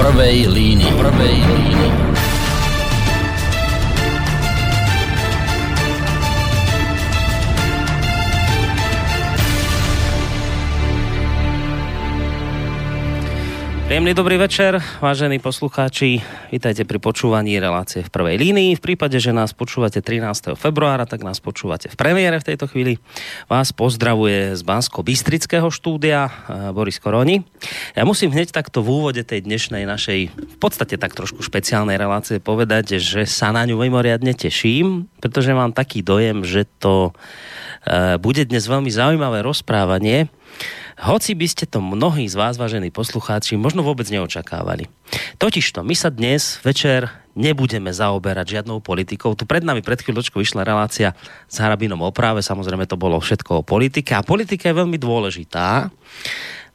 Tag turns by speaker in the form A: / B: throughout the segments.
A: prvej línii. Prvej línii.
B: Príjemný dobrý večer, vážení poslucháči. Vítajte pri počúvaní relácie v prvej línii. V prípade, že nás počúvate 13. februára, tak nás počúvate v premiére v tejto chvíli. Vás pozdravuje z Bansko-Bystrického štúdia eh, Boris Koroni. Ja musím hneď takto v úvode tej dnešnej našej v podstate tak trošku špeciálnej relácie povedať, že sa na ňu mimoriadne teším, pretože mám taký dojem, že to eh, bude dnes veľmi zaujímavé rozprávanie hoci by ste to mnohí z vás, vážení poslucháči, možno vôbec neočakávali. Totižto, my sa dnes večer nebudeme zaoberať žiadnou politikou. Tu pred nami pred chvíľočkou vyšla relácia s Harabinom o práve, samozrejme to bolo všetko o politike a politika je veľmi dôležitá.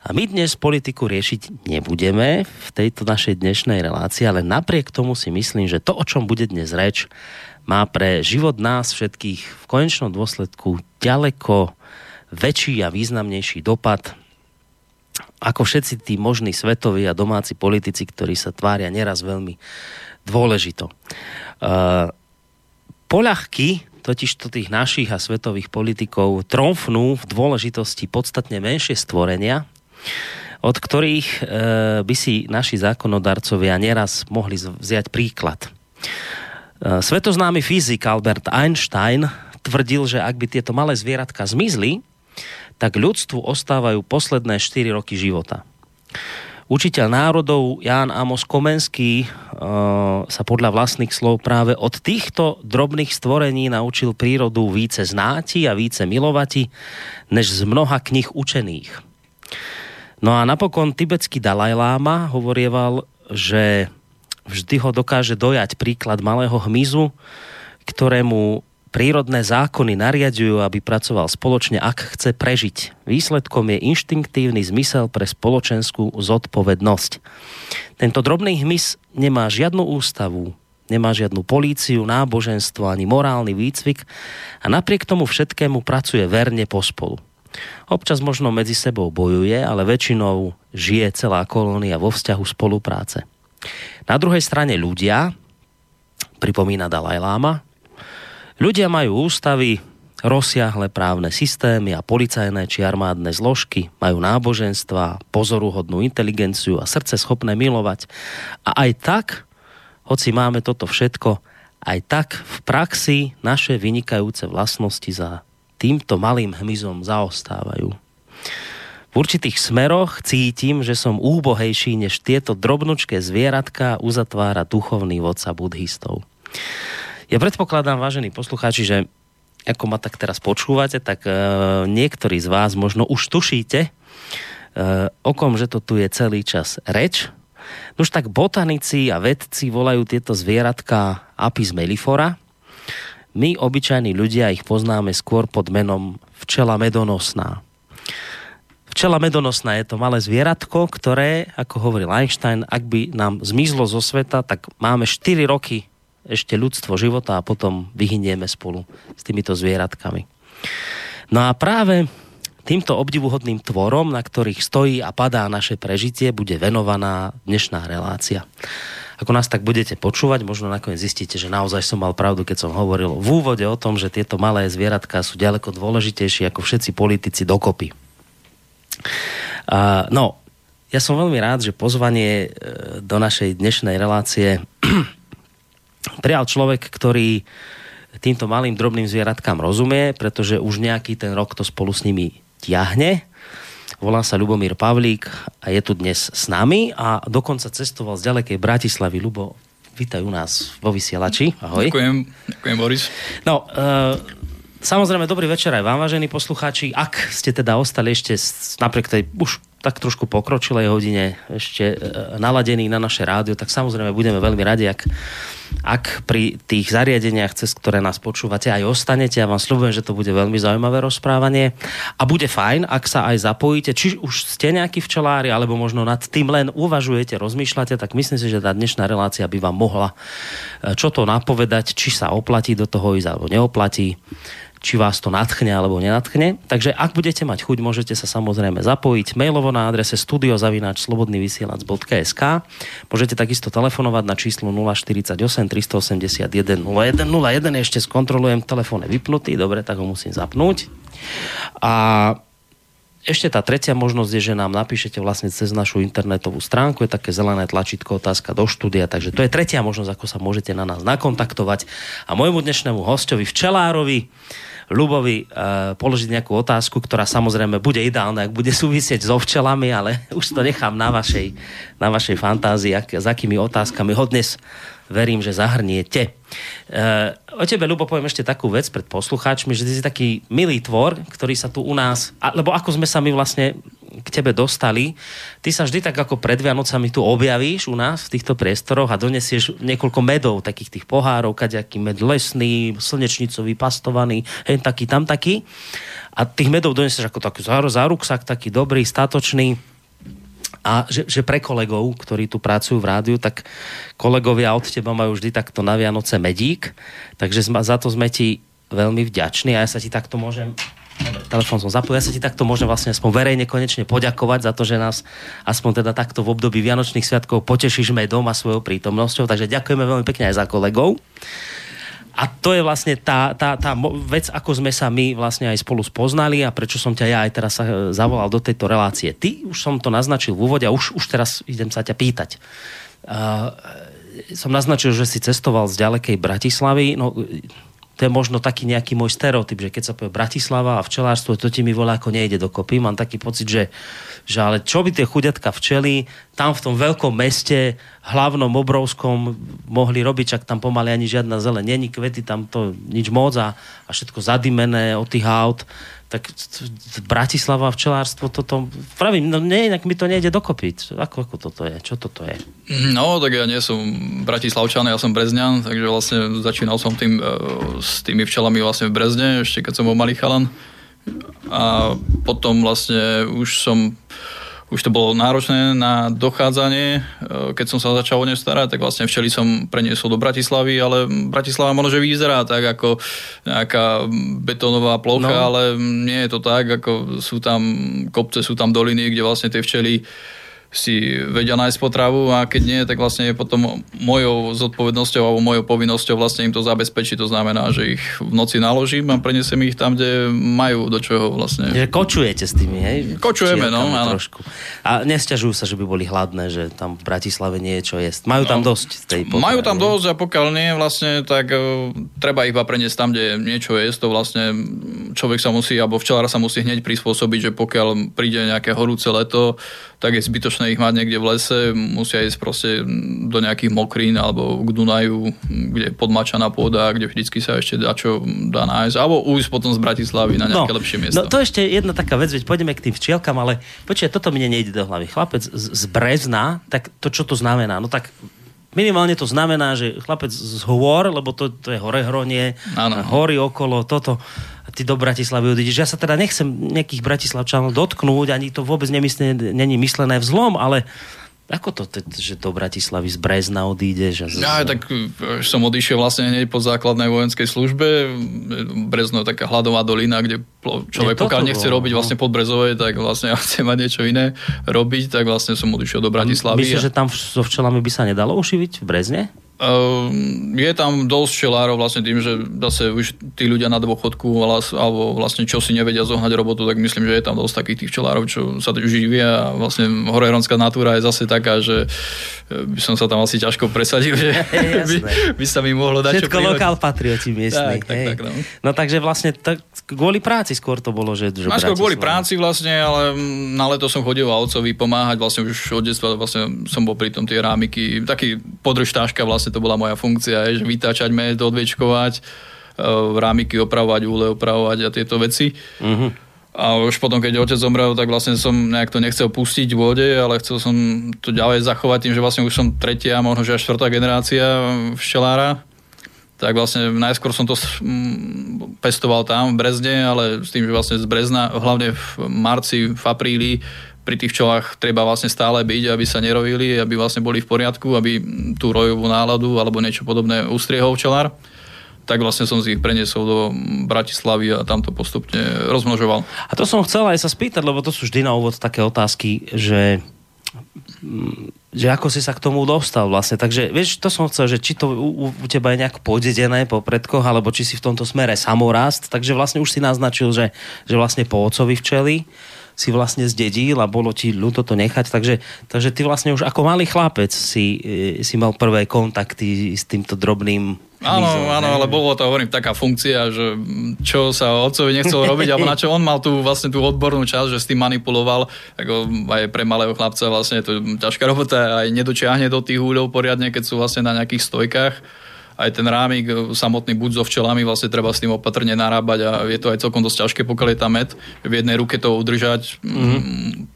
B: A my dnes politiku riešiť nebudeme v tejto našej dnešnej relácii, ale napriek tomu si myslím, že to, o čom bude dnes reč, má pre život nás všetkých v konečnom dôsledku ďaleko väčší a významnejší dopad ako všetci tí možní svetoví a domáci politici, ktorí sa tvária neraz veľmi dôležito. Uh, poľahky totiž to tých našich a svetových politikov tromfnú v dôležitosti podstatne menšie stvorenia, od ktorých uh, by si naši zákonodarcovia neraz mohli vziať príklad. Uh, svetoznámy fyzik Albert Einstein tvrdil, že ak by tieto malé zvieratka zmizli, tak ľudstvu ostávajú posledné 4 roky života. Učiteľ národov Ján Amos Komenský uh, sa podľa vlastných slov práve od týchto drobných stvorení naučil prírodu více znáti a více milovati, než z mnoha knih učených. No a napokon tibetský Dalaj Lama hovorieval, že vždy ho dokáže dojať príklad malého hmyzu, ktorému prírodné zákony nariadujú, aby pracoval spoločne, ak chce prežiť. Výsledkom je inštinktívny zmysel pre spoločenskú zodpovednosť. Tento drobný hmyz nemá žiadnu ústavu, nemá žiadnu políciu, náboženstvo ani morálny výcvik a napriek tomu všetkému pracuje verne pospolu. Občas možno medzi sebou bojuje, ale väčšinou žije celá kolónia vo vzťahu spolupráce. Na druhej strane ľudia, pripomína Dalaj Lama, Ľudia majú ústavy, rozsiahle právne systémy a policajné či armádne zložky, majú náboženstva, pozoruhodnú inteligenciu a srdce schopné milovať. A aj tak, hoci máme toto všetko, aj tak v praxi naše vynikajúce vlastnosti za týmto malým hmyzom zaostávajú. V určitých smeroch cítim, že som úbohejší než tieto drobnučké zvieratka uzatvára duchovný vodca buddhistov. Ja predpokladám, vážení poslucháči, že ako ma tak teraz počúvate, tak uh, niektorí z vás možno už tušíte, uh, o kom, že to tu je celý čas reč. Už tak botanici a vedci volajú tieto zvieratka Apis mellifora. My, obyčajní ľudia, ich poznáme skôr pod menom včela medonosná. Včela medonosná je to malé zvieratko, ktoré, ako hovoril Einstein, ak by nám zmizlo zo sveta, tak máme 4 roky ešte ľudstvo života a potom vyhynieme spolu s týmito zvieratkami. No a práve týmto obdivuhodným tvorom, na ktorých stojí a padá naše prežitie, bude venovaná dnešná relácia. Ako nás tak budete počúvať, možno nakoniec zistíte, že naozaj som mal pravdu, keď som hovoril v úvode o tom, že tieto malé zvieratka sú ďaleko dôležitejšie ako všetci politici dokopy. Uh, no, ja som veľmi rád, že pozvanie e, do našej dnešnej relácie prijal človek, ktorý týmto malým drobným zvieratkám rozumie, pretože už nejaký ten rok to spolu s nimi tiahne. Volá sa Lubomír Pavlík a je tu dnes s nami a dokonca cestoval z ďalekej Bratislavy. Lubo, vítaj u nás vo vysielači. Ahoj.
C: Ďakujem, ďakujem Boris.
B: No, uh, samozrejme, dobrý večer aj vám, vážení poslucháči. Ak ste teda ostali ešte napriek tej už tak trošku pokročilej hodine ešte e, naladení na naše rádio, tak samozrejme budeme veľmi radi, ak, ak pri tých zariadeniach, cez ktoré nás počúvate, aj ostanete. Ja vám slúbujem, že to bude veľmi zaujímavé rozprávanie a bude fajn, ak sa aj zapojíte, či už ste nejakí včelári, alebo možno nad tým len uvažujete, rozmýšľate, tak myslím si, že tá dnešná relácia by vám mohla e, čo to napovedať, či sa oplatí do toho ísť alebo neoplatí či vás to natchne alebo nenatchne. Takže ak budete mať chuť, môžete sa samozrejme zapojiť mailovo na adrese studiozavináčslobodnyvysielac.sk Môžete takisto telefonovať na číslo 048 381 0101. Ešte skontrolujem, telefón je vypnutý, dobre, tak ho musím zapnúť. A ešte tá tretia možnosť je, že nám napíšete vlastne cez našu internetovú stránku, je také zelené tlačítko otázka do štúdia, takže to je tretia možnosť, ako sa môžete na nás nakontaktovať. A môjmu dnešnému hostovi, včelárovi, Ľubovi e, položiť nejakú otázku, ktorá samozrejme bude ideálna, ak bude súvisieť so včelami, ale už to nechám na vašej, na vašej fantázii, ak, s akými otázkami ho dnes verím, že zahrniete. E, o tebe, Ľubo, poviem ešte takú vec pred poslucháčmi, že ty si taký milý tvor, ktorý sa tu u nás, lebo ako sme sa my vlastne k tebe dostali, ty sa vždy tak ako pred Vianocami tu objavíš u nás v týchto priestoroch a donesieš niekoľko medov, takých tých pohárov, kaďaký med lesný, slnečnicový, pastovaný, hen taký, tam taký. A tých medov donesieš ako taký záruksak, taký dobrý, statočný a že, že pre kolegov, ktorí tu pracujú v rádiu, tak kolegovia od teba majú vždy takto na Vianoce medík, takže za to sme ti veľmi vďační a ja sa ti takto môžem telefón som zapojil, ja sa ti takto môžem vlastne aspoň verejne konečne poďakovať za to, že nás aspoň teda takto v období Vianočných sviatkov potešíš medom a svojou prítomnosťou, takže ďakujeme veľmi pekne aj za kolegov. A to je vlastne tá, tá, tá vec, ako sme sa my vlastne aj spolu spoznali a prečo som ťa ja aj teraz e, zavolal do tejto relácie. Ty, už som to naznačil v úvode a už, už teraz idem sa ťa pýtať. Uh, som naznačil, že si cestoval z ďalekej Bratislavy. No, to je možno taký nejaký môj stereotyp, že keď sa povie Bratislava a včelárstvo, to ti mi volá ako nejde dokopy. Mám taký pocit, že, že ale čo by tie chudiatka včely tam v tom veľkom meste, hlavnom, obrovskom, mohli robiť, čak tam pomaly ani žiadna zeleň není, kvety tam to nič moc a, a všetko zadimené od tých aut tak Bratislava včelárstvo, toto, pravím, no nie, inak mi to nejde dokopy. Ako, ako toto je? Čo toto je?
C: No, tak ja nie som Bratislavčan, ja som Brezňan, takže vlastne začínal som tým, e, s tými včelami vlastne v Brezne, ešte keď som bol malý chalan. A potom vlastne už som už to bolo náročné na dochádzanie. E, keď som sa začal o ne starať, tak vlastne včeli som preniesol do Bratislavy, ale Bratislava možno, že vyzerá tak ako nejaká betónová plocha, no. ale nie je to tak, ako sú tam kopce, sú tam doliny, kde vlastne tie včely si vedia nájsť potravu a keď nie, tak vlastne je potom mojou zodpovednosťou alebo mojou povinnosťou vlastne im to zabezpečiť. To znamená, že ich v noci naložím a prenesem ich tam, kde majú do čoho vlastne.
B: Že kočujete s tými, hej?
C: Kočujeme, no. Áno.
B: Trošku. A nesťažujú sa, že by boli hladné, že tam v Bratislave nie je čo jesť. Majú tam no, dosť tej potreby.
C: Majú tam dosť a pokiaľ nie, vlastne, tak uh, treba ich iba preniesť tam, kde niečo je. To vlastne človek sa musí, alebo včelár sa musí hneď prispôsobiť, že pokiaľ príde nejaké horúce leto, tak je zbytočné ich mať niekde v lese, musia ísť proste do nejakých mokrín alebo k Dunaju, kde je podmačaná pôda, kde vždycky sa ešte dá čo dá nájsť, alebo ujsť potom z Bratislavy na nejaké no, lepšie miesto.
B: No to ešte jedna taká vec, veď pôjdeme k tým včielkam, ale počkaj, toto mne nejde do hlavy. Chlapec z, z Brezna, tak to čo to znamená? No tak minimálne to znamená, že chlapec z hôr, lebo to, to je hore hronie, hory okolo, toto ty do Bratislavy odídeš. Ja sa teda nechcem nejakých Bratislavčanov dotknúť, ani to vôbec nemyslé, není myslené v zlom, ale ako to, že do Bratislavy z Brezna odídeš? A z...
C: Ja, tak e, som odišiel vlastne hneď po základnej vojenskej službe. Brezno je taká hladová dolina, kde človek pokiaľ nechce bolo, robiť no. vlastne pod Brezovej, tak vlastne chce mať niečo iné robiť, tak vlastne som odišiel do Bratislavy.
B: Myslíš, a... že tam so včelami by sa nedalo ušiviť v Brezne?
C: Ehm, je tam dosť čelárov vlastne tým, že zase už tí ľudia na dôchodku alebo vlastne čo si nevedia zohnať robotu, tak myslím, že je tam dosť takých tých čelárov, čo sa už živia a vlastne horehonská natúra je zase taká, že e, by som sa tam asi ťažko presadil, že by, by sa mi mohlo dať
B: Všetko čo lokál patrioti miestni.
C: Tak, tak, tak, no.
B: no takže vlastne tak, kvôli práci skôr to bolo, že, že
C: skôr kvôli práci vlastne, ale na leto som chodil otcovi pomáhať, vlastne už od detstva vlastne som bol pri tom tie rámiky, taký podržtáška vlastne vlastne to bola moja funkcia, že vytáčať med, odviečkovať, e, rámiky opravovať, úle opravovať a tieto veci. Uh-huh. A už potom, keď otec zomrel, tak vlastne som nejak to nechcel pustiť v vode, ale chcel som to ďalej zachovať tým, že vlastne už som tretia, možno že až štvrtá generácia včelára. Tak vlastne najskôr som to pestoval tam v Brezne, ale s tým, že vlastne z Brezna, hlavne v marci, v apríli, pri tých včelách treba vlastne stále byť, aby sa nerovili, aby vlastne boli v poriadku, aby tú rojovú náladu alebo niečo podobné ustriehol včelár. tak vlastne som si ich preniesol do Bratislavy a tam to postupne rozmnožoval.
B: A to som chcel aj sa spýtať, lebo to sú vždy na úvod také otázky, že že ako si sa k tomu dostal vlastne. Takže vieš, to som chcel, že či to u, u teba je nejak podedené po predkoch, alebo či si v tomto smere samorast. Takže vlastne už si naznačil, že, že vlastne po ocovi včeli si vlastne zdedil a bolo ti ľúto to nechať. Takže, takže ty vlastne už ako malý chlapec si, e, si mal prvé kontakty s týmto drobným
C: Áno, áno, ale bolo to, hovorím, taká funkcia, že čo sa otcovi nechcel robiť, alebo na čo on mal tú, vlastne tú odbornú časť, že s tým manipuloval, ako aj pre malého chlapca vlastne to ťažká robota, aj nedočiahne do tých úľov poriadne, keď sú vlastne na nejakých stojkách aj ten rámik e, samotný buď so včelami, vlastne treba s tým opatrne narábať a je to aj celkom dosť ťažké, pokiaľ je tam med. V jednej ruke to udržať, mm-hmm.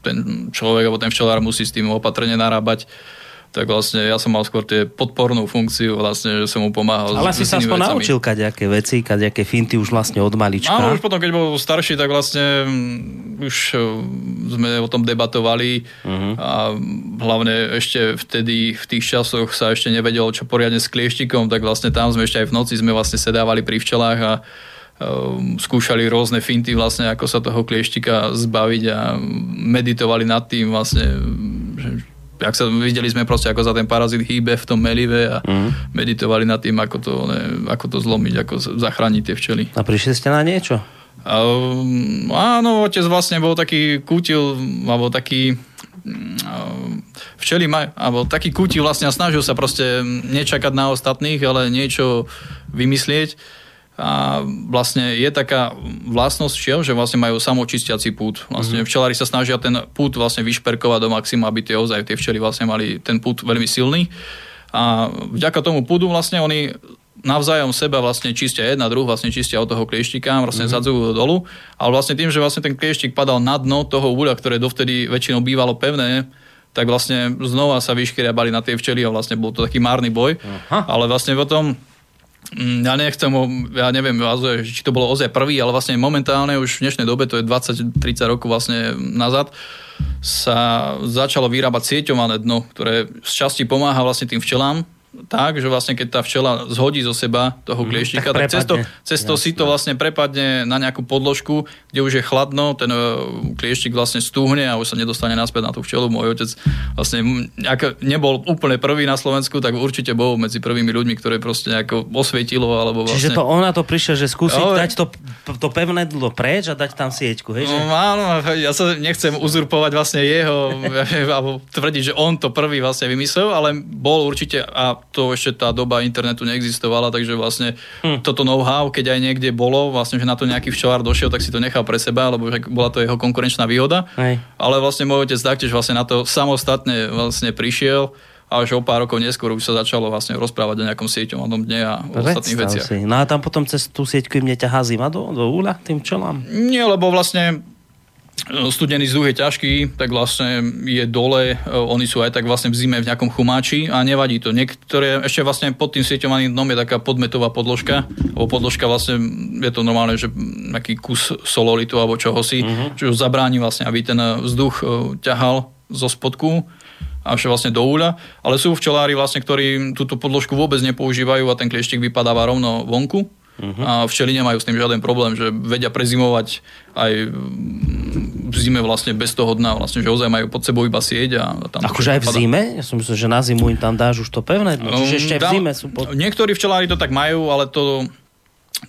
C: ten človek alebo ten včelár musí s tým opatrne narábať tak vlastne ja som mal skôr tie podpornú funkciu, vlastne, že som mu pomáhal.
B: Ale si sa aspoň naučil kaďaké veci, kaďaké finty už vlastne od malička.
C: Áno, už potom, keď bol starší, tak vlastne mm, už e, sme o tom debatovali uh-huh. a hlavne ešte vtedy v tých časoch sa ešte nevedelo, čo poriadne s klieštikom, tak vlastne tam sme ešte aj v noci sme vlastne sedávali pri včelách a um, skúšali rôzne finty vlastne, ako sa toho klieštika zbaviť a meditovali nad tým vlastne, že ak sa videli sme proste, ako sa ten parazit hýbe v tom melive a mm. meditovali nad tým, ako to, ne, ako to zlomiť, ako zachrániť tie včely.
B: A prišli ste na niečo?
C: Um, áno, otec vlastne bol taký kútil, alebo taký um, včely maj, alebo taký kútil vlastne a snažil sa proste nečakať na ostatných, ale niečo vymyslieť a vlastne je taká vlastnosť včiel, že vlastne majú samočistiaci pút. Vlastne mm-hmm. včelári sa snažia ten pút vlastne vyšperkovať do maxima, aby tie ozaj tie včely vlastne mali ten pút veľmi silný. A vďaka tomu púdu vlastne oni navzájom seba vlastne čistia jedna druh, vlastne čistia od toho klieštika, vlastne mm-hmm. zadzujú dolu, ale vlastne tým, že vlastne ten klieštik padal na dno toho úľa, ktoré dovtedy väčšinou bývalo pevné, tak vlastne znova sa vyškriabali na tie včely a vlastne bol to taký márny boj. Aha. Ale vlastne potom ja nechcem, ja neviem, či to bolo ozaj prvý, ale vlastne momentálne už v dnešnej dobe, to je 20-30 rokov vlastne nazad, sa začalo vyrábať sieťované dno, ktoré z časti pomáha vlastne tým včelám, tak, že vlastne keď tá včela zhodí zo seba toho mhm, klieštika, mm, tak, tak cesto, cesto si to vlastne prepadne na nejakú podložku, kde už je chladno, ten e, klieštik vlastne stúhne a už sa nedostane naspäť na tú včelu. Môj otec vlastne ak nebol úplne prvý na Slovensku, tak určite bol medzi prvými ľuďmi, ktoré proste nejako osvietilo. Alebo vlastne...
B: Čiže to ona to prišiel, že skúsiť no, dať to, to pevné dlo preč a dať tam sieťku, hej? Že?
C: No, áno, ja sa nechcem uzurpovať vlastne jeho, alebo tvrdiť, že on to prvý vlastne vymyslel, ale bol určite a to ešte tá doba internetu neexistovala, takže vlastne hm. toto know-how, keď aj niekde bolo, vlastne, že na to nejaký včelár došiel, tak si to nechal pre seba, lebo že bola to jeho konkurenčná výhoda. Hej. Ale vlastne môj otec taktiež vlastne na to samostatne vlastne prišiel a až o pár rokov neskôr už sa začalo vlastne rozprávať o nejakom sieťom dne a o ostatných veciach.
B: Si. No a tam potom cez tú sieťku im neťahá zima do, do úľa tým čelám?
C: Nie, lebo vlastne studený vzduch je ťažký, tak vlastne je dole, e, oni sú aj tak vlastne v zime v nejakom chumáči a nevadí to. Niektoré, ešte vlastne pod tým sieťovaným dnom je taká podmetová podložka, alebo podložka vlastne je to normálne, že nejaký kus sololitu alebo čohosi, uh-huh. čo zabráni vlastne, aby ten vzduch e, ťahal zo spodku až vlastne do úľa, ale sú včelári vlastne, ktorí túto podložku vôbec nepoužívajú a ten klieštik vypadáva rovno vonku Uh-huh. A včely nemajú s tým žiaden problém, že vedia prezimovať aj v zime vlastne bez toho dna, vlastne, že ozaj majú pod sebou iba sieť. A
B: tam akože aj v zime? Ja som myslel, že na zimu im tam dáš už to pevné dno, čiže ešte aj v zime sú pod...
C: Niektorí včelári to tak majú, ale to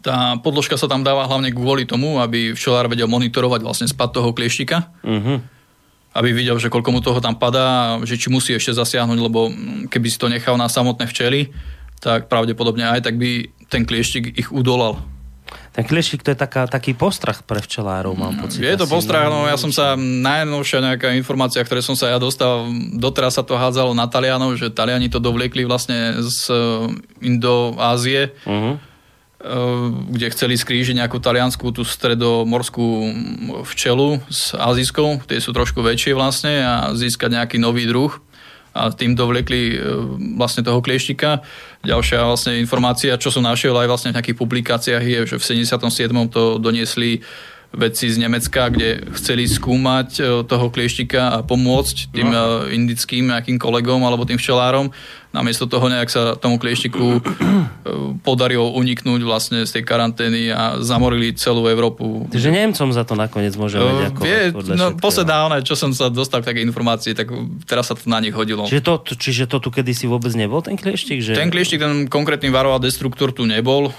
C: tá podložka sa tam dáva hlavne kvôli tomu, aby včelár vedel monitorovať vlastne spad toho klieštika. Uh-huh aby videl, že koľko mu toho tam padá, že či musí ešte zasiahnuť, lebo keby si to nechal na samotné včely, tak pravdepodobne aj tak by ten klieštik ich udolal.
B: Ten klieštik to je taká, taký postrach pre včelárov, mám pocit.
C: Je to postrach, no ja som sa, najnovšia nejaká informácia, ktoré som sa ja dostal, doteraz sa to hádzalo na Talianov, že Taliani to dovliekli vlastne z Indoázie, uh-huh. kde chceli skrížiť nejakú taliansku tú stredomorskú včelu s azijskou, tie sú trošku väčšie vlastne a získať nejaký nový druh a tým dovliekli e, vlastne toho klieštika. Ďalšia vlastne informácia, čo som našiel aj vlastne v nejakých publikáciách je, že v 77. to doniesli vedci z Nemecka, kde chceli skúmať e, toho klieštika a pomôcť tým no. indickým nejakým kolegom alebo tým včelárom. Namiesto toho nejak sa tomu klieštiku e, podarilo uniknúť vlastne z tej karantény a zamorili celú Európu.
B: Takže Nemcom za to nakoniec môžeme ďakovať.
C: Vie, no, posledná, čo som sa dostal k také informácie, tak teraz sa to na nich hodilo.
B: Čiže to, čiže to tu kedysi vôbec nebol, ten klieštik? Že...
C: Ten klieštik, ten konkrétny varová destruktor tu nebol.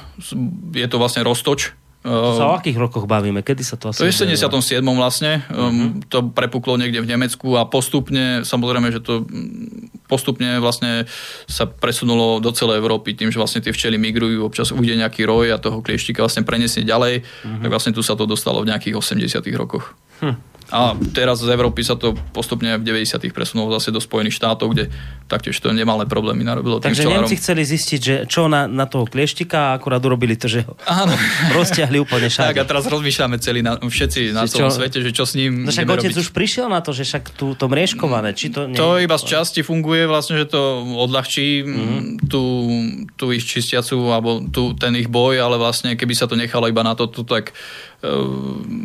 C: Je to vlastne roztoč,
B: to sa o akých rokoch bavíme? Kedy sa to asi...
C: To je v 77. vlastne. Uh-huh. To prepuklo niekde v Nemecku a postupne, samozrejme, že to mm, postupne vlastne sa presunulo do celej Európy tým, že vlastne tie včely migrujú, občas ujde nejaký roj a toho klieštika vlastne preniesie ďalej, uh-huh. tak vlastne tu sa to dostalo v nejakých 80 rokoch. Hm. A teraz z Európy sa to postupne v 90. presunulo zase do Spojených štátov, kde taktiež to nemalé problémy narobilo.
B: Takže Nemci chceli zistiť, že čo na, na toho klieštika a akurát urobili to, že ho Áno. rozťahli úplne všade.
C: Tak a teraz rozmýšľame celý na, všetci na celom čo, svete, že čo s ním
B: No však otec robiť. už prišiel na to, že však tú, to mrieškované, či to...
C: Nie... To iba z časti funguje vlastne, že to odľahčí mm-hmm. tú, tú ich čistiacu alebo tú, ten ich boj, ale vlastne keby sa to nechalo iba na to, to tak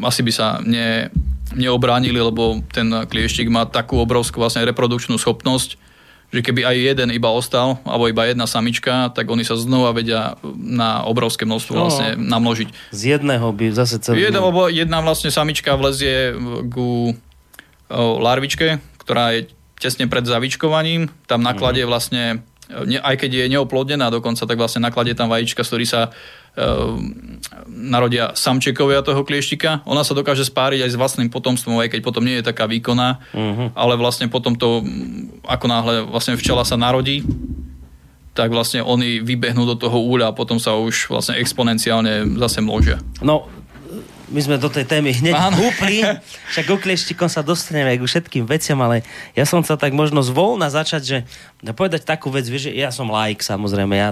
C: asi by sa ne, neobránili, lebo ten klieštik má takú obrovskú vlastne reprodukčnú schopnosť, že keby aj jeden iba ostal, alebo iba jedna samička, tak oni sa znova vedia na obrovské množstvo no, vlastne namnožiť.
B: Z jedného by zase celý...
C: Jedna, lebo jedna vlastne samička vlezie ku larvičke, ktorá je tesne pred zavičkovaním. Tam nakladie mhm. vlastne, aj keď je neoplodnená dokonca, tak vlastne nakladie tam vajíčka, z ktorých sa Ehm, narodia samčekovia toho klieštika. Ona sa dokáže spáriť aj s vlastným potomstvom, aj keď potom nie je taká výkonná, uh-huh. ale vlastne potom to, ako náhle vlastne včela sa narodí, tak vlastne oni vybehnú do toho úľa a potom sa už vlastne exponenciálne zase množia.
B: No, my sme do tej témy hneď húpli, však ku klieštikom sa dostaneme aj ku všetkým veciam, ale ja som sa tak možno zvolna začať, že povedať takú vec, vieš, že ja som laik samozrejme, ja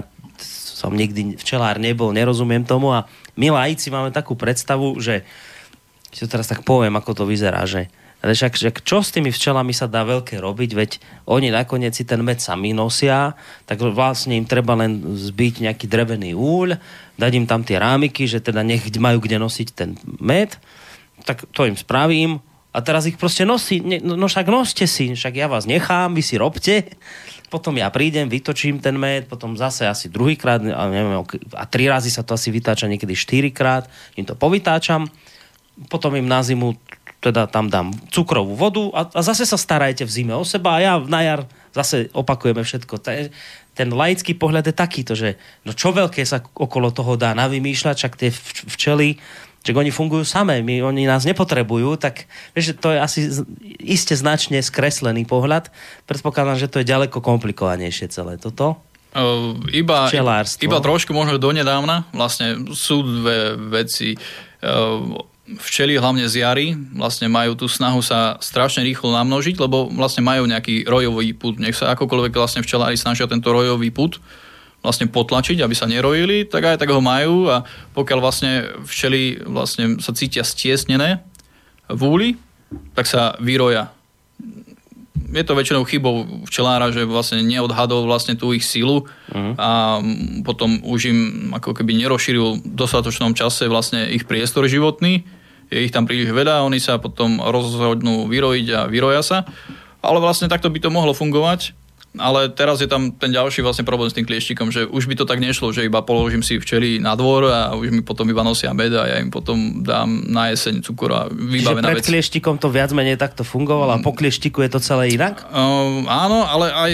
B: som nikdy včelár nebol, nerozumiem tomu a my laici máme takú predstavu, že si to teraz tak poviem, ako to vyzerá, že ale však, že čo s tými včelami sa dá veľké robiť, veď oni nakoniec si ten med sami nosia, tak vlastne im treba len zbiť nejaký drevený úľ, dať im tam tie rámiky, že teda nech majú kde nosiť ten med, tak to im spravím a teraz ich proste nosí, no, no však noste si, však ja vás nechám, vy si robte potom ja prídem, vytočím ten med, potom zase asi druhýkrát, a, neviem, a tri razy sa to asi vytáča, niekedy štyrikrát, im to povytáčam, potom im na zimu teda tam dám cukrovú vodu a, a zase sa starajte v zime o seba a ja na jar zase opakujeme všetko. Ten, ten laický pohľad je takýto, že no čo veľké sa okolo toho dá navymýšľať, čak tie včely že oni fungujú samé, my, oni nás nepotrebujú, tak vieš, to je asi iste značne skreslený pohľad. Predpokladám, že to je ďaleko komplikovanejšie celé toto.
C: Uh, iba, iba trošku možno donedávna. Vlastne sú dve veci. Uh, včely hlavne z jary vlastne majú tú snahu sa strašne rýchlo namnožiť, lebo vlastne majú nejaký rojový put. Nech sa akokoľvek vlastne včelári snažia tento rojový put vlastne potlačiť, aby sa nerojili, tak aj tak ho majú a pokiaľ vlastne včely vlastne sa cítia stiesnené v úli, tak sa vyroja. Je to väčšinou chybou včelára, že vlastne neodhadol vlastne tú ich sílu uh-huh. a potom už im ako keby nerozšíril v dostatočnom čase vlastne ich priestor životný, je ich tam príliš veľa oni sa potom rozhodnú vyrojiť a vyroja sa. Ale vlastne takto by to mohlo fungovať, ale teraz je tam ten ďalší vlastne problém s tým klieštikom, že už by to tak nešlo, že iba položím si včely na dvor a už mi potom iba nosia med a ja im potom dám na jeseň cukor a vybavená
B: Čiže pred vec. klieštikom to viac menej takto fungovalo a po klieštiku je to celé inak?
C: Uh, áno, ale aj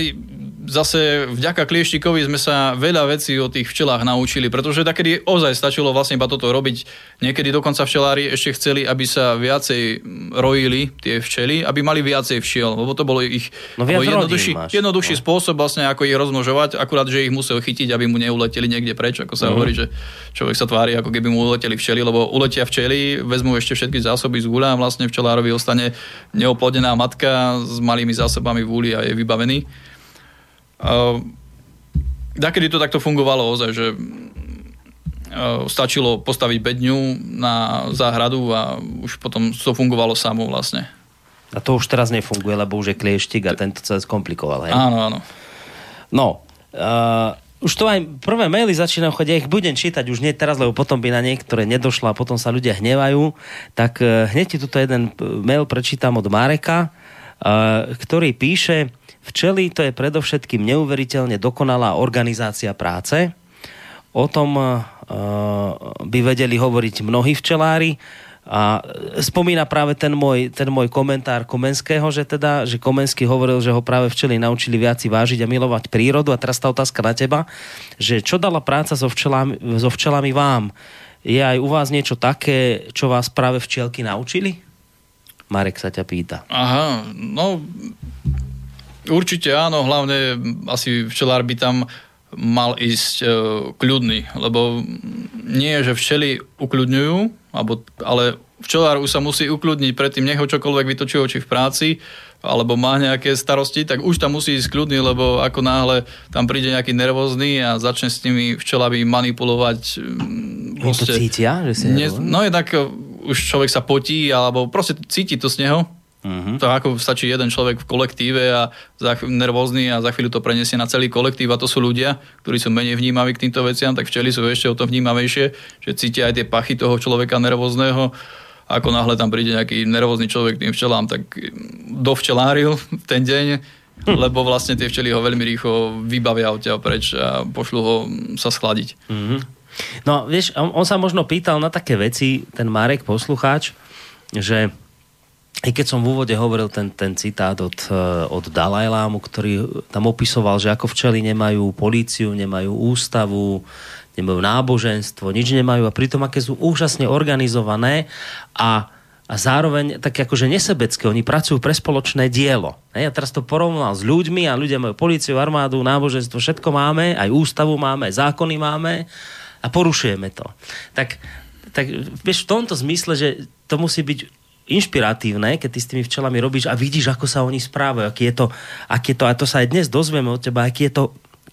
C: zase vďaka klieštikovi sme sa veľa vecí o tých včelách naučili, pretože takedy ozaj stačilo vlastne iba toto robiť. Niekedy dokonca včelári ešte chceli, aby sa viacej rojili tie včely, aby mali viacej včiel, lebo to bolo ich
B: no jednoduchší,
C: jednoduchší no. spôsob vlastne, ako ich rozmnožovať, akurát, že ich musel chytiť, aby mu neuleteli niekde preč, ako sa uh-huh. hovorí, že človek sa tvári, ako keby mu uleteli včely, lebo uletia včely, vezmu ešte všetky zásoby z gula a vlastne včelárovi ostane neoplodená matka s malými zásobami v úli a je vybavený. Ehm, Dakedy to takto fungovalo ozaj, že ehm, stačilo postaviť bedňu na záhradu a už potom to fungovalo samo vlastne.
B: A to už teraz nefunguje, lebo už je klieštik a tento sa skomplikoval. Hej?
C: Áno, áno.
B: No, uh, už to aj prvé maily začínajú chodiť, ja ich budem čítať už nie teraz, lebo potom by na niektoré nedošla a potom sa ľudia hnevajú. Tak e, hneď ti tuto jeden mail prečítam od Mareka, e, ktorý píše, včely to je predovšetkým neuveriteľne dokonalá organizácia práce. O tom uh, by vedeli hovoriť mnohí včelári. A spomína práve ten môj, ten môj komentár Komenského, že teda, že Komenský hovoril, že ho práve včely naučili viac vážiť a milovať prírodu. A teraz tá otázka na teba, že čo dala práca so včelami, so včelami vám? Je aj u vás niečo také, čo vás práve včielky naučili? Marek sa ťa pýta.
C: Aha, no určite áno, hlavne asi včelár by tam mal ísť e, kľudný, lebo nie, že včely ukľudňujú, alebo, ale včelár už sa musí ukľudniť predtým, nech ho čokoľvek vytočí či v práci, alebo má nejaké starosti, tak už tam musí ísť kľudný, lebo ako náhle tam príde nejaký nervózny a začne s tými včelami manipulovať.
B: Oni to cítia? Že si
C: ne, no jednak e, už človek sa potí, alebo proste cíti to z neho Uh-huh. To ako stačí jeden človek v kolektíve a za, nervózny a za chvíľu to preniesie na celý kolektív a to sú ľudia, ktorí sú menej vnímaví k týmto veciam, tak včeli sú ešte o to vnímavejšie, že cítia aj tie pachy toho človeka nervózneho. Ako náhle tam príde nejaký nervózny človek tým včelám, tak dovčeláril v ten deň, hm. lebo vlastne tie včely ho veľmi rýchlo vybavia od teba preč a pošlu ho sa schladiť. Uh-huh.
B: No vieš, on, on sa možno pýtal na také veci, ten Marek poslucháč, že i keď som v úvode hovoril ten, ten citát od, eh, od Dalajlámu, ktorý tam opisoval, že ako včely nemajú políciu, nemajú ústavu, nemajú náboženstvo, nič nemajú a pritom aké sú úžasne organizované a, a zároveň tak akože nesebecké, oni pracujú pre spoločné dielo. Ja teraz to porovnal s ľuďmi a ľudia majú políciu, armádu, náboženstvo, všetko máme, aj ústavu máme, aj zákony máme a porušujeme to. Tak, tak vieš, v tomto zmysle, že to musí byť inšpiratívne, keď ty s tými včelami robíš a vidíš, ako sa oni správajú, aký je to, aký je to a to sa aj dnes dozvieme od teba, aký je to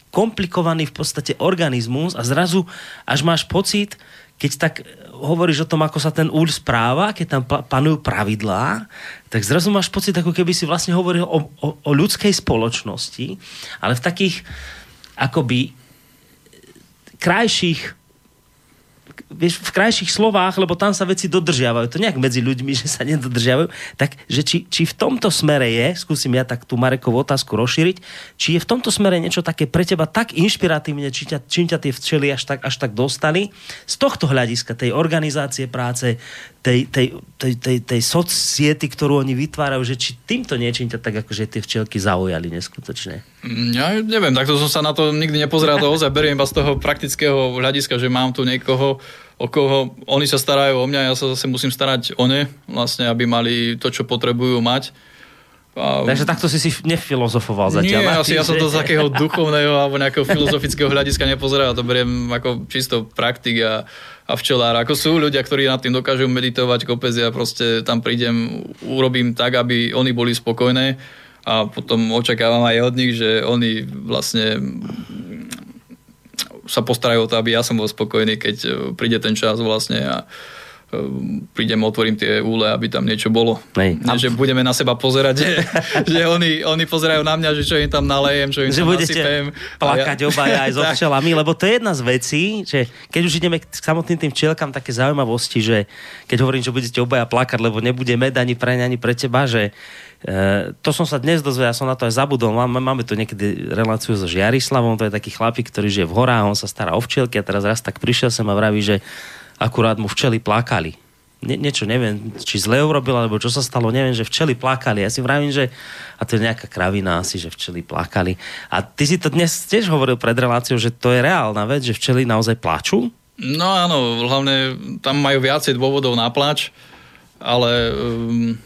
B: komplikovaný v podstate organizmus a zrazu až máš pocit, keď tak hovoríš o tom, ako sa ten úľ správa, keď tam panujú pravidlá, tak zrazu máš pocit, ako keby si vlastne hovoril o, o, o ľudskej spoločnosti, ale v takých akoby krajších vieš, v krajších slovách, lebo tam sa veci dodržiavajú. To nejak medzi ľuďmi, že sa nedodržiavajú. Tak, že či, či v tomto smere je, skúsim ja tak tú Marekovú otázku rozšíriť, či je v tomto smere niečo také pre teba tak inšpiratívne, či ťa, čím ťa tie včely až tak, až tak dostali, z tohto hľadiska, tej organizácie práce, tej, tej, tej, tej, tej society, ktorú oni vytvárajú, že či týmto niečím ťa tak akože tie včelky zaujali neskutočne?
C: Mm, ja neviem, takto som sa na to nikdy nepozeral, to ozaj beriem iba z toho praktického hľadiska, že mám tu niekoho, o koho oni sa starajú o mňa, ja sa zase musím starať o ne, vlastne, aby mali to, čo potrebujú mať.
B: A... Takže takto si si nefilozofoval zatiaľ.
C: Nie, asi ja som to z takého duchovného alebo nejakého filozofického hľadiska nepozeral, to beriem ako čisto praktik a, a včelár. Ako sú ľudia, ktorí nad tým dokážu meditovať kopec, ja proste tam prídem, urobím tak, aby oni boli spokojné a potom očakávam aj od nich, že oni vlastne sa postarajú o to, aby ja som bol spokojný, keď príde ten čas vlastne a prídem, otvorím tie úle, aby tam niečo bolo. Nej. Nie, že budeme na seba pozerať, že, že oni, oni pozerajú na mňa, že čo im tam nalejem, čo im že tam nasypem.
B: plakať ja... obaja aj so včelami, lebo to je jedna z vecí, že keď už ideme k samotným tým včelkám také zaujímavosti, že keď hovorím, že budete obaja plakať, lebo nebude med ani pre ani pre teba, že Uh, to som sa dnes dozvedel, ja som na to aj zabudol. Máme, máme tu niekedy reláciu so Žiarislavom, to je taký chlapík, ktorý žije v horách, on sa stará o včielky a teraz raz tak prišiel sem a vraví, že akurát mu včely plakali. Nie, niečo neviem, či zle urobil, alebo čo sa stalo, neviem, že včely plakali. Ja si vravím, že a to je nejaká kravina asi, že včely plakali. A ty si to dnes tiež hovoril pred reláciou, že to je reálna vec, že včely naozaj plačú?
C: No áno, hlavne tam majú viacej dôvodov na plač, ale um,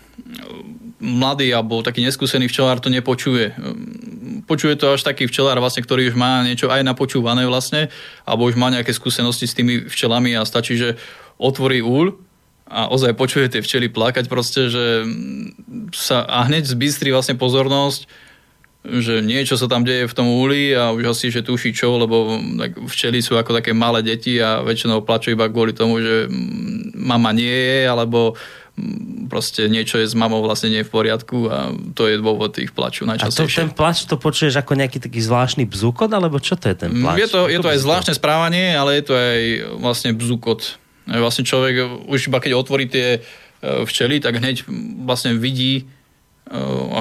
C: mladý alebo taký neskúsený včelár to nepočuje. Um, počuje to až taký včelár, vlastne, ktorý už má niečo aj napočúvané vlastne, alebo už má nejaké skúsenosti s tými včelami a stačí, že otvorí úl a ozaj počuje tie včely plakať proste, že sa a hneď zbystrí vlastne pozornosť, že niečo sa tam deje v tom úli a už asi, že tuší čo, lebo tak včely sú ako také malé deti a väčšinou plačú iba kvôli tomu, že mama nie je, alebo proste niečo je s mamou vlastne nie je v poriadku a to je dôvod ich plaču
B: A to,
C: najčastejšie.
B: ten plač to počuješ ako nejaký taký zvláštny bzukot, alebo čo to je ten plač?
C: Mm, Je to, je to aj zvláštne správanie, ale je to aj vlastne bzukot. Vlastne človek už iba keď otvorí tie e, včely, tak hneď vlastne vidí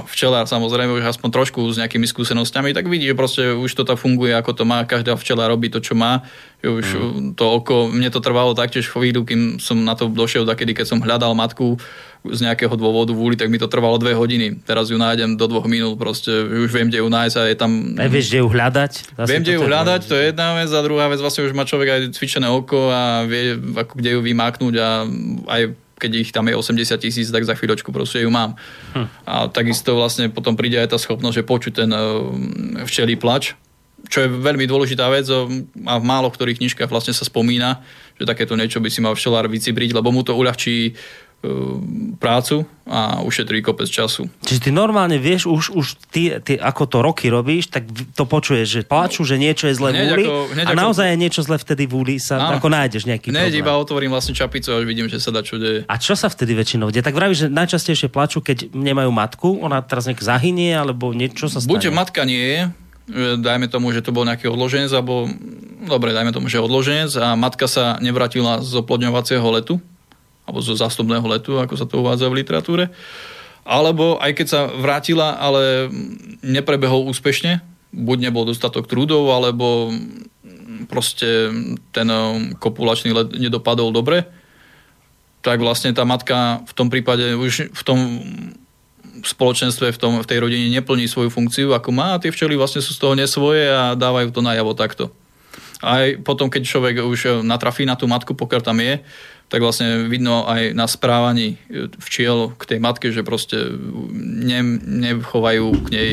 C: včelár samozrejme už aspoň trošku s nejakými skúsenosťami, tak vidí, že proste už to tam funguje, ako to má, každá včela robí to, čo má. Už mm. to oko, mne to trvalo taktiež chvíľu, kým som na to došiel, takedy, keď som hľadal matku z nejakého dôvodu v úli, tak mi to trvalo dve hodiny. Teraz ju nájdem do dvoch minút, proste už viem, kde ju nájsť a je tam
B: Nevieš, kde ju hľadať? Asi
C: Viem, kde ju hľadať, to je jedna vec a druhá vec, vlastne už má človek aj cvičené oko a vie, ako kde ju vymáknúť a aj keď ich tam je 80 tisíc, tak za chvíľočku proste ju mám. Hm. A takisto vlastne potom príde aj tá schopnosť, že počuť ten uh, včelý plač, čo je veľmi dôležitá vec uh, a v málo ktorých knižkách vlastne sa spomína, že takéto niečo by si mal včelár vycibriť, lebo mu to uľahčí prácu a ušetrí kopec času.
B: Čiže ty normálne vieš, už, už ty, ty, ako to roky robíš, tak to počuješ, že plačú, že niečo je zle v úli a
C: ako-
B: naozaj je niečo zle vtedy v úli, sa,
C: Áno.
B: ako nájdeš nejaký
C: Hneď iba otvorím vlastne čapicu a už vidím, že sa dá čo deje.
B: A čo sa vtedy väčšinou deje? Tak vravíš, že najčastejšie plačú, keď nemajú matku, ona teraz nejak zahynie, alebo niečo sa stane.
C: Buď matka nie je, dajme tomu, že to bol nejaký odloženec, alebo dobre, dajme tomu, že odloženec a matka sa nevrátila z oplodňovacieho letu, alebo zo zástupného letu, ako sa to uvádza v literatúre. Alebo aj keď sa vrátila, ale neprebehol úspešne, buď nebol dostatok trúdov, alebo proste ten um, kopulačný let nedopadol dobre, tak vlastne tá matka v tom prípade už v tom spoločenstve, v, tom, v tej rodine neplní svoju funkciu, ako má a tie včely vlastne sú z toho nesvoje a dávajú to najavo takto. Aj potom, keď človek už natrafí na tú matku, pokiaľ tam je, tak vlastne vidno aj na správaní včiel k tej matke, že proste ne, nechovajú k nej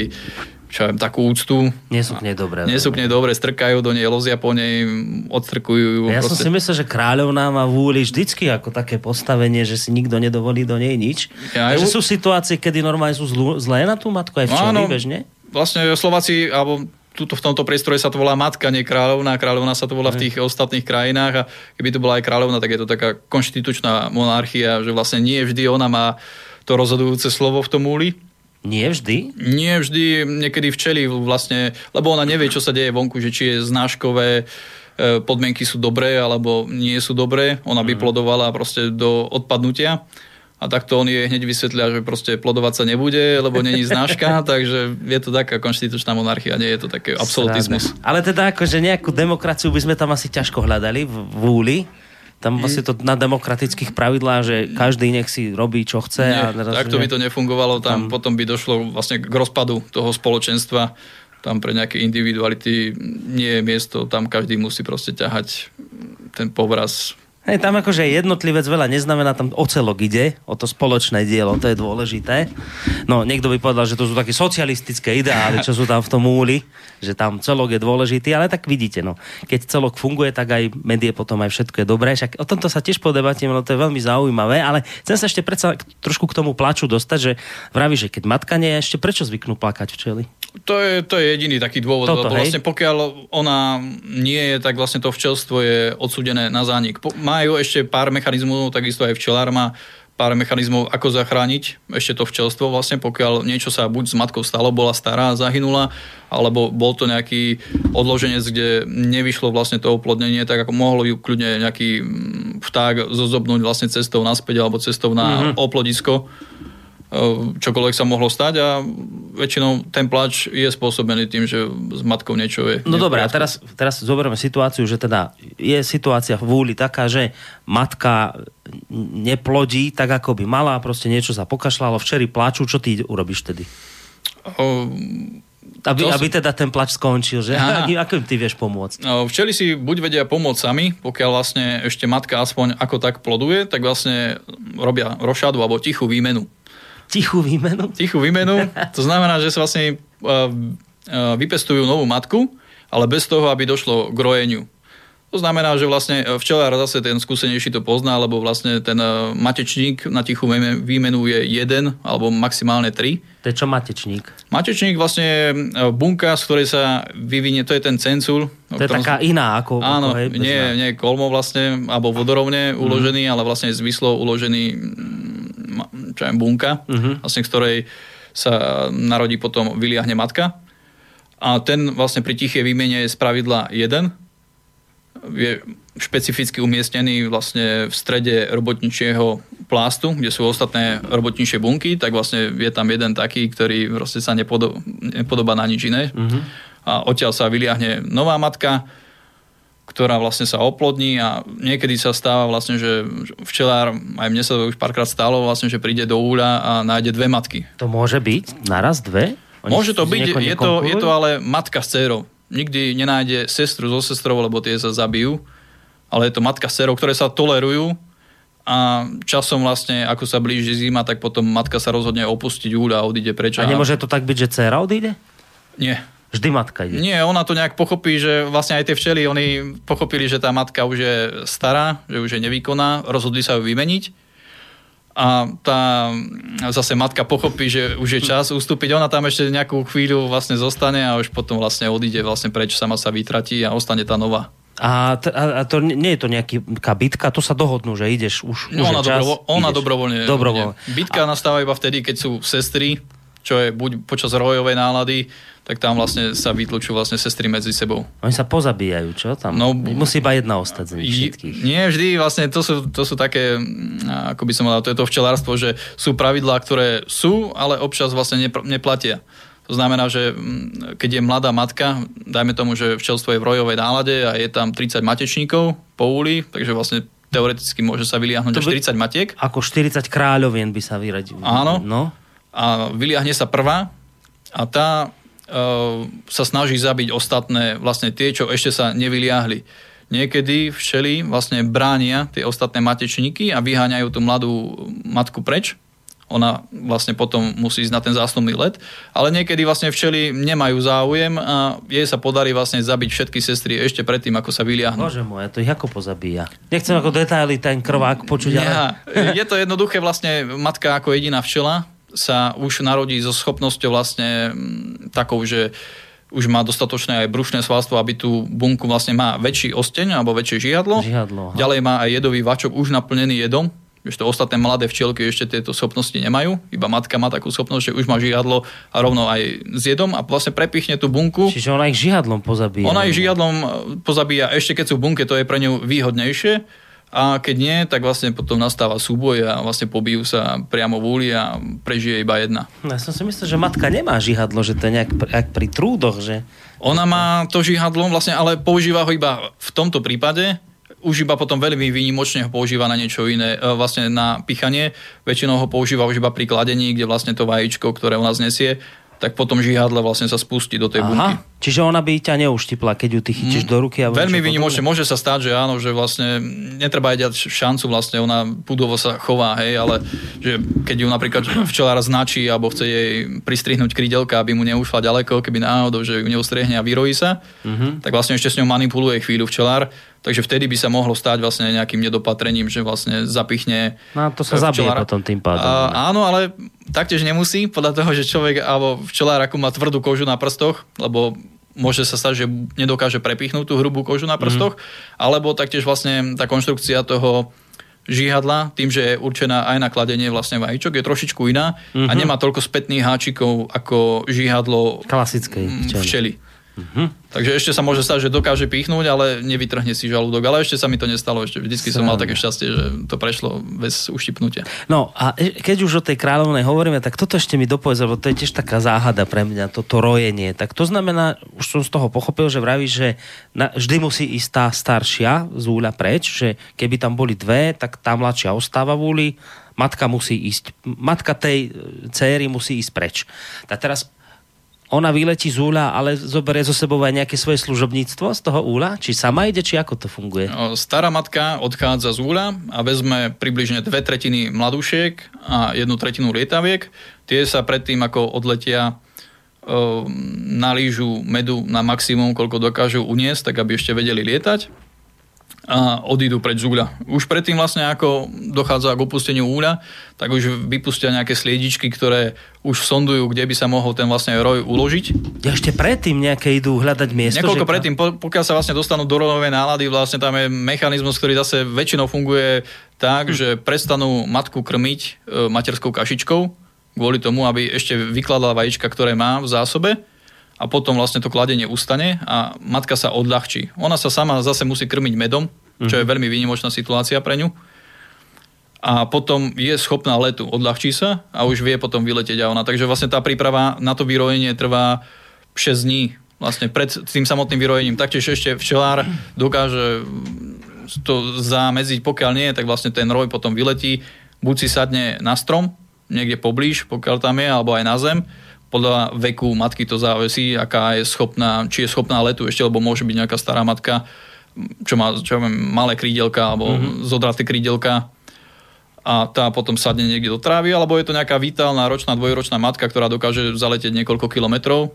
C: čo viem, takú úctu.
B: Nie sú k nej dobré.
C: Nie sú k nej dobre, strkajú do nej, lozia po nej, odstrkujú ju.
B: Ja som
C: proste.
B: si myslel, že kráľovná má v úli vždycky ako také postavenie, že si nikto nedovolí do nej nič.
C: Ja
B: Ja, že
C: ju-
B: sú situácie, kedy normálne sú zlú, zlé na tú matku aj včely,
C: Áno.
B: bežne?
C: Vlastne Slováci, alebo tuto v tomto priestore sa to volá matka, nie kráľovná. Kráľovná sa to volá v tých ostatných krajinách a keby to bola aj kráľovná, tak je to taká konštitučná monarchia, že vlastne nie vždy ona má to rozhodujúce slovo v tom úli.
B: Nie vždy.
C: Nie vždy, niekedy včeli vlastne, lebo ona nevie, čo sa deje vonku, že či je znáškové e, podmienky sú dobré alebo nie sú dobré. Ona by plodovala proste do odpadnutia. A takto on jej hneď vysvetlia, že proste plodovať sa nebude, lebo není znáška, takže je to taká konštitučná monarchia, nie je to také absolutizmus.
B: Sranda. Ale teda akože nejakú demokraciu by sme tam asi ťažko hľadali v, v úli. Tam asi to na demokratických pravidlách, že každý nech si robí, čo chce. a
C: Nie,
B: teraz,
C: takto
B: že-
C: by to nefungovalo, tam, tam potom by došlo vlastne k rozpadu toho spoločenstva, tam pre nejaké individuality nie je miesto, tam každý musí proste ťahať ten povraz.
B: Hej, tam akože jednotlivec veľa neznamená, tam ocelok ide, o to spoločné dielo, to je dôležité. No, niekto by povedal, že to sú také socialistické ideály, čo sú tam v tom úli, že tam celok je dôležitý, ale tak vidíte, no, keď celok funguje, tak aj medie potom aj všetko je dobré. Však o tomto sa tiež podebatíme, no to je veľmi zaujímavé, ale chcem sa ešte predsa trošku k tomu plaču dostať, že vraví, že keď matka nie je, ešte prečo zvyknú plakať včely?
C: To je, to je jediný taký dôvod,
B: Toto,
C: lebo
B: hej.
C: vlastne pokiaľ ona nie je, tak vlastne to včelstvo je odsúdené na zánik. Po, majú ešte pár mechanizmov, takisto aj včelár má pár mechanizmov, ako zachrániť ešte to včelstvo, vlastne pokiaľ niečo sa buď s matkou stalo, bola stará, zahynula, alebo bol to nejaký odloženec, kde nevyšlo vlastne to oplodnenie, tak ako mohlo ju kľudne nejaký mm, vták zozobnúť vlastne cestou naspäť alebo cestou na mm-hmm. oplodisko čokoľvek sa mohlo stať a väčšinou ten plač je spôsobený tým, že s matkou niečo je.
B: No dobré, a teraz, teraz zoberieme situáciu, že teda je situácia v úli taká, že matka neplodí tak, ako by mala, proste niečo sa pokašľalo, včeri plačú, čo ty urobíš tedy?
C: O,
B: Aby,
C: To
B: aby teda ten plač skončil, že?
C: Aha.
B: Akým, akým ty vieš pomôcť?
C: no, včeli si buď vedia pomôcť sami, pokiaľ vlastne ešte matka aspoň ako tak ploduje, tak vlastne robia rošadu alebo tichú výmenu.
B: Tichú výmenu?
C: Tichú výmenu, to znamená, že sa vlastne uh, uh, vypestujú novú matku, ale bez toho, aby došlo k rojeniu. To znamená, že vlastne včelár zase ten skúsenejší to pozná, lebo vlastne ten matečník na tichú výme- výmenu je jeden alebo maximálne tri.
B: To je čo matečník?
C: Matečník vlastne je bunka, z ktorej sa vyvinie, to je ten cencul.
B: To je taká iná ako...
C: Áno,
B: ako, hej,
C: nie, nie kolmo vlastne, alebo vodorovne
B: Mhm.
C: uložený, ale vlastne zmyslo uložený, mm, čo je bunka, uh-huh. vlastne, ktorej sa narodí potom, vyliahne matka. A ten vlastne pri tichej výmene je z pravidla jeden. Je špecificky umiestnený vlastne v strede robotničieho plástu, kde sú ostatné robotničie bunky, tak vlastne je tam jeden taký, ktorý proste sa nepodo- nepodobá na nič iné. Uh-huh. A odtiaľ sa vyliahne nová matka, ktorá vlastne sa oplodní a niekedy sa stáva vlastne, že včelár, aj mne sa to už párkrát stalo, vlastne, že príde do úľa a nájde dve matky.
B: To môže byť naraz dve?
C: Oni môže to byť, je to, je to ale matka s dcerou. Nikdy nenájde sestru so sestrou, lebo tie sa zabijú, ale je to matka s dcerou, ktoré sa tolerujú a časom vlastne, ako sa blíži zima, tak potom matka sa rozhodne opustiť úľa a odíde preč.
B: A nemôže to tak byť, že dcera odíde?
C: Nie.
B: Vždy matka ide.
C: Nie, ona to nejak pochopí, že vlastne aj tie včely, oni pochopili, že tá matka už je stará, že už je nevýkonná, rozhodli sa ju vymeniť. A tá zase matka pochopí, že už je čas ustúpiť. Ona tam ešte nejakú chvíľu vlastne zostane a už potom vlastne odíde vlastne preč, sama sa vytratí a ostane tá nová.
B: A, t- a to nie je to nejaká bitka, to sa dohodnú, že ideš už,
C: no,
B: už
C: ona,
B: čas,
C: dobrovo- ona
B: ideš.
C: dobrovoľne.
B: Dobrovoľne.
C: Bitka a... nastáva iba vtedy, keď sú sestry, čo je buď počas rojovej nálady, tak tam vlastne sa vytlučujú vlastne sestry medzi sebou.
B: Oni sa pozabíjajú, čo tam? No, Musí iba jedna ostať z nich všetkých.
C: Nie vždy, vlastne to sú, to sú také, mm, ako by som povedal, to je to včelárstvo, že sú pravidlá, ktoré sú, ale občas vlastne neplatia. To znamená, že mm, keď je mladá matka, dajme tomu, že včelstvo je v rojovej nálade a je tam 30 matečníkov po úli, takže vlastne teoreticky môže sa vyliahnuť až 40 matiek.
B: Ako 40 kráľovien by sa vyradil.
C: Áno.
B: No.
C: A vyliahne sa prvá a tá sa snaží zabiť ostatné, vlastne tie, čo ešte sa nevyliahli. Niekedy včely vlastne bránia tie ostatné matečníky a vyháňajú tú mladú matku preč. Ona vlastne potom musí ísť na ten zásnubný let. Ale niekedy vlastne včely nemajú záujem a jej sa podarí vlastne zabiť všetky sestry ešte predtým, ako sa vyliahnu.
B: Bože môj, to ich ako pozabíja. Nechcem ako detaily ten krvák počuť,
C: ale... Ja, je to jednoduché vlastne matka ako jediná včela sa už narodí so schopnosťou vlastne mm, takou, že už má dostatočné aj brušné svalstvo, aby tú bunku vlastne má väčší osteň alebo väčšie žihadlo.
B: žihadlo
C: Ďalej má aj jedový vačok už naplnený jedom, to ostatné mladé včielky ešte tieto schopnosti nemajú. Iba matka má takú schopnosť, že už má žihadlo a rovno aj s jedom a vlastne prepichne tú bunku.
B: Čiže ona ich žihadlom pozabíja.
C: Ona ich žihadlom pozabíja, ešte keď sú v bunke, to je pre ňu výhodnejšie a keď nie, tak vlastne potom nastáva súboj a vlastne pobijú sa priamo v úli a prežije iba jedna.
B: Ja som si myslel, že matka nemá žihadlo, že to je nejak jak pri trúdoch, že...
C: Ona má to žihadlo vlastne, ale používa ho iba v tomto prípade, už iba potom veľmi výnimočne ho používa na niečo iné, e, vlastne na pichanie. Väčšinou ho používa už iba pri kladení, kde vlastne to vajíčko, ktoré u nás nesie, tak potom žihadle vlastne sa spustí do tej Aha, bunky.
B: Čiže ona by ťa neuštipla, keď ju ty chytíš mm, do ruky. A
C: veľmi výnimočne môže sa stať, že áno, že vlastne netreba dať šancu, vlastne ona pudovo sa chová, hej, ale že keď ju napríklad včelár značí alebo chce jej pristrihnúť krydelka, aby mu neušla ďaleko, keby náhodou, že ju neustriehne a vyrojí sa, mm-hmm. tak vlastne ešte s ňou manipuluje chvíľu včelár Takže vtedy by sa mohlo stať vlastne nejakým nedopatrením, že vlastne zapichne...
B: No to sa zabije potom tým pádom.
C: A, áno, ale taktiež nemusí, podľa toho, že človek alebo včelár ako má tvrdú kožu na prstoch, lebo môže sa stať, že nedokáže prepichnúť tú hrubú kožu na prstoch, mm. alebo taktiež vlastne tá konštrukcia toho žihadla, tým, že je určená aj na kladenie vlastne vajíčok, je trošičku iná mm-hmm. a mhm. nemá toľko spätných háčikov ako žihadlo
B: klasickej
C: včely. Mm-hmm. Takže ešte sa môže stať, že dokáže pichnúť, ale nevytrhne si žalúdok. Ale ešte sa mi to nestalo. Ešte vždycky som mal také šťastie, že to prešlo bez uštipnutia.
B: No a e, keď už o tej kráľovnej hovoríme, tak toto ešte mi dopovedz, lebo to je tiež taká záhada pre mňa, toto rojenie. Tak to znamená, už som z toho pochopil, že vravíš, že na, vždy musí ísť tá staršia z úľa preč, že keby tam boli dve, tak tá mladšia ostáva v úli, matka musí ísť, matka tej e, céry musí ísť preč. Tak teraz ona vyletí z úľa, ale zoberie zo sebou aj nejaké svoje služobníctvo z toho úľa? Či sama ide, či ako to funguje?
C: No, stará matka odchádza z úľa a vezme približne dve tretiny mladúšiek a jednu tretinu lietaviek. Tie sa predtým, ako odletia, nalížu medu na maximum, koľko dokážu uniesť, tak aby ešte vedeli lietať. A odídu preč z úľa. Už predtým vlastne ako dochádza k opusteniu úľa, tak už vypustia nejaké sliedičky, ktoré už sondujú, kde by sa mohol ten vlastne roj uložiť.
B: Ja ešte predtým nejaké idú hľadať miesto?
C: Niekoľko že... predtým, pokiaľ sa vlastne dostanú do rojovej nálady, vlastne tam je mechanizmus, ktorý zase väčšinou funguje tak, hm. že prestanú matku krmiť e, materskou kašičkou, kvôli tomu, aby ešte vykladala vajíčka, ktoré má v zásobe a potom vlastne to kladenie ustane a matka sa odľahčí. Ona sa sama zase musí krmiť medom, čo je mhm. veľmi výnimočná situácia pre ňu. A potom je schopná letu, odľahčí sa a už vie potom vyletieť a ona. Takže vlastne tá príprava na to vyrojenie trvá 6 dní. Vlastne pred tým samotným vyrojením. Taktiež ešte včelár dokáže to zamedziť, pokiaľ nie, tak vlastne ten roj potom vyletí, buď si sadne na strom, niekde poblíž, pokiaľ tam je, alebo aj na zem, podľa veku matky to závisí, aká je schopná, či je schopná letu ešte, lebo môže byť nejaká stará matka, čo má čo ja viem, malé krídelka alebo mm-hmm. zodraté krídelka a tá potom sadne niekde do trávy, alebo je to nejaká vitálna ročná, dvojročná matka, ktorá dokáže zaletieť niekoľko kilometrov.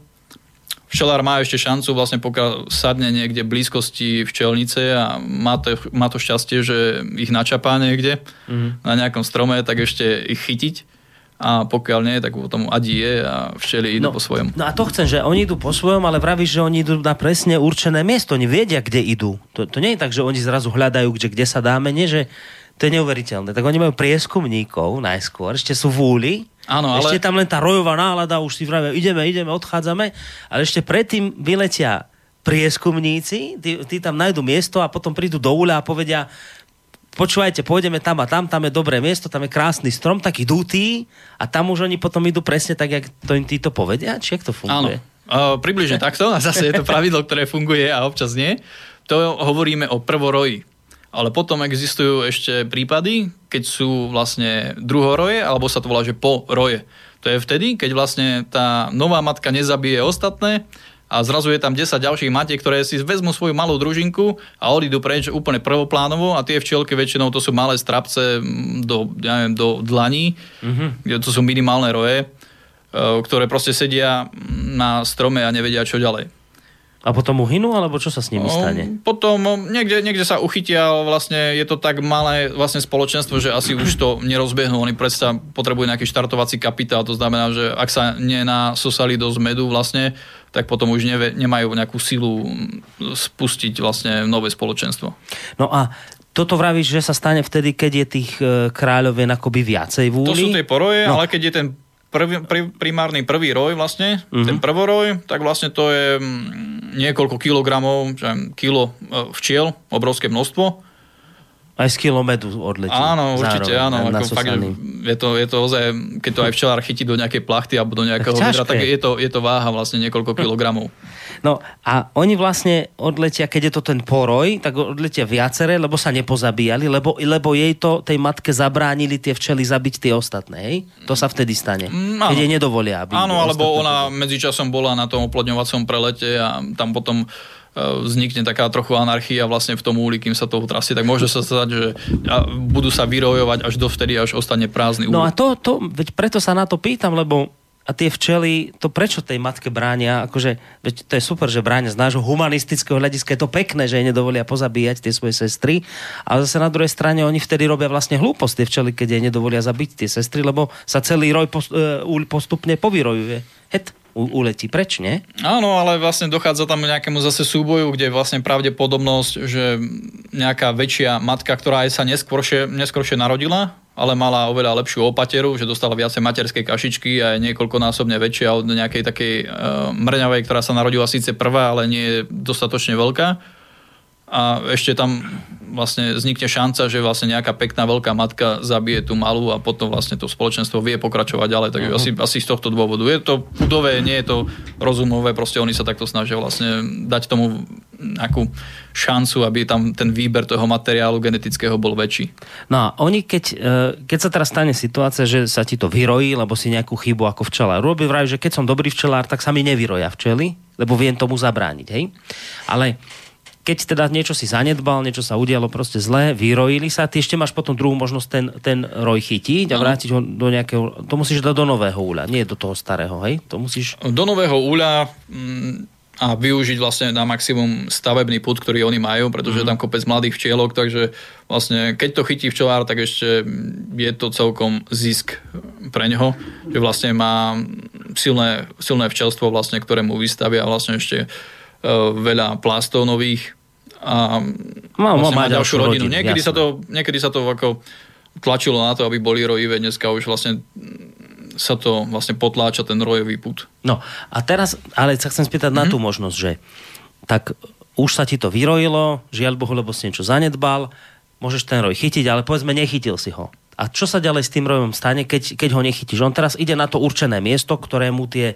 C: Včelár má ešte šancu, vlastne pokiaľ sadne niekde v blízkosti včelnice a má to, má to šťastie, že ich načapá niekde mm-hmm. na nejakom strome, tak ešte ich chytiť a pokiaľ nie, tak potom adie a včeli idú
B: no,
C: po svojom.
B: No a to chcem, že oni idú po svojom, ale vravíš, že oni idú na presne určené miesto, oni vedia, kde idú. To, to nie je tak, že oni zrazu hľadajú, kde, kde sa dáme, nie, že to je neuveriteľné. Tak oni majú prieskumníkov najskôr, ešte sú v úli,
C: Áno,
B: ale... Ešte tam len tá rojová nálada, už si vravia, ideme, ideme, odchádzame, ale ešte predtým vyletia prieskumníci, tí, tí tam nájdu miesto a potom prídu do úľa a povedia, počúvajte, pôjdeme tam a tam, tam je dobré miesto, tam je krásny strom, taký dutý a tam už oni potom idú presne tak, jak to im títo povedia? Či jak to funguje?
C: Áno, uh, približne takto a zase je to pravidlo, ktoré funguje a občas nie. To hovoríme o prvoroji. Ale potom existujú ešte prípady, keď sú vlastne druhoroje, alebo sa to volá, že po roje. To je vtedy, keď vlastne tá nová matka nezabije ostatné a zrazu je tam 10 ďalších matiek, ktoré si vezmú svoju malú družinku a odídu preč úplne prvoplánovo a tie včielky väčšinou to sú malé strapce do, ja neviem, do dlaní, mm-hmm. to sú minimálne roje, e, ktoré proste sedia na strome a nevedia čo ďalej.
B: A potom uhynú, alebo čo sa s nimi stane?
C: Potom niekde, niekde sa uchytia, vlastne je to tak malé vlastne spoločenstvo, že asi už to nerozbehnú. Oni predsa potrebujú nejaký štartovací kapitál, to znamená, že ak sa nenasosali do zmedu vlastne, tak potom už neve, nemajú nejakú silu spustiť vlastne nové spoločenstvo.
B: No a toto vravíš, že sa stane vtedy, keď je tých e, kráľovien akoby viacej v úli?
C: To sú tie poroje, no. ale keď je ten prvý, pr- primárny prvý roj vlastne, uh-huh. ten prvoroj, tak vlastne to je niekoľko kilogramov, že kilo e, včiel, obrovské množstvo.
B: Aj z kilometru odletí.
C: Áno, určite, áno. Ako fakt, je, to, je to ozaj, keď to aj včelár chytí do nejakej plachty alebo do nejakého tak, vidra, tak je to, je to váha vlastne niekoľko kilogramov.
B: No a oni vlastne odletia, keď je to ten poroj, tak odletia viaceré, lebo sa nepozabíjali, lebo, lebo jej to, tej matke zabránili tie včely zabiť tie ostatné, hej? To sa vtedy stane. Mm, keď jej nedovolia. Aby
C: áno, alebo ona medzičasom bola na tom oplodňovacom prelete a tam potom vznikne taká trochu anarchia vlastne v tom úli, kým sa toho trasie, tak môže sa stať, že budú sa vyrojovať až dovtedy, až ostane prázdny
B: úl. No a to, to, veď preto sa na to pýtam, lebo a tie včely, to prečo tej matke bránia, akože, veď to je super, že bránia z nášho humanistického hľadiska, je to pekné, že jej nedovolia pozabíjať tie svoje sestry, ale zase na druhej strane oni vtedy robia vlastne hlúposť tie včely, keď jej nedovolia zabiť tie sestry, lebo sa celý roj e, postupne povyrojuje. Het, uletí preč, nie?
C: Áno, ale vlastne dochádza tam nejakému zase súboju, kde je vlastne pravdepodobnosť, že nejaká väčšia matka, ktorá aj sa neskôršie, neskôršie narodila, ale mala oveľa lepšiu opateru, že dostala viacej materskej kašičky a je niekoľkonásobne väčšia od nejakej takej uh, mrňavej, ktorá sa narodila síce prvá, ale nie je dostatočne veľká. A ešte tam vlastne vznikne šanca, že vlastne nejaká pekná veľká matka zabije tú malú a potom vlastne to spoločenstvo vie pokračovať ďalej. Takže uh-huh. asi, asi z tohto dôvodu. Je to pudové, nie je to rozumové, proste oni sa takto snažia vlastne dať tomu nejakú šancu, aby tam ten výber toho materiálu genetického bol väčší.
B: No a oni, keď, e, keď sa teraz stane situácia, že sa ti to vyrojí, lebo si nejakú chybu ako včelár robí, vraj, že keď som dobrý včelár, tak sa mi nevyroja včely, lebo viem tomu zabrániť, hej? Ale keď teda niečo si zanedbal, niečo sa udialo proste zle, vyrojili sa, ty ešte máš potom druhú možnosť ten, ten roj chytiť a vrátiť ho do nejakého, to musíš dať do nového úľa, nie do toho starého, hej? To musíš...
C: Do nového úľa mm, a využiť vlastne na maximum stavebný put, ktorý oni majú, pretože mm. je tam kopec mladých včielok, takže vlastne keď to chytí včelár, tak ešte je to celkom zisk pre neho, že vlastne má silné, silné včelstvo, vlastne, ktoré mu vystavia vlastne ešte veľa plastov nových a
B: má,
C: vlastne
B: má, má
C: ďalšiu rodinu.
B: rodinu
C: niekedy, sa to, niekedy sa to ako tlačilo na to, aby boli rojivé, dneska už vlastne sa to vlastne potláča ten rojový put.
B: No a teraz, ale sa chcem spýtať mm-hmm. na mhm. tú možnosť, že tak už sa ti to vyrojilo, žiaľ Bohu, lebo si niečo zanedbal, môžeš ten roj chytiť, ale povedzme, nechytil si ho. A čo sa ďalej s tým rojom stane, keď, keď ho nechytíš? On teraz ide na to určené miesto, ktorému tie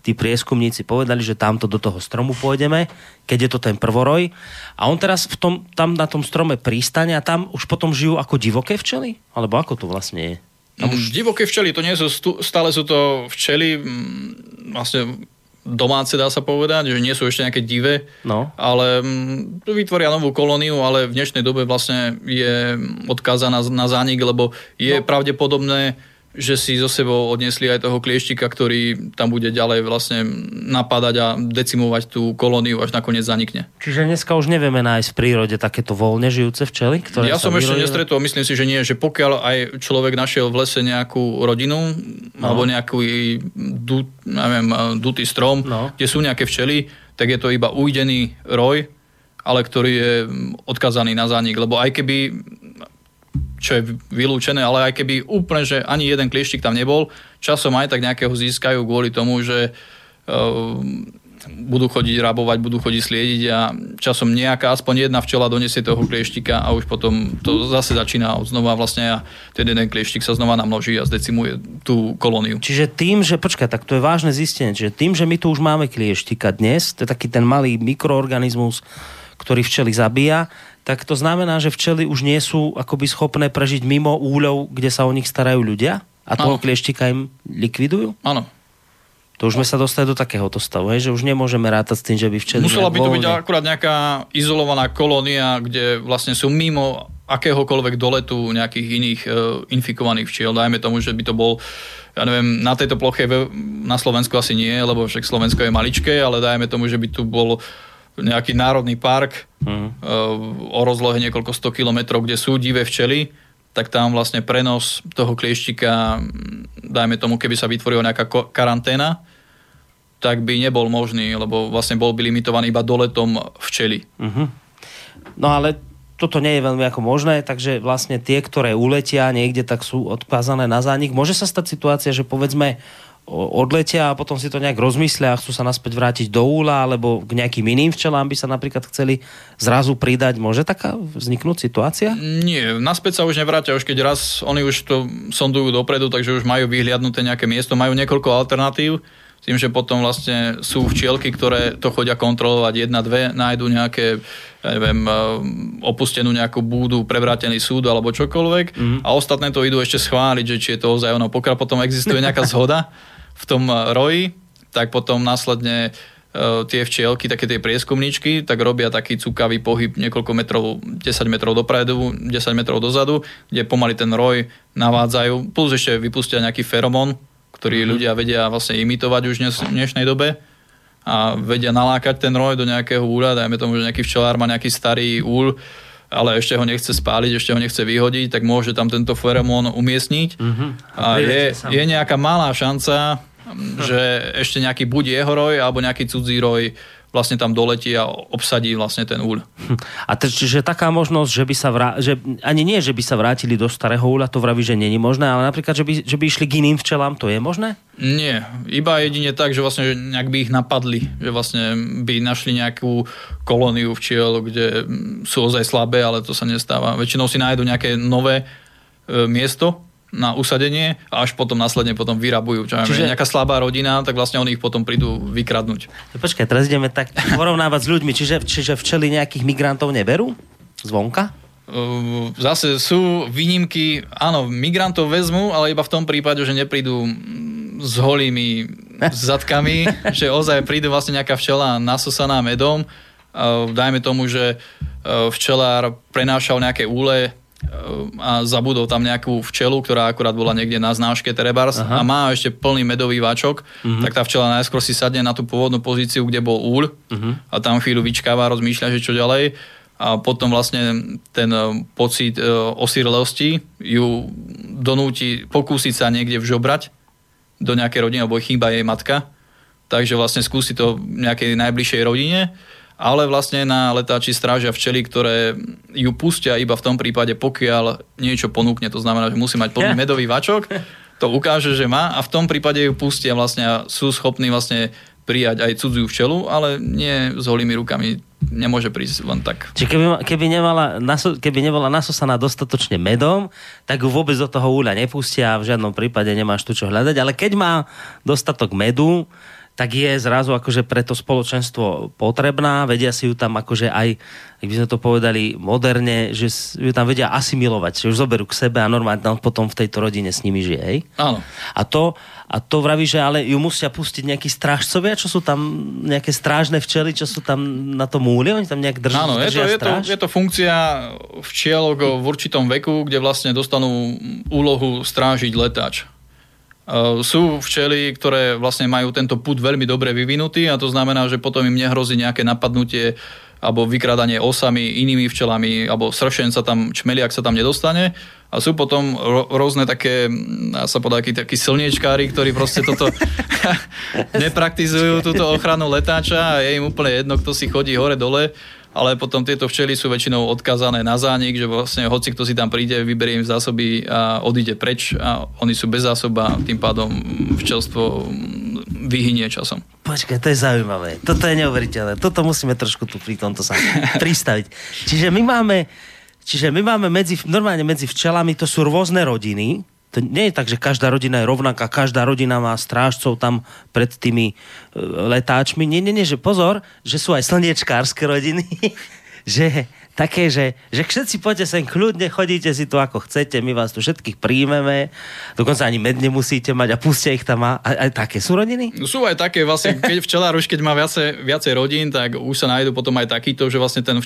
B: tí prieskumníci povedali, že tamto do toho stromu pôjdeme, keď je to ten prvoroj. A on teraz v tom, tam na tom strome prístane a tam už potom žijú ako divoké včely? Alebo ako to vlastne je?
C: Tam už... Divoké včely, to nie sú, stále sú to včely, vlastne domáce, dá sa povedať, že nie sú ešte nejaké divé,
B: no.
C: ale tu vytvoria novú kolóniu, ale v dnešnej dobe vlastne je odkázaná na zánik, lebo je no. pravdepodobné, že si zo sebou odnesli aj toho klieštika, ktorý tam bude ďalej vlastne napadať a decimovať tú kolóniu, až nakoniec zanikne.
B: Čiže dneska už nevieme nájsť v prírode takéto voľne žijúce včely?
C: Ktoré ja som ešte nestretol, myslím si, že nie, že pokiaľ aj človek našiel v lese nejakú rodinu no. alebo nejaký du, neviem, dutý strom, no. kde sú nejaké včely, tak je to iba ujdený roj, ale ktorý je odkazaný na zánik, lebo aj keby čo je vylúčené, ale aj keby úplne, že ani jeden klieštik tam nebol, časom aj tak nejakého získajú kvôli tomu, že uh, budú chodiť rabovať, budú chodiť sliediť a časom nejaká, aspoň jedna včela donesie toho klieštika a už potom to zase začína od znova vlastne a ten jeden klieštik sa znova namnoží a zdecimuje tú kolóniu.
B: Čiže tým, že, počkaj, tak to je vážne zistenie, že tým, že my tu už máme klieštika dnes, to je taký ten malý mikroorganizmus, ktorý včely zabíja, tak to znamená, že včely už nie sú akoby schopné prežiť mimo úľov, kde sa o nich starajú ľudia? A toho ano. klieštika im likvidujú?
C: Áno.
B: To už sme sa dostali do takéhoto stavu, že už nemôžeme rátať s tým, že by včely...
C: Musela by to byť akurát nejaká izolovaná kolónia, kde vlastne sú mimo akéhokoľvek doletu nejakých iných uh, infikovaných včiel. Dajme tomu, že by to bol ja neviem, na tejto ploche na Slovensku asi nie, lebo však Slovensko je maličké, ale dajme tomu, že by tu bol nejaký národný park mm. o rozlohe niekoľko 100 kilometrov, kde sú divé včely, tak tam vlastne prenos toho klieštika, dajme tomu, keby sa vytvorila nejaká karanténa, tak by nebol možný, lebo vlastne bol by limitovaný iba doletom včely. Mm-hmm.
B: No ale toto nie je veľmi ako možné, takže vlastne tie, ktoré uletia niekde, tak sú odkázané na zánik. Môže sa stať situácia, že povedzme odletia a potom si to nejak rozmyslia a chcú sa naspäť vrátiť do úla alebo k nejakým iným včelám by sa napríklad chceli zrazu pridať. Môže taká vzniknúť situácia?
C: Nie, naspäť sa už nevrátia, už keď raz oni už to sondujú dopredu, takže už majú vyhliadnuté nejaké miesto, majú niekoľko alternatív, tým, že potom vlastne sú včielky, ktoré to chodia kontrolovať jedna, dve, nájdu nejaké ja neviem, eh, opustenú nejakú búdu, prevrátený súd alebo čokoľvek mm. a ostatné to idú ešte schváliť, že či je to ozaj ono. Pokiaľ potom existuje nejaká zhoda, v tom eh, roji, tak potom následne uh, tie včielky, také tie prieskumničky, tak robia taký cukavý pohyb niekoľko metrov, 10 metrov dopredu, 10 metrov dozadu, kde pomaly ten roj navádzajú, plus ešte vypustia nejaký feromón, ktorý mm-hmm. ľudia vedia vlastne imitovať už v dnešnej dobe a vedia nalákať ten roj do nejakého úľa, dajme tomu, že nejaký včelár má nejaký starý úl, ale ešte ho nechce spáliť, ešte ho nechce vyhodiť, tak môže tam tento feromón umiestniť. Mm-hmm. A, a je, je nejaká malá šanca, že ešte nejaký buď jeho roj, alebo nejaký cudzí roj vlastne tam doletí a obsadí vlastne ten úľ.
B: A t- čiže taká možnosť, že by sa vrá- že ani nie, že by sa vrátili do starého úľa, to vraví, že není možné, ale napríklad, že by, že by išli k iným včelám, to je možné?
C: Nie, iba jedine tak, že vlastne že nejak by ich napadli, že vlastne by našli nejakú kolóniu včiel, kde sú ozaj slabé, ale to sa nestáva. Väčšinou si nájdu nejaké nové e, miesto, na usadenie a až potom následne potom vyrabujú. Čo Čiže... nejaká slabá rodina, tak vlastne oni ich potom prídu vykradnúť.
B: No počkaj, teraz ideme tak porovnávať s ľuďmi. Čiže, čiže včely nejakých migrantov neberú? Zvonka?
C: Zase sú výnimky, áno, migrantov vezmu, ale iba v tom prípade, že neprídu s holými zadkami, že ozaj príde vlastne nejaká včela nasosaná medom. Dajme tomu, že včelár prenášal nejaké úle a zabudol tam nejakú včelu, ktorá akurát bola niekde na znáške Terebars a má ešte plný medový váčok, uh-huh. tak tá včela najskôr si sadne na tú pôvodnú pozíciu, kde bol úl uh-huh. a tam chvíľu vyčkáva, rozmýšľa, že čo ďalej a potom vlastne ten e, pocit e, osirlosti ju donúti pokúsiť sa niekde vžobrať do nejakej rodiny, alebo chýba jej matka. Takže vlastne skúsi to v nejakej najbližšej rodine ale vlastne na letáči strážia včely, ktoré ju pustia iba v tom prípade, pokiaľ niečo ponúkne. To znamená, že musí mať plný medový vačok, to ukáže, že má a v tom prípade ju pustia vlastne a sú schopní vlastne prijať aj cudziu včelu, ale nie s holými rukami nemôže prísť len tak.
B: Čiže keby, keby, nemala, keby nebola nasosaná dostatočne medom, tak ju vôbec do toho úľa nepustia a v žiadnom prípade nemáš tu čo hľadať, ale keď má dostatok medu, tak je zrazu akože pre to spoločenstvo potrebná, vedia si ju tam akože aj, ak by sme to povedali moderne, že ju tam vedia asimilovať, že už zoberú k sebe a normálne tam potom v tejto rodine s nimi žije, hej?
C: Áno.
B: A to, a to vraví, že ale ju musia pustiť nejakí strážcovia, čo sú tam nejaké strážne včely, čo sú tam na tom múli, oni tam nejak držia,
C: Áno, je to, je, to, je to funkcia včiel v určitom veku, kde vlastne dostanú úlohu strážiť letáč. Eh, sú včely, ktoré vlastne majú tento put veľmi dobre vyvinutý a to znamená, že potom im nehrozí nejaké napadnutie alebo vykradanie osami, inými včelami, alebo sršen sa tam, čmeliak sa tam nedostane. A sú potom rôzne také, dá sa povedať, takí, takí silniečkári, ktorí proste toto nepraktizujú, túto ochranu letáča a je im úplne jedno, kto si chodí hore-dole ale potom tieto včely sú väčšinou odkazané na zánik, že vlastne hoci kto si tam príde, vyberie im zásoby a odíde preč a oni sú bez zásoba, tým pádom včelstvo vyhynie časom.
B: Počkaj, to je zaujímavé. Toto je neuveriteľné. Toto musíme trošku tu pri tomto sa pristaviť. Čiže my máme, čiže my máme medzi, normálne medzi včelami, to sú rôzne rodiny, to nie je tak, že každá rodina je rovnaká, každá rodina má strážcov tam pred tými e, letáčmi. Nie, nie, nie, že pozor, že sú aj slniečkárske rodiny, že také, že, že všetci poďte sem kľudne, chodíte si tu ako chcete, my vás tu všetkých príjmeme, dokonca ani med nemusíte mať a pustia ich tam. A, aj také sú rodiny?
C: No sú aj také, vlastne, keď včelár už keď má viacej, viacej rodín, tak už sa nájdú potom aj takýto, že vlastne ten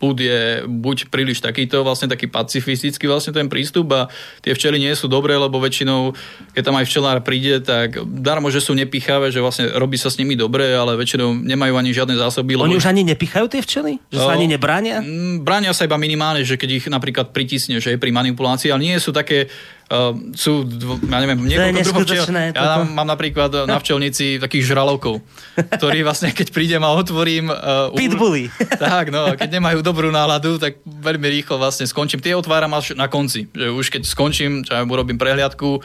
C: púd je buď príliš takýto, vlastne taký pacifistický vlastne ten prístup a tie včely nie sú dobré, lebo väčšinou, keď tam aj včelár príde, tak darmo, že sú nepichavé, že vlastne robí sa s nimi dobre, ale väčšinou nemajú ani žiadne zásoby.
B: Oni už ani nepichajú tie včely? Že sa ani nebránia?
C: Bránia sa iba minimálne, že keď ich napríklad pritisne, že je pri manipulácii, ale nie sú také Uh, sú, ja neviem, niekoľko druhov včiel. Ja tam mám napríklad na včelnici takých žralokov, ktorí vlastne, keď prídem a otvorím...
B: Uh, Pitbully.
C: Tak, no, keď nemajú dobrú náladu, tak veľmi rýchlo vlastne skončím. Tie otváram až na konci. Že už keď skončím, čo ja urobím prehliadku,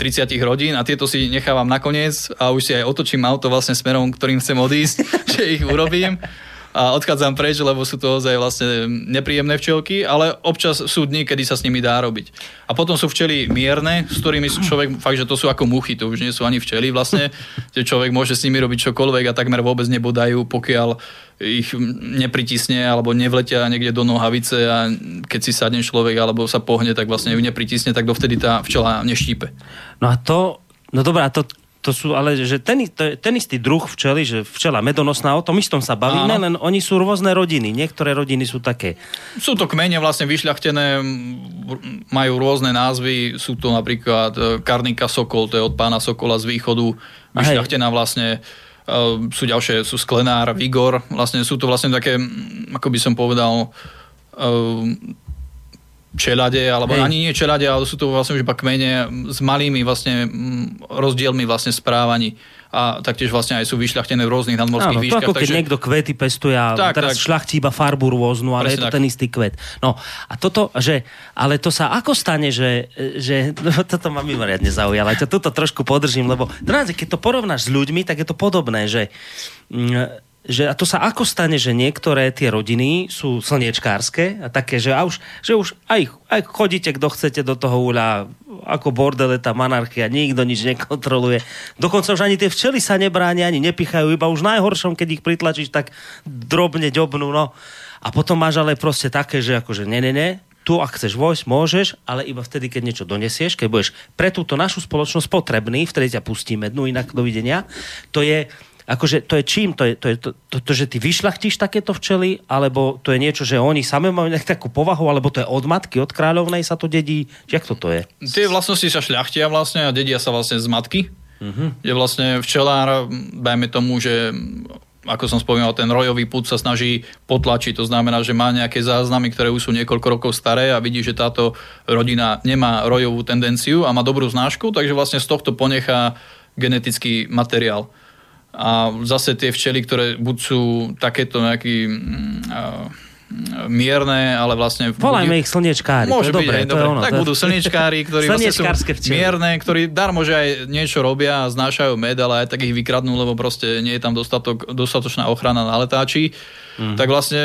C: 30 rodín a tieto si nechávam nakoniec a už si aj otočím auto vlastne smerom, ktorým chcem odísť, že ich urobím a odchádzam preč, lebo sú to ozaj vlastne nepríjemné včelky, ale občas sú dni, kedy sa s nimi dá robiť. A potom sú včely mierne, s ktorými človek, fakt, že to sú ako muchy, to už nie sú ani včely vlastne, že človek môže s nimi robiť čokoľvek a takmer vôbec nebodajú, pokiaľ ich nepritisne alebo nevletia niekde do nohavice a keď si sadne človek alebo sa pohne, tak vlastne ju nepritisne, tak dovtedy tá včela neštípe.
B: No a to, no dobrá, to to sú ale, že ten, to, ten istý druh včely, že včela medonosná, o tom istom sa bavíme, Áno. len oni sú rôzne rodiny. Niektoré rodiny sú také.
C: Sú to kmene vlastne vyšľachtené, majú rôzne názvy, sú to napríklad e, Karnika Sokol, to je od pána Sokola z východu, vyšľachtená vlastne e, sú ďalšie, sú Sklenár, Vigor, vlastne sú to vlastne také, ako by som povedal, e, čelade, alebo Hej. ani nie čelade, ale sú to vlastne už iba kmene s malými vlastne rozdielmi vlastne správaní a taktiež vlastne aj sú vyšľachtené v rôznych nadmorských Áno, výškach.
B: To ako keď takže... niekto kvety pestuje a tak, teraz tak. šľachtí iba farbu rôznu, ale Presne je to tak. ten istý kvet. No a toto, že, ale to sa ako stane, že, že no, toto ma mimoriadne zaujalo. Ja toto trošku podržím, lebo keď to porovnáš s ľuďmi, tak je to podobné, že mm, že a to sa ako stane, že niektoré tie rodiny sú slniečkárske a také, že, a už, že už aj, aj chodíte, kto chcete do toho úľa, ako bordele, tá monarchia, nikto nič nekontroluje. Dokonca už ani tie včely sa nebránia, ani nepichajú, iba už najhoršom, keď ich pritlačíš, tak drobne ďobnú, no. A potom máš ale proste také, že akože ne, ne, ne, tu ak chceš vojsť, môžeš, ale iba vtedy, keď niečo donesieš, keď budeš pre túto našu spoločnosť potrebný, vtedy ťa pustíme, no inak dovidenia. To je, akože to je čím? To je to, je to, to, to že ty vyšľachtíš takéto včely, alebo to je niečo, že oni sami majú nejakú takú povahu, alebo to je od matky, od kráľovnej sa to dedí? Jak to to je?
C: Tie vlastnosti sa šľachtia vlastne a dedia sa vlastne z matky. Uh-huh. Je vlastne včelár, dajme tomu, že ako som spomínal, ten rojový put sa snaží potlačiť. To znamená, že má nejaké záznamy, ktoré už sú niekoľko rokov staré a vidí, že táto rodina nemá rojovú tendenciu a má dobrú znášku, takže vlastne z tohto ponechá genetický materiál. A zase tie včely, ktoré buď sú takéto nejaký... Uh, mierne, ale vlastne...
B: Volajme ich slniečkári.
C: Môže byť, dobré, aj, dobré. Ono, tak to... budú slniečkári, ktorí vlastne sú včely. mierne, ktorí darmo, že aj niečo robia a znášajú med, ale aj tak ich vykradnú, lebo proste nie je tam dostatok, dostatočná ochrana na letáči. Mm. Tak vlastne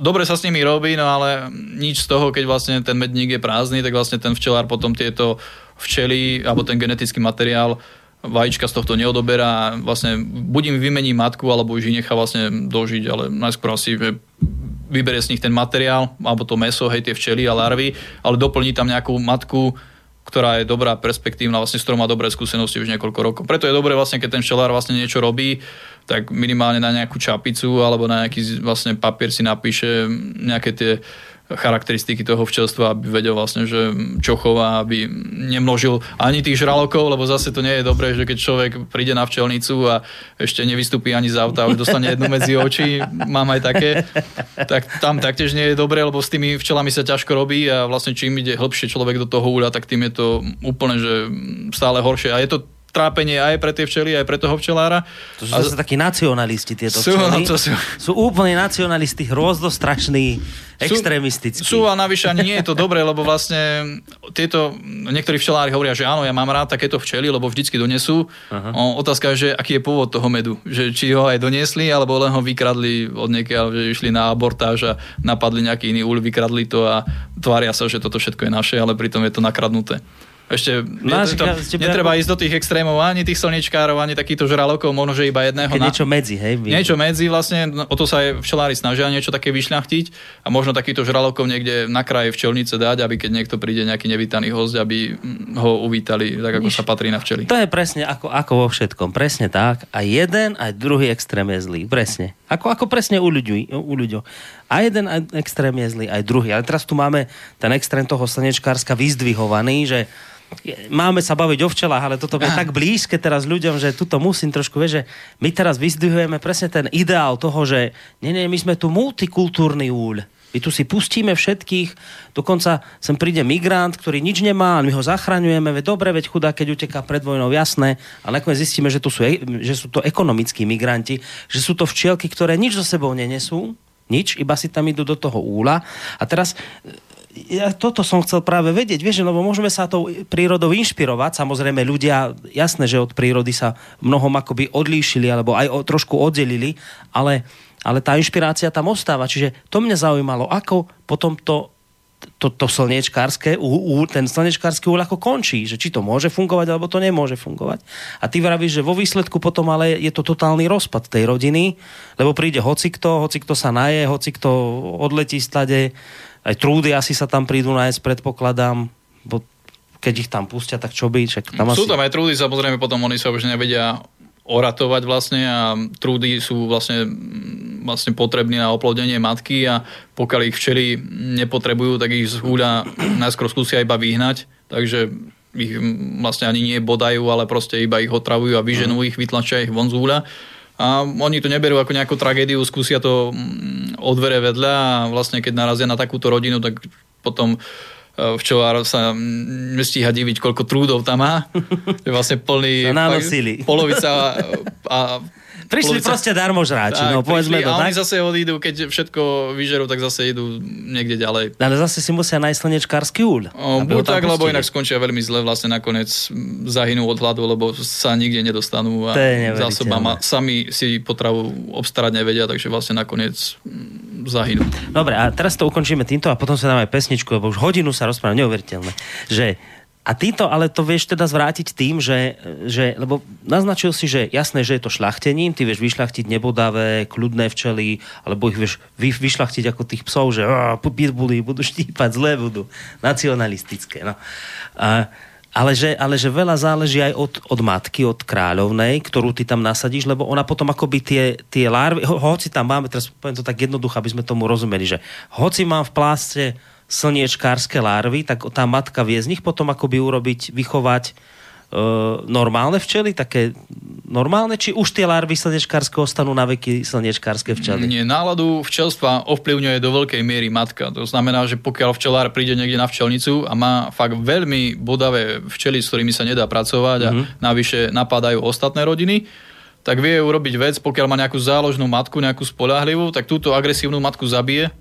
C: dobre sa s nimi robí, no ale nič z toho, keď vlastne ten medník je prázdny, tak vlastne ten včelár potom tieto včely alebo ten genetický materiál vajíčka z tohto neodoberá vlastne buď im vymení matku, alebo už ich nechá vlastne dožiť, ale najskôr asi, vyberie z nich ten materiál, alebo to meso, hej, tie včely a larvy, ale doplní tam nejakú matku, ktorá je dobrá, perspektívna, vlastne s ktorou má dobré skúsenosti už niekoľko rokov. Preto je dobré vlastne, keď ten včelár vlastne niečo robí, tak minimálne na nejakú čapicu alebo na nejaký vlastne papier si napíše nejaké tie charakteristiky toho včelstva, aby vedel vlastne, že čo chová, aby nemnožil ani tých žralokov, lebo zase to nie je dobré, že keď človek príde na včelnicu a ešte nevystúpi ani z auta, už dostane jednu medzi oči, mám aj také, tak tam taktiež nie je dobré, lebo s tými včelami sa ťažko robí a vlastne čím ide hlbšie človek do toho úľa, tak tým je to úplne, že stále horšie. A je to trápenie aj pre tie včely, aj pre toho včelára.
B: To sú zase takí nacionalisti tieto sú, včely. No, to sú. sú úplne nacionalisti, hrôzdostrašní, extrémistickí.
C: Sú a navyše ani nie je to dobré, lebo vlastne tieto, niektorí včelári hovoria, že áno, ja mám rád takéto včely, lebo vždycky donesú. O, otázka je, že aký je pôvod toho medu. Že či ho aj doniesli, alebo len ho vykradli od niekiaľ, že išli na abortáž a napadli nejaký iný úľ, vykradli to a tvária sa, že toto všetko je naše, ale pritom je to nakradnuté. Ešte Máš, to, to, netreba ísť do tých extrémov ani tých slnečkárov, ani takýchto žralokov, možno, že iba jedného.
B: Na... Niečo medzi, hej?
C: Vy... Niečo medzi, vlastne, no, o to sa aj včelári snažia niečo také vyšľachtiť a možno takýto žralokov niekde na kraji včelnice dať, aby keď niekto príde nejaký nevítaný host, aby ho uvítali tak, ako Iš, sa patrí na včely.
B: To je presne ako, ako vo všetkom, presne tak. A jeden, aj druhý extrém je zlý, presne. Ako, ako presne u ľudí, u ľudí. A jeden extrém je zlý, aj druhý. Ale teraz tu máme ten extrém toho slnečkárska vyzdvihovaný, že máme sa baviť o včelách, ale toto je tak blízke teraz ľuďom, že tuto musím trošku, vieš, že my teraz vyzdvihujeme presne ten ideál toho, že nie, nie, my sme tu multikultúrny úľ. My tu si pustíme všetkých, dokonca sem príde migrant, ktorý nič nemá, a my ho zachraňujeme, veď dobre, veď chudá, keď uteká pred vojnou, jasné, ale nakoniec zistíme, že, tu sú, že sú to ekonomickí migranti, že sú to včielky, ktoré nič so sebou nenesú, nič, iba si tam idú do toho úla. A teraz ja toto som chcel práve vedieť, vieš, lebo môžeme sa tou prírodou inšpirovať, samozrejme ľudia, jasné, že od prírody sa mnohom akoby odlíšili, alebo aj o, trošku oddelili, ale, ale tá inšpirácia tam ostáva, čiže to mňa zaujímalo, ako potom to to, to slnečkárske, ú, ú, ten slnečkársky úľ ako končí, že či to môže fungovať, alebo to nemôže fungovať. A ty vravíš, že vo výsledku potom ale je to totálny rozpad tej rodiny, lebo príde hocikto, hocikto sa naje, hocikto odletí stade, aj trúdy asi sa tam prídu nájsť, predpokladám, bo keď ich tam pustia, tak čo by? Čak
C: tam Sú asi... tam aj trúdy, samozrejme potom oni sa už nevedia oratovať vlastne a trúdy sú vlastne, vlastne potrební na oplodnenie matky a pokiaľ ich včely nepotrebujú, tak ich z húľa najskôr skúsia iba vyhnať, takže ich vlastne ani nie bodajú, ale proste iba ich otravujú a vyženú ich, vytlačia ich von z húľa a oni to neberú ako nejakú tragédiu, skúsia to mm, od dvere vedľa a vlastne keď narazia na takúto rodinu, tak potom e, včelár sa nestíha diviť, koľko trúdov tam má. Je vlastne plný... Polovica a
B: Prišli Polica... proste darmo žráči, tak, no povedzme
C: prišli,
B: to
C: a oni zase odídu, keď všetko vyžerú, tak zase idú niekde ďalej.
B: Ale zase si musia nájsť slnečkársky úľ.
C: Buď tak, lebo inak skončia veľmi zle, vlastne nakoniec zahynú od hladu, lebo sa nikde nedostanú a zásobama sami si potravu obstarať nevedia, takže vlastne nakoniec mm, zahynú.
B: Dobre, a teraz to ukončíme týmto a potom sa dáme pesničku, lebo už hodinu sa rozprávame, neuveriteľné, že a ty to ale to vieš teda zvrátiť tým, že, že lebo naznačil si, že jasné, že je to šlachtením, ty vieš vyšľachtiť nebodavé, kľudné včely, alebo ich vieš vy, vyšľachtiť ako tých psov, že pitbully budú štípať, zlé budú, nacionalistické. No. A, Ale že, ale že veľa záleží aj od, od matky, od kráľovnej, ktorú ty tam nasadíš, lebo ona potom akoby tie, tie larvy, ho, hoci tam máme, teraz poviem to tak jednoducho, aby sme tomu rozumeli, že hoci mám v pláste slniečkárske larvy, tak tá matka vie z nich potom akoby urobiť, vychovať uh, normálne včely, také normálne, či už tie larvy slnečkárske ostanú na veky slnečkárske včely?
C: Nie, náladu včelstva ovplyvňuje do veľkej miery matka. To znamená, že pokiaľ včelár príde niekde na včelnicu a má fakt veľmi bodavé včely, s ktorými sa nedá pracovať a mm-hmm. navyše napadajú ostatné rodiny, tak vie urobiť vec, pokiaľ má nejakú záložnú matku, nejakú spolahlivú, tak túto agresívnu matku zabije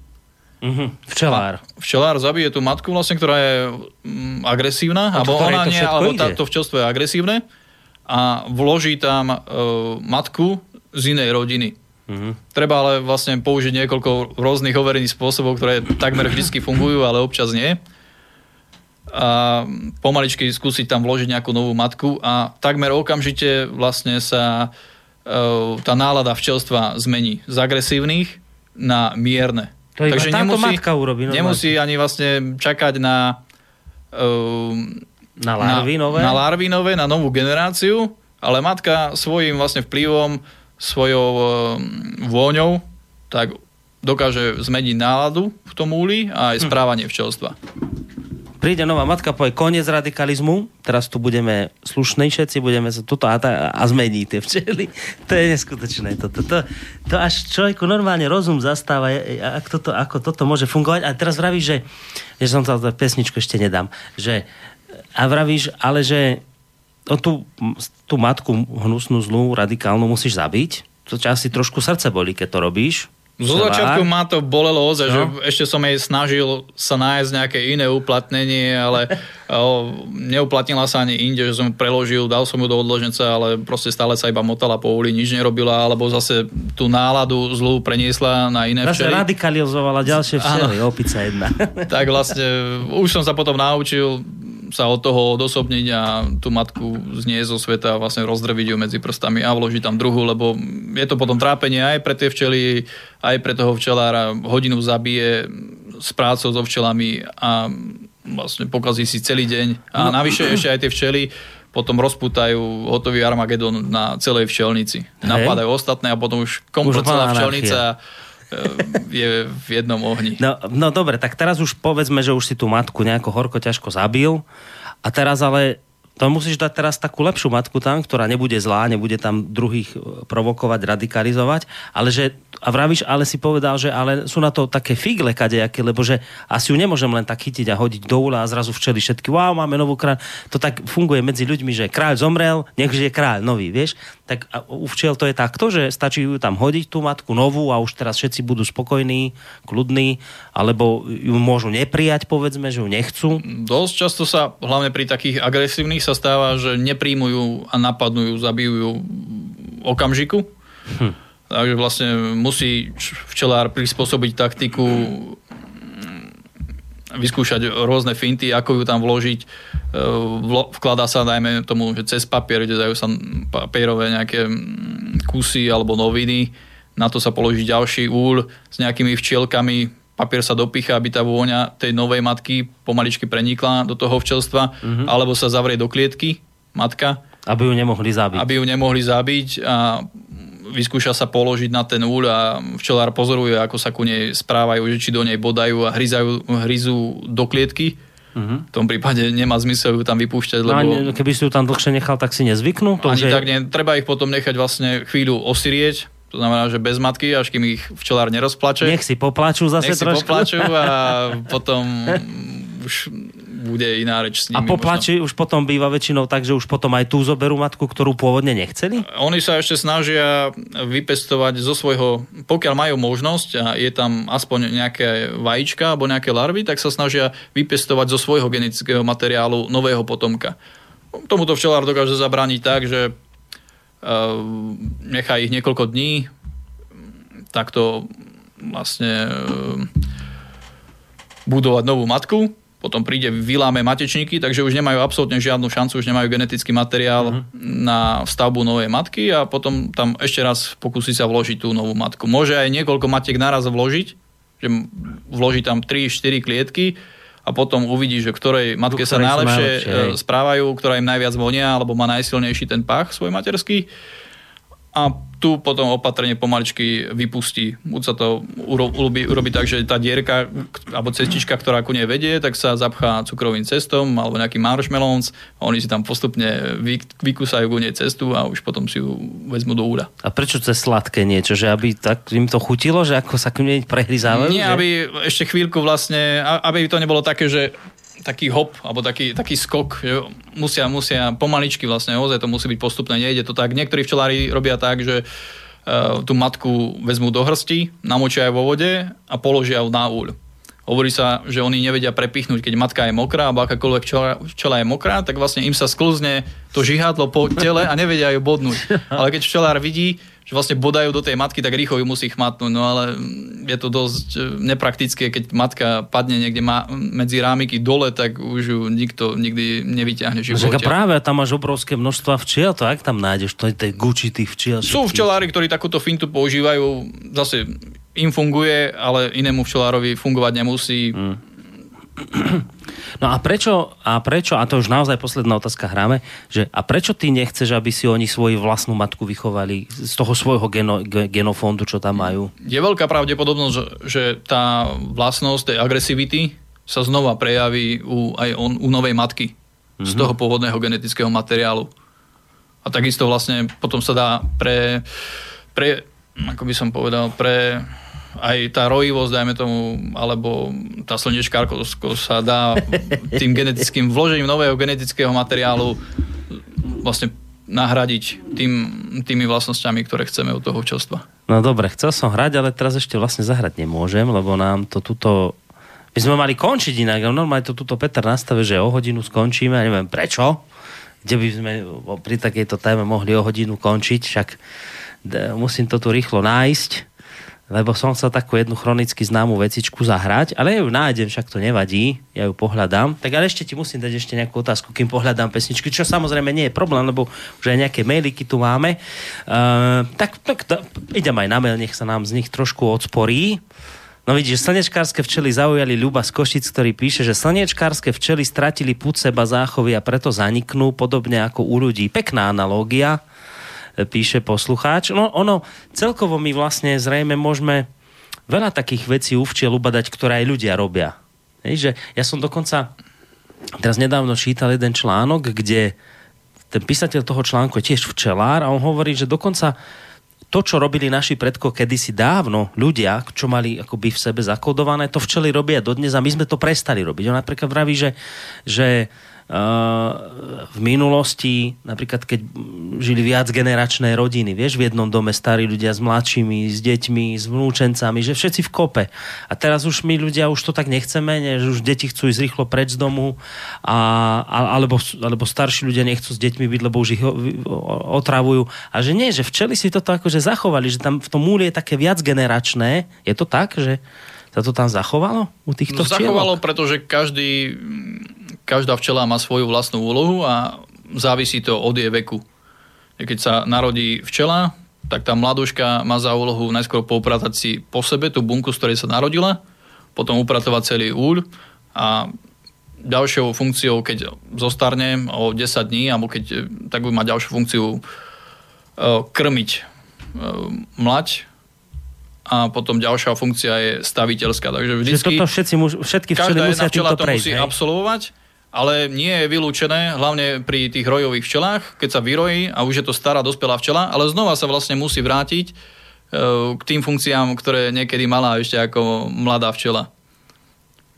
B: Uh-huh. Včelár.
C: A včelár zabije tú matku, vlastne, ktorá je mm, agresívna, alebo ona nie, alebo ide? táto včelstvo je agresívne a vloží tam uh, matku z inej rodiny. Uh-huh. Treba ale vlastne použiť niekoľko rôznych overených spôsobov, ktoré takmer vždy fungujú, ale občas nie. A pomaličky skúsiť tam vložiť nejakú novú matku a takmer okamžite vlastne sa uh, tá nálada včelstva zmení z agresívnych na mierne.
B: To Takže nemusí, matka urobí.
C: Nemusí ani vlastne čakať na... Uh,
B: na larvy nové?
C: Na larvy nové, na novú generáciu, ale matka svojim vlastne vplyvom, svojou uh, vôňou, tak dokáže zmeniť náladu v tom úli a aj hm. správanie včelstva
B: príde nová matka, povie koniec radikalizmu, teraz tu budeme slušní všetci, budeme sa tuto a, ta, a zmení tie včely. To je neskutočné. To, to, to, to až človeku normálne rozum zastáva, ak toto, ako toto môže fungovať. A teraz vravíš, že, že som to pesničku ešte nedám, že a vravíš, ale že o tú, tú matku hnusnú, zlú, radikálnu musíš zabiť. To ťa asi trošku srdce boli, keď to robíš
C: zo začiatku ma to bolelo ozaj, no. že ešte som jej snažil sa nájsť nejaké iné uplatnenie, ale o, neuplatnila sa ani inde, že som ju preložil, dal som ju do odloženca, ale proste stále sa iba motala po uli, nič nerobila, alebo zase tú náladu zlú preniesla na iné
B: včely. Zase radikalizovala ďalšie včely, opica jedna.
C: tak vlastne už som sa potom naučil sa od toho odosobniť a tú matku znieť zo sveta vlastne rozdrviť ju medzi prstami a vložiť tam druhu, lebo je to potom trápenie aj pre tie včely, aj pre toho včelára. Hodinu zabije s prácou so včelami a vlastne pokazí si celý deň. A no. navyše ešte aj tie včely potom rozputajú hotový Armagedon na celej včelnici. Hej. Napadajú ostatné a potom už komplet celá včelnica je v jednom ohni.
B: No, no dobre, tak teraz už povedzme, že už si tú matku nejako horko ťažko zabil a teraz ale to musíš dať teraz takú lepšiu matku tam, ktorá nebude zlá, nebude tam druhých e, provokovať, radikalizovať, ale že, a vravíš, ale si povedal, že ale sú na to také figle kadejaké, lebo že asi ju nemôžem len tak chytiť a hodiť do úla a zrazu včeli všetky, wow, máme novú kráľ. To tak funguje medzi ľuďmi, že kráľ zomrel, nech je kráľ nový, vieš? Tak u včiel to je takto, že stačí ju tam hodiť, tú matku novú a už teraz všetci budú spokojní, kľudní, alebo ju môžu neprijať, povedzme, že ju nechcú.
C: Dosť často sa, hlavne pri takých agresívnych sa stáva, že nepríjmujú a napadnú ju, zabijú ju okamžiku. Hm. Takže vlastne musí včelár prispôsobiť taktiku, vyskúšať rôzne finty, ako ju tam vložiť. E, vkladá sa, dajme tomu, že cez papier, kde dajú sa papierové nejaké kusy alebo noviny. Na to sa položí ďalší úl s nejakými včielkami, papier sa dopicha, aby tá vôňa tej novej matky pomaličky prenikla do toho včelstva, mm-hmm. alebo sa zavrie do klietky matka.
B: Aby ju nemohli zabiť.
C: Aby ju nemohli zabiť a vyskúša sa položiť na ten úľ a včelár pozoruje, ako sa ku nej správajú, že či do nej bodajú a hryzajú, hryzú do klietky. Uh-huh. V tom prípade nemá zmysel ju tam vypúšťať, no lebo...
B: No, keby si ju tam dlhšie nechal, tak si nezvyknú?
C: To, ani že... tak nie, treba ich potom nechať vlastne chvíľu osirieť, to znamená, že bez matky, až kým ich včelár nerozplače.
B: Nech si poplačú zase
C: Nech
B: si trošku.
C: poplačú a potom už bude iná reč s nimi.
B: A poplači možno. už potom býva väčšinou tak, že už potom aj tú zoberú matku, ktorú pôvodne nechceli?
C: Oni sa ešte snažia vypestovať zo svojho, pokiaľ majú možnosť a je tam aspoň nejaké vajíčka alebo nejaké larvy, tak sa snažia vypestovať zo svojho genetického materiálu nového potomka. Tomuto včelár dokáže zabrániť tak, že Ehm, nechá ich niekoľko dní, takto vlastne ehm, budovať novú matku, potom príde, vyláme matečníky, takže už nemajú absolútne žiadnu šancu, už nemajú genetický materiál uh-huh. na stavbu novej matky a potom tam ešte raz pokusí sa vložiť tú novú matku. Môže aj niekoľko matiek naraz vložiť, že vloží tam 3-4 klietky a potom uvidí, že ktorej matke sa najlepšie, najlepšie správajú, ktorá im najviac vonia alebo má najsilnejší ten pach svoj materský a tu potom opatrne pomaličky vypustí. Buď sa to urobí, urobí tak, že tá dierka alebo cestička, ktorá ku nej vedie, tak sa zapchá cukrovým cestom alebo nejaký marshmallows oni si tam postupne vy, vykúsajú ku nej cestu a už potom si ju vezmu do úda.
B: A prečo cez sladké niečo? Že aby tak im to chutilo, že ako sa k nej prehryzávajú?
C: Nie, že? aby ešte chvíľku vlastne, aby to nebolo také, že taký hop, alebo taký, taký skok, že musia, musia pomaličky vlastne, ozaj to musí byť postupné, nejde to tak. Niektorí včelári robia tak, že uh, tú matku vezmú do hrsti, namočia vo vode a položia ju na úľ. Hovorí sa, že oni nevedia prepichnúť, keď matka je mokrá, alebo akákoľvek včela, včela je mokrá, tak vlastne im sa sklzne to žihadlo po tele a nevedia ju bodnúť. Ale keď včelár vidí, že vlastne bodajú do tej matky, tak rýchlo ju musí chmatnúť. No ale je to dosť e, nepraktické, keď matka padne niekde ma, medzi rámiky dole, tak už ju nikto nikdy nevyťahne.
B: No, práve tam máš obrovské množstva včiel, ak tam nájdeš, to je tej guči tých včiel.
C: Sú včelári, ktorí takúto fintu používajú, zase im funguje, ale inému včelárovi fungovať nemusí. Mm.
B: No a prečo, a prečo, a to už naozaj posledná otázka hráme, že a prečo ty nechceš, aby si oni svoju vlastnú matku vychovali z toho svojho geno, genofondu, čo tam majú?
C: Je veľká pravdepodobnosť, že, tá vlastnosť tej agresivity sa znova prejaví u, aj on, u novej matky mm-hmm. z mhm. toho pôvodného genetického materiálu. A takisto vlastne potom sa dá pre, pre ako by som povedal, pre aj tá rojivosť, dajme tomu, alebo tá slnečkárko sa dá tým genetickým vložením nového genetického materiálu vlastne nahradiť tým, tými vlastnosťami, ktoré chceme od toho včelstva.
B: No dobre, chcel som hrať, ale teraz ešte vlastne zahrať nemôžem, lebo nám to tuto... My sme mali končiť inak, normálne to tuto Peter nastaví, že o hodinu skončíme, a neviem prečo, kde by sme pri takejto téme mohli o hodinu končiť, však musím to tu rýchlo nájsť lebo som chcel takú jednu chronicky známu vecičku zahrať, ale ja ju nájdem, však to nevadí, ja ju pohľadám. Tak ale ešte ti musím dať ešte nejakú otázku, kým pohľadám pesničky, čo samozrejme nie je problém, lebo už aj nejaké mailiky tu máme. Uh, tak, tak to, idem aj na mail, nech sa nám z nich trošku odsporí. No vidíš, slnečkárske včely zaujali Ľuba z Košic, ktorý píše, že slnečkárske včely stratili púd seba záchovy a preto zaniknú, podobne ako u ľudí. Pekná analógia píše poslucháč. No ono, celkovo my vlastne zrejme môžeme veľa takých vecí u včiel ubadať, ktoré aj ľudia robia. Hej, že ja som dokonca teraz nedávno čítal jeden článok, kde ten písateľ toho článku je tiež včelár a on hovorí, že dokonca to, čo robili naši predko kedysi dávno, ľudia, čo mali akoby v sebe zakodované, to včely robia dodnes a my sme to prestali robiť. On napríklad vraví, že, že v minulosti, napríklad keď žili viac generačné rodiny, vieš, v jednom dome starí ľudia s mladšími, s deťmi, s vnúčencami, že všetci v kope. A teraz už my ľudia už to tak nechceme, ne, že už deti chcú ísť rýchlo preč z domu, a, alebo, alebo starší ľudia nechcú s deťmi byť, lebo už ich otravujú. A že nie, že včeli si toto akože zachovali, že tam v tom múli je také viac generačné. Je to tak, že sa to tam zachovalo u týchto no,
C: Zachovalo, pretože každý každá včela má svoju vlastnú úlohu a závisí to od jej veku. Keď sa narodí včela, tak tá mladúška má za úlohu najskôr poupratať si po sebe tú bunku, z ktorej sa narodila, potom upratovať celý úľ a ďalšou funkciou, keď zostarne o 10 dní, alebo keď tak bude mať ďalšiu funkciu e, krmiť e, mlať a potom ďalšia funkcia je staviteľská. Takže vždycky,
B: toto všetci, všetky
C: každá jedna včela to musí hej? absolvovať ale nie je vylúčené, hlavne pri tých rojových včelách, keď sa vyrojí a už je to stará dospelá včela, ale znova sa vlastne musí vrátiť e, k tým funkciám, ktoré niekedy mala ešte ako mladá včela.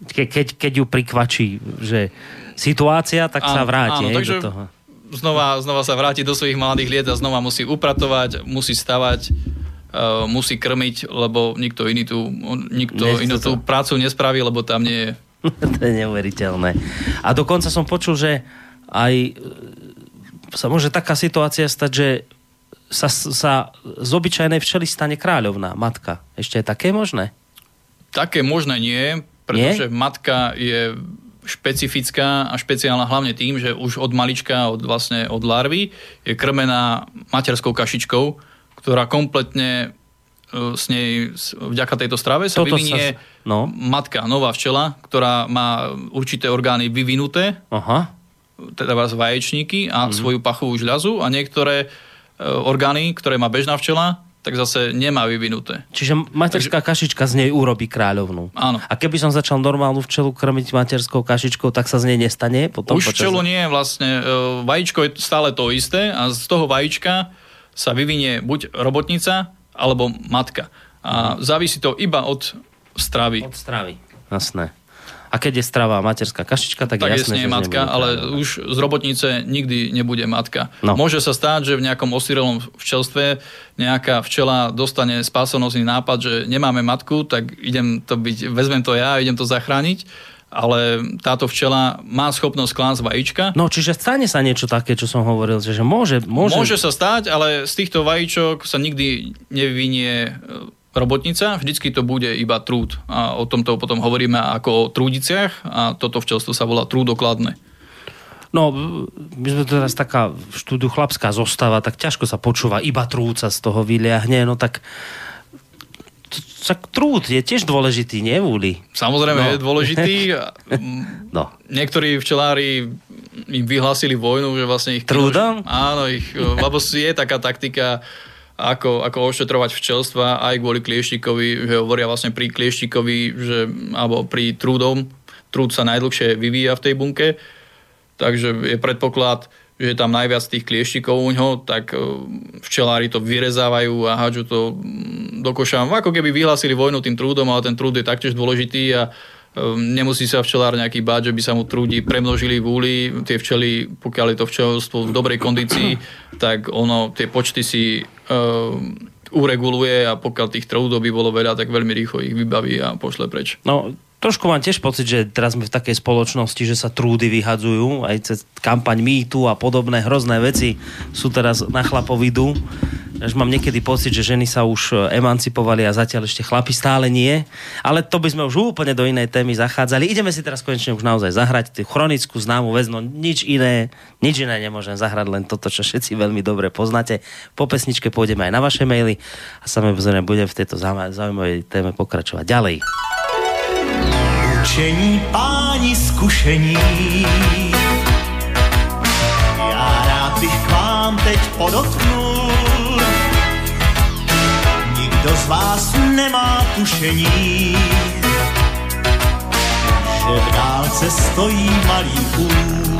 B: Ke, keď, keď ju prikvačí, že situácia, tak áno, sa vráti áno, takže do toho.
C: Znova, znova sa vráti do svojich mladých liet a znova musí upratovať, musí stavať, uh, musí krmiť, lebo nikto iný tú, nikto inú tú prácu nespraví, lebo tam nie je
B: to je neuveriteľné. A dokonca som počul, že aj e, sa môže taká situácia stať, že sa, sa z obyčajnej včely stane kráľovná, matka. Ešte je také možné?
C: Také možné nie, pretože nie? matka je špecifická a špeciálna hlavne tým, že už od malička, od, vlastne od larvy, je krmená materskou kašičkou, ktorá kompletne s nej vďaka tejto strave sa
B: Toto
C: vyvinie
B: sa- no.
C: matka, nová včela, ktorá má určité orgány vyvinuté,
B: Aha.
C: teda vás vaječníky a
B: Mhm.
C: svoju pachovú žľazu a niektoré e, orgány, ktoré má bežná včela, tak zase nemá vyvinuté.
B: Čiže materská kašička z nej urobí kráľovnú.
C: Áno.
B: A keby som začal normálnu včelu krmiť materskou kašičkou, tak sa z nej nestane? Potom
C: Už
B: počas-
C: včelu nie je vlastne, e, vajíčko je stále to isté a z toho vajíčka sa vyvinie buď robotnica, alebo matka. A závisí to iba od stravy.
B: Od stravy. Jasné. A keď je strava materská kašička, tak,
C: tak
B: je jasné,
C: jasne je matka,
B: bude
C: ale už z robotnice nikdy nebude matka.
B: No.
C: Môže sa stáť, že v nejakom osirelom včelstve nejaká včela dostane spásonosný nápad, že nemáme matku, tak idem to byť, vezmem to ja a idem to zachrániť, ale táto včela má schopnosť klásť vajíčka.
B: No, čiže stane sa niečo také, čo som hovoril, že, že môže, môže...
C: Môže sa stať, ale z týchto vajíčok sa nikdy nevyvinie e, robotnica, vždycky to bude iba trúd. A o tomto potom hovoríme ako o trúdiciach a toto včelstvo sa volá trúdokladné.
B: No, my sme teraz taká v štúdiu chlapská zostava, tak ťažko sa počúva, iba trúca z toho vyliahne, no tak tak trúd je tiež dôležitý, nie Vúli?
C: Samozrejme
B: No.
C: je dôležitý. Mm,
B: No.
C: Niektorí včelári im vyhlásili vojnu, že vlastne ich...
B: Trúdom?
C: Áno, ich, lebo je taká taktika, ako, ako ošetrovať včelstva aj kvôli klieštikovi, že hovoria vlastne pri klieštikovi, že, alebo pri trúdom, trúd sa najdlhšie vyvíja v tej bunke, takže je predpoklad, že je tam najviac tých klieštikov u ňoho, tak e, včelári to vyrezávajú a hádžu to mm, do koša. Ako keby vyhlásili vojnu tým trúdom, ale ten trúd je taktiež dôležitý a e, nemusí sa včelár nejaký báť, že by sa mu trúdi premnožili v úli. Tie včely, pokiaľ je to včelstvo v dobrej kondícii, tak ono tie počty si uh, ureguluje a pokiaľ tých trúdov by bolo veľa, tak veľmi rýchlo ich vybaví a pošle preč.
B: No, trošku mám tiež pocit, že teraz sme v takej spoločnosti, že sa trúdy vyhadzujú, aj cez kampaň mýtu a podobné hrozné veci sú teraz na chlapovidu. Až mám niekedy pocit, že ženy sa už emancipovali a zatiaľ ešte chlapi stále nie. Ale to by sme už úplne do inej témy zachádzali. Ideme si teraz konečne už naozaj zahrať tú chronickú známu vec, no nič iné, nič iné nemôžem zahrať, len toto, čo všetci veľmi dobre poznáte. Po pesničke pôjdeme aj na vaše maily a samozrejme budem v tejto zaujímavej téme pokračovať ďalej.
D: Učení páni zkušení. Já rád bych k vám teď podotknul. Nikdo z vás nemá tušení, že v dálce stojí malý úl.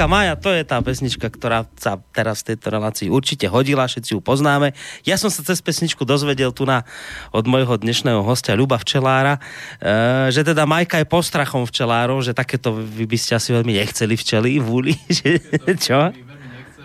D: Včelka
B: Maja, to je tá pesnička, ktorá sa teraz v tejto relácii určite hodila, všetci ju poznáme. Ja som sa cez pesničku dozvedel tu na, od môjho dnešného hostia Ľuba Včelára, e, že teda Majka je postrachom včelárov, že takéto vy by ste asi veľmi nechceli včely v úli, že, čo?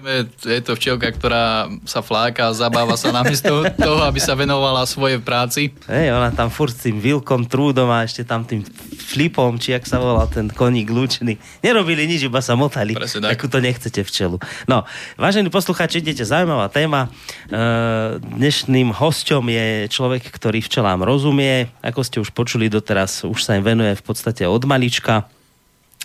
C: Nechceme, je to včielka, ktorá sa fláka, zabáva sa namiesto toho, aby sa venovala svojej práci.
B: Hej, ona tam furt s tým Vilkom Trúdom a ešte tam tým flipom, či jak sa volal ten koník lúčený. Nerobili nič, iba sa motali.
C: Presne tak.
B: Akú to nechcete včelu. No, vážení poslucháči, idete zaujímavá téma. E, dnešným hosťom je človek, ktorý včelám rozumie. Ako ste už počuli doteraz, už sa im venuje v podstate od malička.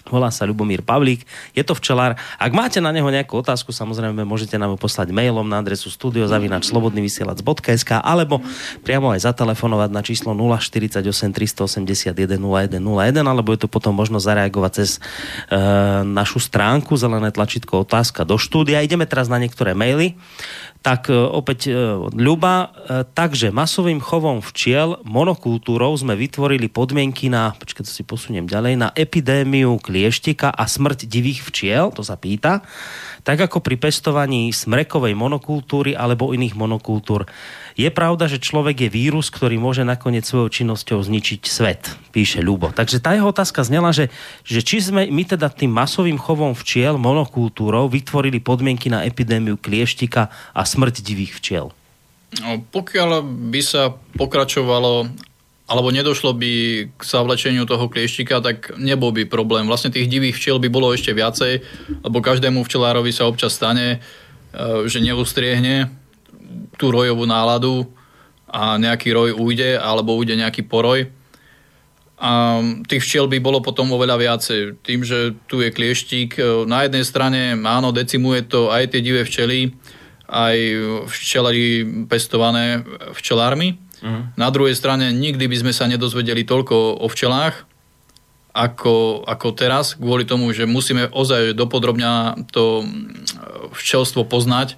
B: Volá sa Ľubomír Pavlík, je to včelár. Ak máte na neho nejakú otázku, samozrejme môžete nám ju poslať mailom na adresu studiozavinačslobodnyvysielac.sk alebo priamo aj zatelefonovať na číslo 048 381 0101 alebo je to potom možno zareagovať cez e, našu stránku zelené tlačítko otázka do štúdia. Ideme teraz na niektoré maily. Tak e, opäť e, Ľuba, e, takže masovým chovom včiel monokultúrou sme vytvorili podmienky na, počkaj, to si posuniem ďalej, na epidémiu klieštika a smrť divých včiel, to sa pýta, tak ako pri pestovaní smrekovej monokultúry alebo iných monokultúr. Je pravda, že človek je vírus, ktorý môže nakoniec svojou činnosťou zničiť svet, píše Ľubo. Takže tá jeho otázka znela, že, že či sme my teda tým masovým chovom včiel, monokultúrou, vytvorili podmienky na epidémiu klieštika a smrť divých včiel.
C: No, pokiaľ by sa pokračovalo alebo nedošlo by k zavlečeniu toho klieštika, tak nebol by problém. Vlastne tých divých včiel by bolo ešte viacej, lebo každému včelárovi sa občas stane, e, že neustriehne tú rojovú náladu a nejaký roj ujde, alebo ujde nejaký poroj. A tých včiel by bolo potom oveľa viacej. Tým, že tu je klieštík, e, na jednej strane áno, decimuje to aj tie divé včely, aj včelary pestované včelármi. Uh-huh. Na druhej strane nikdy by sme sa nedozvedeli toľko o včelách, ako, ako teraz, kvôli tomu, že musíme ozaj dopodrobňa to včelstvo poznať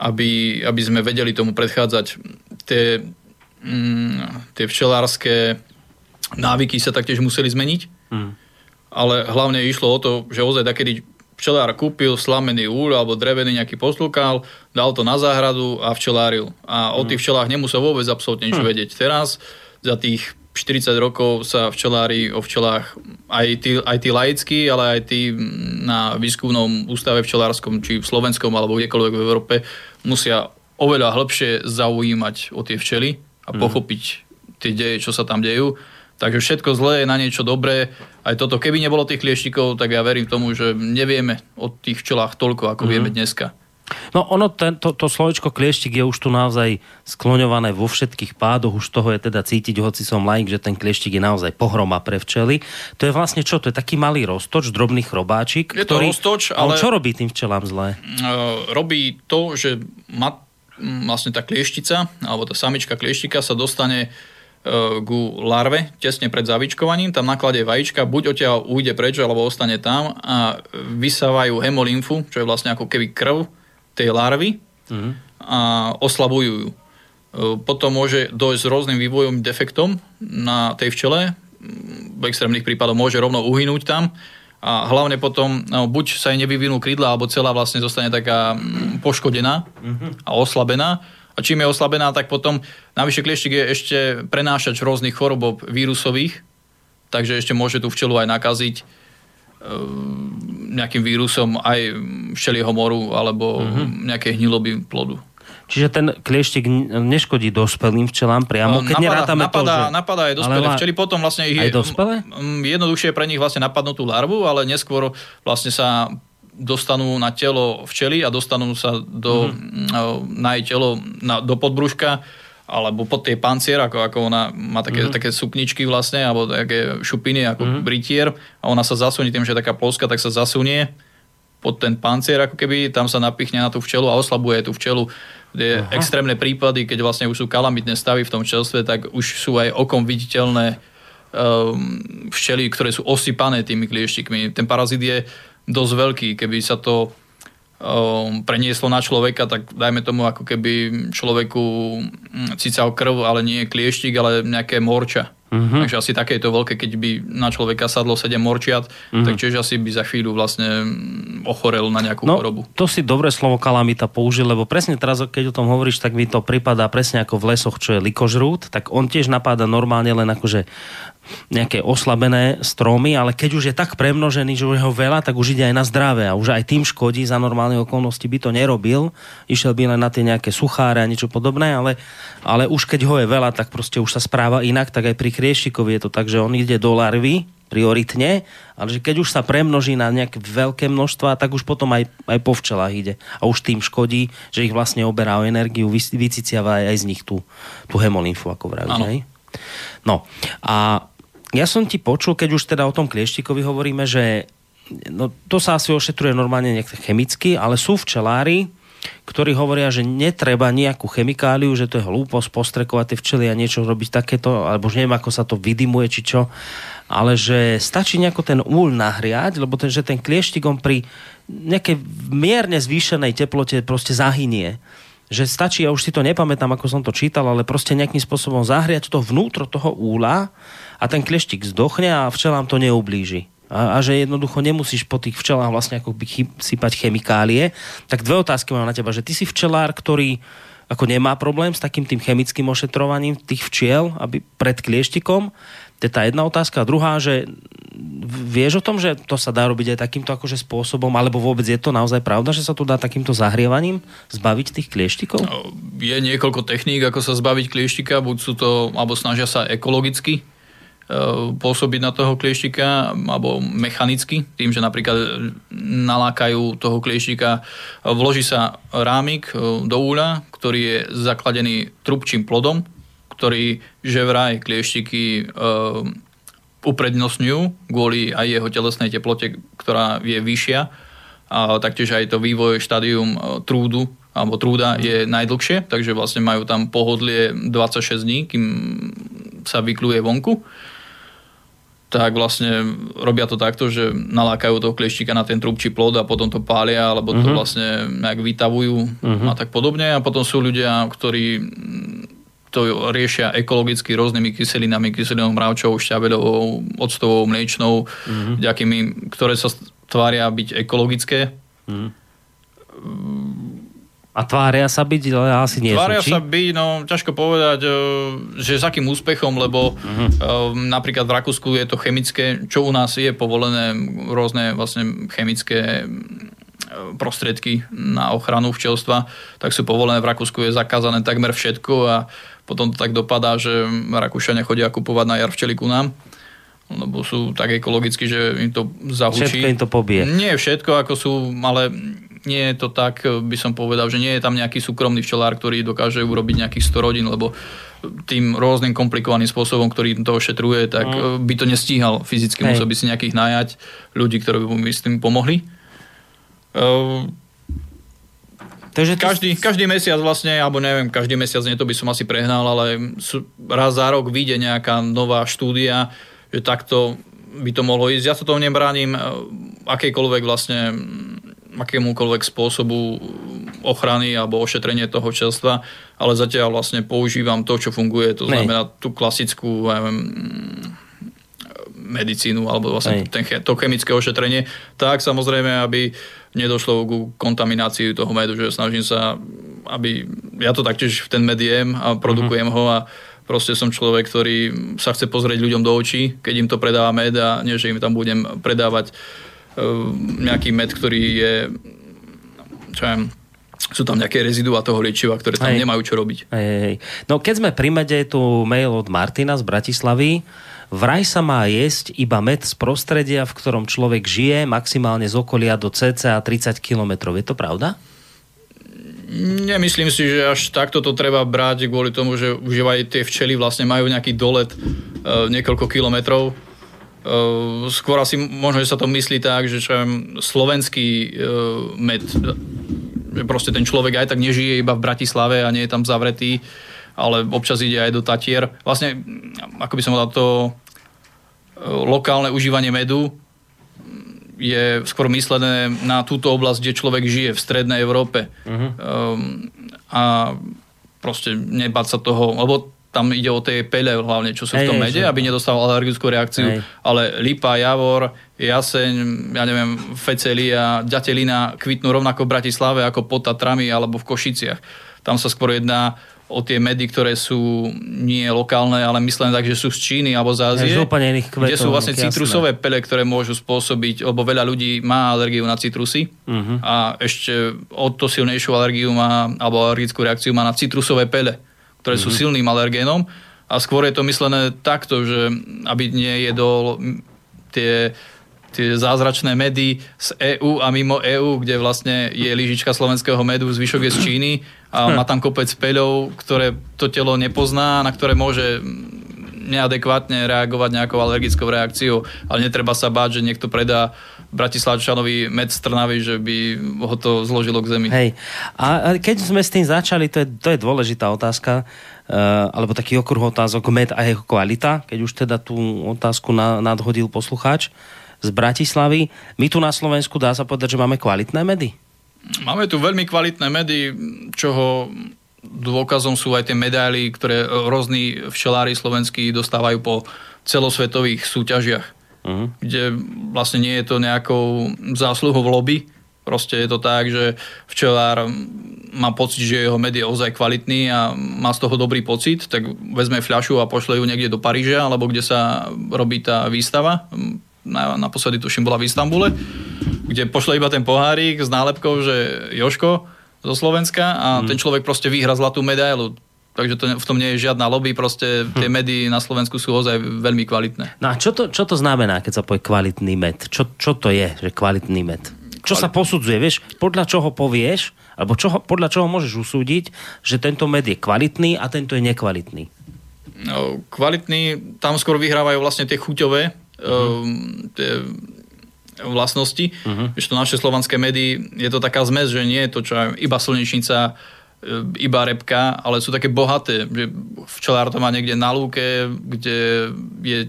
C: aby, aby sme vedeli tomu predchádzať. Tie, mm, tie včelárske návyky sa taktiež museli zmeniť, mm. ale hlavne išlo o to, že ozaj takedy včelár kúpil slamený úľ alebo drevený nejaký poslúkal, dal to na záhradu a včeláril. A o tých včelách nemusel vôbec absolútne nič mm. vedieť. Teraz za tých 40 rokov sa včelári o včelách, aj tí, aj tí laickí, ale aj tí na výskumnom ústave včelárskom, či v Slovenskom alebo kdekoľvek v Európe, musia oveľa hĺbšie zaujímať o tie včely a mm. pochopiť tie deje, čo sa tam dejú. Takže všetko zlé je na niečo dobré. Aj toto, keby nebolo tých klieštikov, tak ja verím tomu, že nevieme o tých včelách toľko, ako mm. vieme dneska.
B: No ono, to, to slovičko klieštik je už tu naozaj skloňované vo všetkých pádoch, už toho je teda cítiť, hoci som laik, že ten klieštik je naozaj pohroma pre včely. To je vlastne čo? To je taký malý roztoč, drobný chrobáčik,
C: je
B: ktorý...
C: To roztoč, ale...
B: čo robí tým včelám zlé?
C: Uh, robí to, že ma, vlastne tá klieštica, alebo tá samička klieštika sa dostane uh, ku larve tesne pred zavičkovaním, tam nakladie vajíčka, buď odtiaľ ujde preč, alebo ostane tam a vysávajú hemolymfu, čo je vlastne ako keby krv tej larvy mm. a oslabujú ju. E, potom môže dojsť s rôznym vývojom defektom na tej včele. V extrémnych prípadoch môže rovno uhynúť tam a hlavne potom no, buď sa jej nevyvinú krídla, alebo celá vlastne zostane taká mm, poškodená mm-hmm. a oslabená. A čím je oslabená, tak potom navyše klieštik je ešte prenášač rôznych chorob vírusových, takže ešte môže tú včelu aj nakaziť Ehm, nejakým vírusom aj všelieho moru alebo mm-hmm. nejaké hniloby plodu.
B: Čiže ten klieštik neškodí dospelým včelám priamo, keď napadá, nerátame
C: napadá,
B: to,
C: že... Napadá aj dospelé ale... včely, potom vlastne ich
B: aj dospelé?
C: jednoduchšie pre nich vlastne napadnú tú larvu, ale neskôr vlastne sa dostanú na telo včely a dostanú sa do, mm-hmm. na jej telo, na, do podbruška alebo pod tie pancier, ako, ako ona má také, mm-hmm. také sukničky vlastne, alebo také šupiny ako mm-hmm. britier a ona sa zasunie tým, že je taká polska, tak sa zasunie pod ten pancier, ako keby tam sa napichne na tú včelu a oslabuje tú včelu. Je Aha. extrémne prípady, keď vlastne už sú kalamitné stavy v tom včelstve, tak už sú aj okom viditeľné um, včely, ktoré sú osypané tými klieštikmi. Ten parazit je dosť veľký, keby sa to um, prenieslo na človeka, tak dajme tomu ako keby človeku mm, cical krv, ale nie klieštik, ale nejaké morča. Uh-huh. Takže asi také je to veľké, keď by na človeka sadlo 7 morčiat, uh-huh. tak tiež asi by za chvíľu vlastne ochorel na nejakú
B: no,
C: chorobu.
B: To si dobre slovo kalamita použil, lebo presne teraz, keď o tom hovoríš, tak mi to pripadá presne ako v lesoch, čo je likožrút, tak on tiež napáda normálne len akože nejaké oslabené stromy, ale keď už je tak premnožený, že už ho veľa, tak už ide aj na zdravé a už aj tým škodí, za normálne okolnosti by to nerobil, išiel by len na tie nejaké sucháre a niečo podobné, ale, ale už keď ho je veľa, tak proste už sa správa inak, tak aj pri kriešikovi je to tak, že on ide do larvy, prioritne, ale že keď už sa premnoží na nejaké veľké množstva, tak už potom aj, aj po včelách ide. A už tým škodí, že ich vlastne oberá o energiu, vyciciava aj, aj z nich tú, tú hemolymfu, ako vravíš. No a ja som ti počul, keď už teda o tom klieštikovi hovoríme, že no, to sa asi ošetruje normálne nejak chemicky, ale sú včelári, ktorí hovoria, že netreba nejakú chemikáliu, že to je hlúposť postrekovať tie včely a niečo robiť takéto, alebo že neviem, ako sa to vydimuje, či čo. ale že stačí nejako ten úl nahriať, lebo ten, že ten klieštik on pri nejakej mierne zvýšenej teplote proste zahynie že stačí, ja už si to nepamätám, ako som to čítal, ale proste nejakým spôsobom zahriať to vnútro toho úla a ten klieštik zdochne a včelám to neublíži. A, a že jednoducho nemusíš po tých včelách vlastne ako by chy, sypať chemikálie. Tak dve otázky mám na teba, že ty si včelár, ktorý ako nemá problém s takým tým chemickým ošetrovaním tých včiel aby pred klieštikom. To je tá jedna otázka. A druhá, že vieš o tom, že to sa dá robiť aj takýmto akože spôsobom, alebo vôbec je to naozaj pravda, že sa to dá takýmto zahrievaním zbaviť tých klieštikov? No,
C: je niekoľko techník, ako sa zbaviť klieštika, buď sú to, alebo snažia sa ekologicky pôsobiť na toho klieštika alebo mechanicky, tým, že napríklad nalákajú toho klieštika, vloží sa rámik e, do úľa, ktorý je zakladený trubčím plodom, ktorý že vraj klieštiky uprednostňujú kvôli aj jeho telesnej teplote, ktorá je vyššia. A taktiež aj to vývoj štádium trúdu alebo trúda je najdlhšie, takže vlastne majú tam pohodlie 26 dní, kým sa vykluje vonku tak vlastne robia to takto, že nalákajú toho klieštika na ten trubčí plod a potom to pália, alebo to uh-huh. vlastne nejak vytavujú uh-huh. a tak podobne. A potom sú ľudia, ktorí to riešia ekologicky rôznymi kyselinami, kyselinou mravčou, šťabeľovou, octovou, mliečnou, mm-hmm. ďakými, ktoré sa tvária byť ekologické. Mm.
B: A tvária sa byť, ale asi nie
C: Tvária sú, sa byť, no ťažko povedať, e, že s akým úspechom, lebo uh-huh. napríklad v Rakúsku je to chemické, čo u nás je povolené, rôzne vlastne chemické prostriedky na ochranu včelstva, tak sú povolené v Rakúsku, je zakázané takmer všetko a potom to tak dopadá, že Rakúšania chodia kupovať na jar včely ku nám lebo sú tak ekologicky, že im to zahučí.
B: Všetko im to pobije.
C: Nie všetko, ako sú, ale nie je to tak, by som povedal, že nie je tam nejaký súkromný včelár, ktorý dokáže urobiť nejakých 100 rodín, lebo tým rôznym komplikovaným spôsobom, ktorý to ošetruje, tak mm. by to nestíhal fyzicky, Hej. musel by si nejakých najať ľudí, ktorí by mu s tým pomohli. Takže ty... každý, každý mesiac vlastne, alebo neviem, každý mesiac nie, to by som asi prehnal, ale raz za rok vyjde nejaká nová štúdia, že takto by to mohlo ísť. Ja sa tomu nebránim akejkoľvek vlastne akémukoľvek spôsobu ochrany alebo ošetrenie toho čelstva, ale zatiaľ vlastne používam to, čo funguje, to znamená tú klasickú neviem, medicínu alebo vlastne ten, to chemické ošetrenie, tak samozrejme, aby nedošlo ku kontaminácii toho medu, že snažím sa, aby ja to taktiež v ten med jem a produkujem mm-hmm. ho a proste som človek, ktorý sa chce pozrieť ľuďom do očí, keď im to predáva med a nie, že im tam budem predávať uh, nejaký med, ktorý je čo viem, sú tam nejaké rezidua toho liečiva, ktoré tam hej. nemajú čo robiť.
B: Hej, hej. No keď sme pri mede, tu mail od Martina z Bratislavy. Vraj sa má jesť iba med z prostredia, v ktorom človek žije, maximálne z okolia do cca 30 km. Je to pravda?
C: Nemyslím si, že až takto to treba brať kvôli tomu, že už aj tie včely vlastne majú nejaký dolet uh, niekoľko kilometrov. Uh, skôr asi možno, že sa to myslí tak, že čo viem, slovenský uh, med, že proste ten človek aj tak nežije iba v Bratislave a nie je tam zavretý, ale občas ide aj do Tatier. Vlastne, ako by som povedal, to lokálne užívanie medu je skôr myslené na túto oblasť, kde človek žije v strednej Európe. Uh-huh. Um, a proste nebať sa toho, lebo tam ide o tie pele hlavne, čo sú hey, v tom mede, aby nedostal alergickú reakciu, hey. ale lipa, javor, jaseň, ja neviem, fecelia, ďatelina kvitnú rovnako v Bratislave ako pod Tatrami alebo v Košiciach. Tam sa skôr jedná o tie medy, ktoré sú nie lokálne, ale myslené tak, že sú z Číny alebo z Ázie.
B: kvetov,
C: kde sú vlastne citrusové pele, ktoré môžu spôsobiť, lebo veľa ľudí má alergiu na citrusy uh-huh. a ešte o to silnejšiu alergiu má, alebo alergickú reakciu má na citrusové pele, ktoré uh-huh. sú mhm. silným alergénom a skôr je to myslené takto, že aby nejedol tie tie zázračné medy z EÚ a mimo EÚ, kde vlastne je lyžička slovenského medu, zvyšok je z Číny a má tam kopec peľov, ktoré to telo nepozná, na ktoré môže neadekvátne reagovať nejakou alergickou reakciou, ale netreba sa báť, že niekto predá Bratislavčanovi med z Trnavy, že by ho to zložilo k zemi.
B: Hej. A keď sme s tým začali, to je, to je dôležitá otázka, uh, alebo taký okruh otázok, med a jeho kvalita, keď už teda tú otázku na, nadhodil poslucháč z Bratislavy. My tu na Slovensku dá sa povedať, že máme kvalitné medy?
C: Máme tu veľmi kvalitné medy, čoho dôkazom sú aj tie medaily, ktoré rôzni včelári slovenskí dostávajú po celosvetových súťažiach uh-huh. kde vlastne nie je to nejakou zásluhou lobby, proste je to tak, že včelár má pocit, že jeho med je ozaj kvalitný a má z toho dobrý pocit, tak vezme fľašu a pošle ju niekde do Paríža, alebo kde sa robí tá výstava. Na, naposledy tuším bola v Istambule, kde pošle iba ten pohárik s nálepkou, že Joško zo Slovenska a mm. ten človek proste vyhra zlatú medailu takže to, v tom nie je žiadna lobby, proste tie hm. medy na Slovensku sú ozaj veľmi kvalitné.
B: No a čo to, čo to znamená, keď sa povie kvalitný med? Čo, čo to je, že kvalitný med? Čo sa posudzuje, vieš? Podľa čoho povieš, alebo čo, podľa čoho môžeš usúdiť, že tento med je kvalitný a tento je nekvalitný?
C: No, kvalitný, tam skôr vyhrávajú vlastne tie chuťové uh-huh. tie vlastnosti. Uh-huh. Ešte to naše slovanské medy, je to taká zmes, že nie je to čo iba slnečnica, iba repka, ale sú také bohaté, že včelár to má niekde na lúke, kde je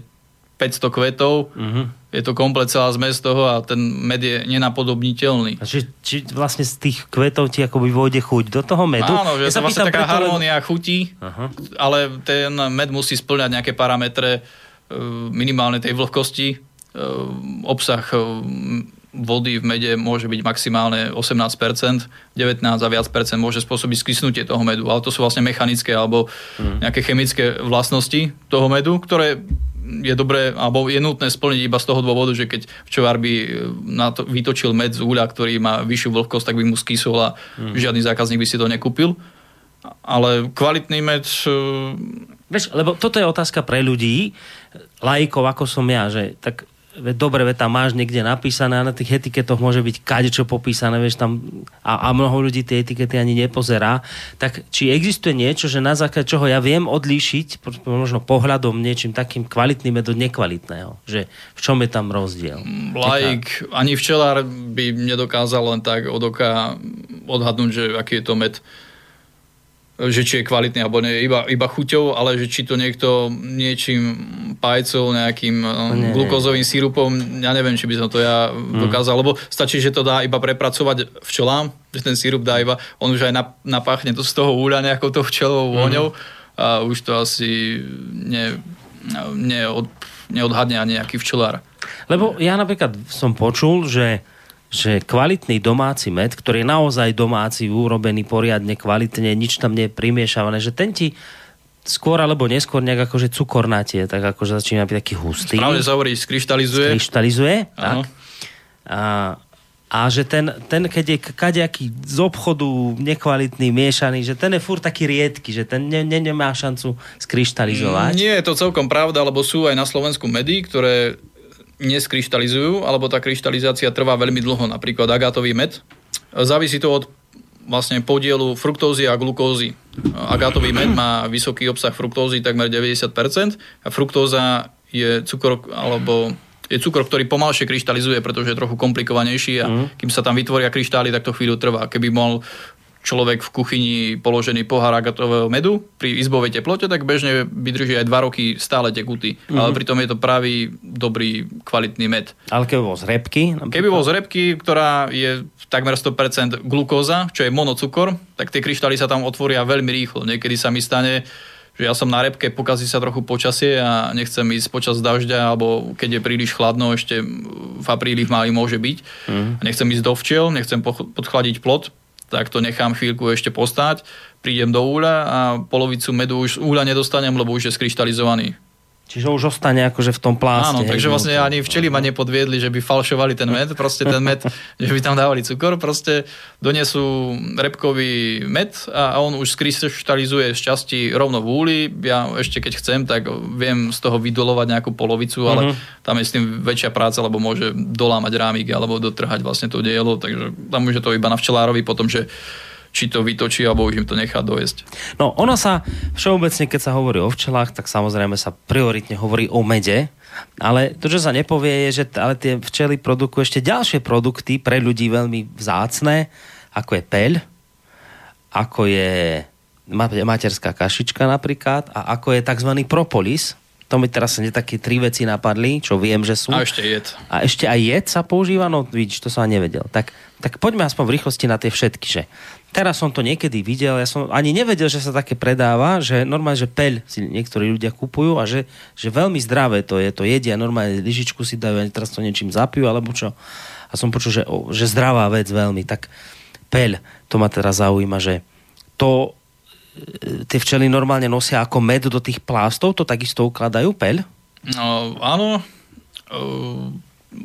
C: 500 kvetov, uh-huh. je to komplet celá zmes toho a ten med je nenapodobniteľný.
B: A či, či vlastne z tých kvetov ti akoby vôjde chuť do toho medu?
C: Áno, že ja to vlastne taká harmónia lebo... chutí, uh-huh. ale ten med musí splňať nejaké parametre e, minimálne tej vlhkosti, e, obsah vody v mede môže byť maximálne 18%, 19 a viac percent môže spôsobiť skysnutie toho medu, ale to sú vlastne mechanické alebo mhm. nejaké chemické vlastnosti toho medu, ktoré je dobré, alebo je nutné splniť iba z toho dôvodu, že keď včovár by e, na to, vytočil med z úľa, ktorý má vyššiu vlhkosť, tak by mu skysol a hmm. žiadny zákazník by si to nekúpil. Ale kvalitný med... E,
B: Vieš, lebo toto je otázka pre ľudí, lajkov ako som ja, že tak dobre, ve tam máš niekde napísané a na tých etiketoch môže byť kadečo popísané, vieš, tam a, a mnoho ľudí tie etikety ani nepozerá, tak či existuje niečo, že na základe čoho ja viem odlíšiť možno pohľadom niečím takým kvalitným od nekvalitného, že v čom je tam rozdiel?
C: Laik, ani včelár by nedokázal len tak od oka odhadnúť, že aký je to med že či je kvalitný alebo nie, iba, iba chuťou, ale že či to niekto niečím pajcov, nejakým no, nie, glukózovým sírupom, ja neviem, či by som to ja mm. dokázal, lebo stačí, že to dá iba prepracovať včelám, že ten sírup dá iba, on už aj napáchne to z toho úľa nejakou to včelovou mm. vôňou a už to asi ne, ne, od, neodhadne ani nejaký včelár.
B: Lebo ja napríklad som počul, že že kvalitný domáci med, ktorý je naozaj domáci, urobený poriadne, kvalitne, nič tam nie je primiešavané, že ten ti skôr alebo neskôr nejak akože cukornatie, tak akože začína byť taký hustý.
C: Správne sa hovorí, skryštalizuje.
B: Skryštalizuje, tak. A, a že ten, ten keď je kadejaký z obchodu nekvalitný, miešaný, že ten je furt taký riedky, že ten ne, ne, nemá šancu skryštalizovať.
C: Nie je to celkom pravda, lebo sú aj na Slovensku medy, ktoré neskryštalizujú, alebo tá kryštalizácia trvá veľmi dlho, napríklad agátový med. Závisí to od vlastne podielu fruktózy a glukózy. Agátový med má vysoký obsah fruktózy, takmer 90%, a fruktóza je cukor, alebo je cukor, ktorý pomalšie kryštalizuje, pretože je trochu komplikovanejší a mm. kým sa tam vytvoria kryštály, tak to chvíľu trvá. Keby mal človek v kuchyni položený pohár agatového medu pri izbovej teplote, tak bežne vydrží aj 2 roky stále tekutý. Mm-hmm. Ale pritom je to pravý, dobrý, kvalitný med.
B: Ale keby bol z repky?
C: Napríklad? Keby bol z repky, ktorá je takmer 100% glukóza, čo je monocukor, tak tie kryštály sa tam otvoria veľmi rýchlo. Niekedy sa mi stane, že ja som na repke, pokazí sa trochu počasie a nechcem ísť počas dažďa, alebo keď je príliš chladno, ešte v apríli v máji môže byť. Mm. Nechcem ísť do včiel, nechcem podchladiť plot, tak to nechám chvíľku ešte postať, prídem do úľa a polovicu medu už úľa nedostanem, lebo už je skryštalizovaný.
B: Čiže už ostane akože v tom pláste.
C: Áno, takže vlastne ani včeli ma nepodviedli, že by falšovali ten med, proste ten med, že by tam dávali cukor, proste donesú repkový med a on už skryštalizuje z časti rovno v úli. Ja ešte keď chcem, tak viem z toho vydolovať nejakú polovicu, ale uh-huh. tam je s tým väčšia práca, lebo môže dolámať rámik alebo dotrhať vlastne to dielo, takže tam už je to iba na včelárovi potom, že či to vytočí, alebo už im to nechá dojesť.
B: No, ono sa všeobecne, keď sa hovorí o včelách, tak samozrejme sa prioritne hovorí o mede, ale to, čo sa nepovie, je, že t- ale tie včely produkujú ešte ďalšie produkty pre ľudí veľmi vzácne, ako je peľ, ako je ma- materská kašička napríklad a ako je tzv. propolis. To mi teraz nie také tri veci napadli, čo viem, že sú.
C: A ešte jed.
B: A ešte aj jed sa používa? No vidíš, to som nevedel. Tak, tak poďme aspoň v rýchlosti na tie všetky, že teraz som to niekedy videl, ja som ani nevedel, že sa také predáva, že normálne, že peľ si niektorí ľudia kupujú a že, že veľmi zdravé to je, to jedia, normálne lyžičku si dajú, teraz to niečím zapijú, alebo čo. A som počul, že, že zdravá vec veľmi. Tak peľ, to ma teraz zaujíma, že to e, tie včely normálne nosia ako med do tých plástov, to takisto ukladajú peľ?
C: No, áno, Uh,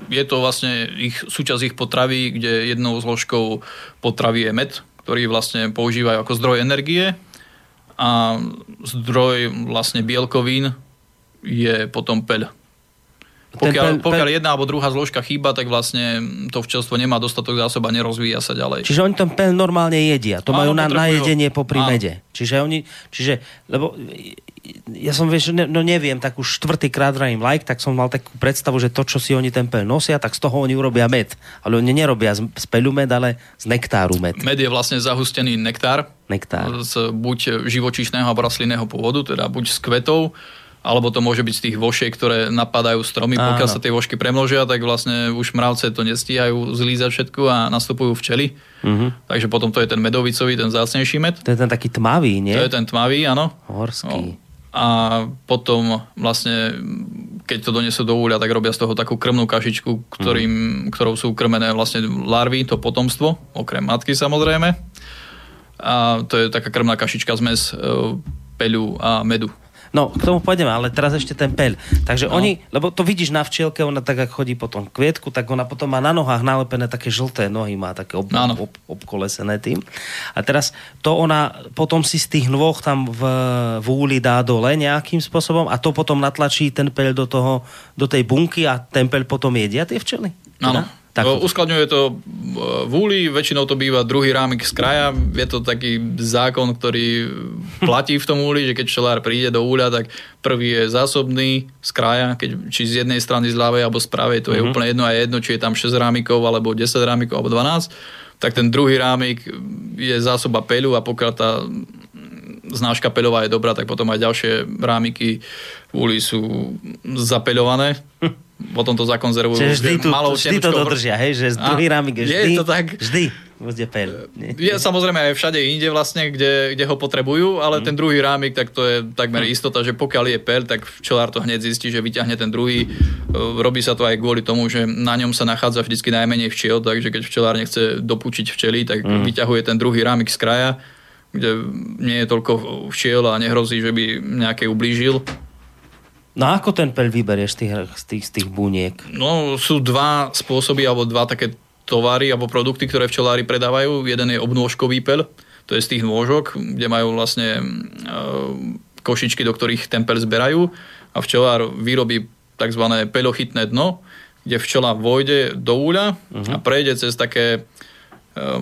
C: je to vlastne ich, súčasť ich potravy, kde jednou zložkou potravy je med, ktorý vlastne používajú ako zdroj energie a zdroj vlastne bielkovín je potom peľ. Pokiaľ, pokiaľ jedna alebo druhá zložka chýba, tak vlastne to včelstvo nemá dostatok zásob a nerozvíja sa ďalej.
B: Čiže oni ten pel normálne jedia. To
C: Áno,
B: majú na, na jedenie popri
C: Áno.
B: mede. Čiže oni, čiže, lebo ja som, vieš, ne, no neviem, tak už štvrtýkrát im like, tak som mal takú predstavu, že to, čo si oni ten pel nosia, tak z toho oni urobia med. Ale oni nerobia z, z peľu med, ale z nektáru med.
C: Med je vlastne zahustený nektár,
B: Nektár.
C: z buď živočíšneho alebo rastlinného pôvodu, teda buď z kvetov, alebo to môže byť z tých vošiek, ktoré napadajú stromy.
B: Áno.
C: Pokiaľ sa tie vošky premnožia, tak vlastne už mravce to nestíhajú zlízať všetko a nastupujú včely.
B: Mhm.
C: Takže potom to je ten medovicový, ten zácnejší med.
B: To je ten taký tmavý, nie?
C: To je ten tmavý, áno.
B: Horský.
C: No. A potom vlastne, keď to donesú do úľa, tak robia z toho takú krmnú kašičku, ktorým, ktorou sú krmené vlastne larvy, to potomstvo, okrem matky samozrejme. A to je taká krmná kašička zmes e, peľu a medu.
B: No, k tomu pôjdeme, ale teraz ešte ten peľ. Takže
C: No.
B: oni, lebo to vidíš na včielke, ona tak, ak chodí po tom kvietku, tak ona potom má na nohách nalepené také žlté nohy, má také ob,
C: Áno.
B: ob, obkolesené tým. A teraz to ona potom si z tých nôh tam v, v úli dá dole nejakým spôsobom a to potom natlačí ten peľ do toho, do tej bunky a ten peľ potom jedia tie včely? Teda? Tak.
C: Uskladňuje to e, v úli, väčšinou to býva druhý rámik z kraja. Je to taký zákon, ktorý platí v tom úli, že keď čelár príde do úľa, tak prvý je zásobný z kraja, keď, či z jednej strany z ľavej alebo z pravej, to je
B: Mhm.
C: úplne jedno a je jedno, či je tam 6 rámikov alebo 10 rámikov alebo 12 tak ten druhý rámik je zásoba peľu a pokiaľ tá znáška peľová je dobrá, tak potom aj ďalšie rámiky v úli sú zapeľované. Potom to zakonzervujú
B: Čiže vždy, tu,
C: malou
B: vždy to dodržia, hej, že druhý rámik je
C: je
B: vždy,
C: to tak.
B: vždy. Nie?
C: Je samozrejme aj všade inde vlastne, kde, kde ho potrebujú, ale ten druhý rámik, tak to je takmer istota, že pokiaľ je per, tak včelár to hneď zistí, že vyťahne ten druhý. E, Robí sa to aj kvôli tomu, že na ňom sa nachádza vždycky najmenej včiel, takže keď včelár nechce dopučiť včely, tak vyťahuje ten druhý rámik z kraja, kde nie je toľko včiel a nehrozí, že by nejaké ublížil.
B: No a ako ten peľ vyberieš z tých, z tých, z tých buniek?
C: No, sú dva spôsoby, alebo dva také tovary alebo produkty, ktoré včelári predávajú. Jeden je obnôžkový peľ, to je z tých nôžok, kde majú vlastne e, košičky, do ktorých ten peľ zberajú a včelár vyrobí tzv. peľochytné dno, kde včela vojde do úľa uh-huh. a prejde cez také e,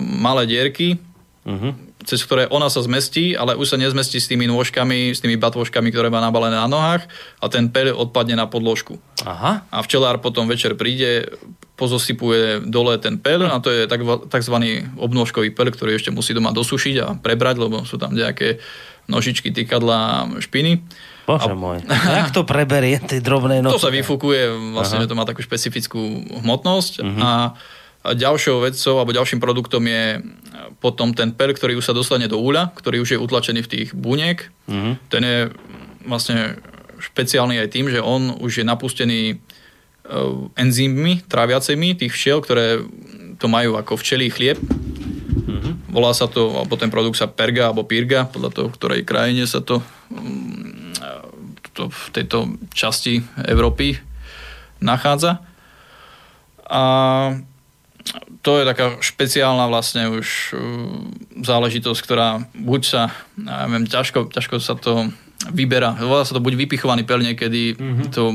C: malé dierky,
B: Uh-huh.
C: Cez ktoré ona sa zmestí, ale už sa nezmestí s tými nôžkami, s tými batôžkami, ktoré má nabalené na nohách a ten peľ odpadne na podložku
B: Aha.
C: a včelár potom večer príde, pozosypuje dole ten pel a to je takzvaný obnôžkový pel, ktorý ešte musí doma dosušiť a prebrať, lebo sú tam nejaké nožičky, tykadla špiny.
B: Bože
C: A-
B: môj. Jak to preberie, tie drobné noci?
C: To sa vyfúkuje, vlastne, že to má takú špecifickú hmotnosť a a ďalšou vecou alebo ďalším produktom je potom ten pel, ktorý už sa dostane do úľa, ktorý už je utlačený v tých buniek.
B: Mhm.
C: Ten je vlastne špeciálny aj tým, že on už je napustený e, enzymmi tráviacimi tých včiel, ktoré to majú ako včelí chlieb. Volá sa to, alebo ten produkt sa perga alebo pirga, podľa toho, v ktorej krajine sa to, mm, to v tejto časti Európy nachádza. A to je taká špeciálna vlastne už uh, záležitosť, ktorá buď sa, ja neviem, ťažko, ťažko sa to vyberá. Volá sa to buď vypichovaný pel niekedy, mm-hmm. to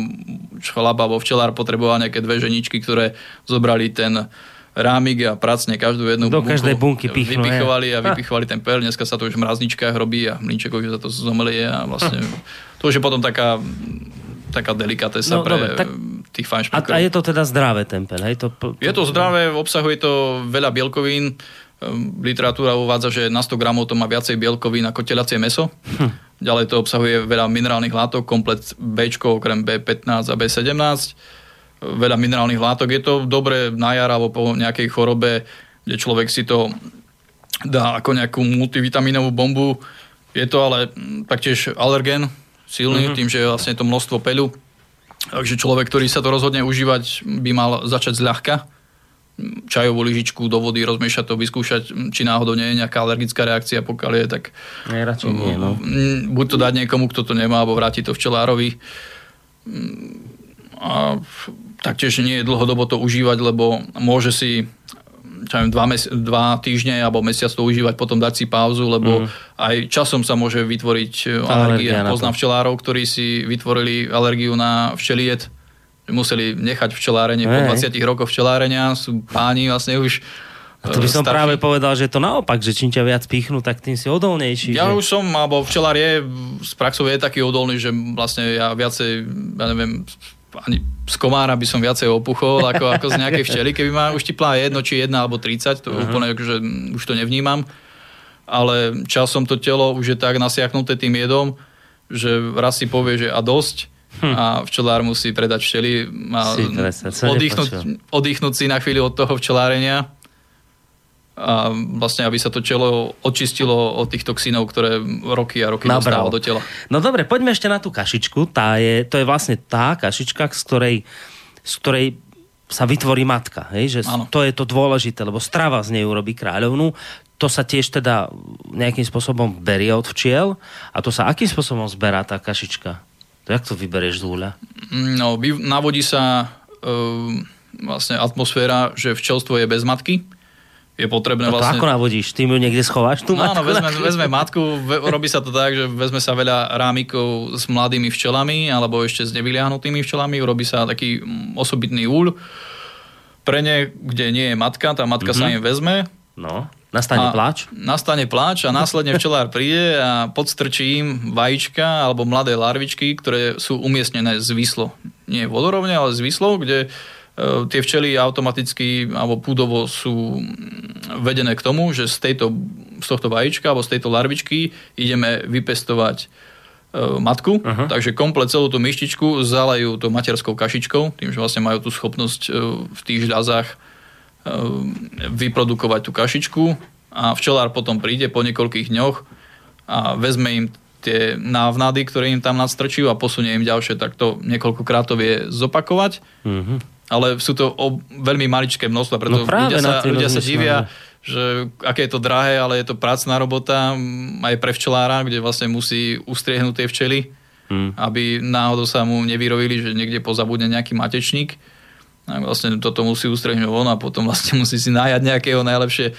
C: chlapa alebo včelár potreboval nejaké dve ženičky, ktoré zobrali ten rámik a pracne každú jednu
B: Do každej bunky pichnú,
C: vypichovali
B: je.
C: a vypichovali ten per. Dneska sa to už v mrazničkách robí a už sa to zomelie a vlastne to už je potom taká taká delikatesa
B: No,
C: pre
B: dobre, tak-
C: tých
B: A,
C: fajnšpekrov.
B: a je to teda zdravé tempel, hej? To, to,
C: Je to zdravé, obsahuje to veľa bielkovín. Ehm, Literatúra uvádza, že na 100 gramov to má viacej bielkovín ako telacie meso.
B: Hm.
C: Ďalej to obsahuje veľa minerálnych látok, komplet B, okrem B15 a B17. Veľa minerálnych látok. Je to dobré na jar alebo po nejakej chorobe, kde človek si to dá ako nejakú multivitaminovú bombu. Je to ale mm, taktiež alergén silný, mm-hmm. tým, že je vlastne to množstvo peľu. Takže človek, ktorý sa to rozhodne užívať, by mal začať zľahka. Čajovú lyžičku do vody, rozmiešať to, vyskúšať, či náhodou nie je nejaká alergická reakcia, pokiaľ je, tak
B: Nie, radšej nie, no.
C: Mm, buď to dať niekomu, kto to nemá, alebo vrátiť to včelárovi. Mm, A taktiež nie je dlhodobo to užívať, lebo môže si čo viem, dva, mes- dva týždne alebo mesiac to užívať, potom dať si pauzu, lebo aj časom sa môže vytvoriť e.
B: Alergia.
C: Poznám včelárov, ktorí si vytvorili alergiu na včeliet, museli nechať včelárenie po
B: Hej.
C: 20 rokoch včelárenia, sú páni vlastne už
B: A to by
C: e,
B: som
C: starší.
B: práve povedal, že je to naopak, že čím ťa viac pichnú, tak tým si odolnejší.
C: Ja
B: že...
C: už som, alebo včelár je, z praxou je taký odolný, že vlastne ja viacej, ja neviem, ani z komára by som viacej opuchol, ako, ako z nejakej včely. Keby ma uštipla jedno, či jedna, alebo 30, to uh-huh. úplne akože, mm, už to nevnímam. Ale časom to telo už je tak nasiaknuté tým jedom, že raz si povie, že a dosť, hm. a včelár musí predať včely a
B: Si
C: oddychnúť, oddychnúť si na chvíľu od toho včelárenia a vlastne, aby sa to telo očistilo od tých toxínov, ktoré roky a roky dostáva do tela.
B: No dobre, poďme ešte na tú kašičku. Tá je, to je vlastne tá kašička, z ktorej, z ktorej sa vytvorí matka. Hej? Že to je to dôležité, lebo strava z nej urobí kráľovnú. To sa tiež teda nejakým spôsobom berie od včiel. A to sa akým spôsobom zberá tá kašička? To jak to vyberieš z úľa?
C: No, navodí sa um, vlastne atmosféra, že včelstvo je bez matky. Je potrebné
B: to
C: vlastne...
B: ako navodíš? Ty mu niekde schováš tú
C: No
B: matku?
C: áno, vezme, vezme matku, ve, robí sa to tak, že vezme sa veľa rámikov s mladými včelami alebo ešte s nevyliahnutými včelami, urobí sa taký mm, osobitný úľ. Pre ne, kde nie je matka, tá matka mm-hmm. sa im vezme.
B: No, nastane
C: a
B: pláč.
C: Nastane pláč a následne včelár príde a podstrčí im vajíčka alebo mladé larvičky, ktoré sú umiestnené zvislo. Nie vodorovne, ale zvislo, kde tie včely automaticky alebo púdovo sú mm, vedené k tomu, že z, tejto, z tohto vajíčka alebo z tejto larvičky ideme vypestovať e, matku, uh-huh. takže komplet celú tú myštičku zalejú tou materskou kašičkou, tým, že vlastne majú tú schopnosť e, v tých žľazách vyprodukovať tú kašičku a včelár potom príde po niekoľkých dňoch a vezme im tie návnady, ktoré im tam nadstrčujú a posunie im ďalšie, tak to niekoľkokrát to vie zopakovať.
B: Mhm.
C: Ale sú to o, veľmi maličké množstva, preto
B: No
C: ľudia, sa, ľudia sa divia, že aké je to drahé, ale je to prácná robota aj pre včelára, kde vlastne musí ustriehnúť tie včely,
B: Mm.
C: aby náhodou sa mu nevyrovili, že niekde pozabudne nejaký matečník. A vlastne toto musí ustriehnúť on a potom vlastne musí si nájať nejakého najlepšie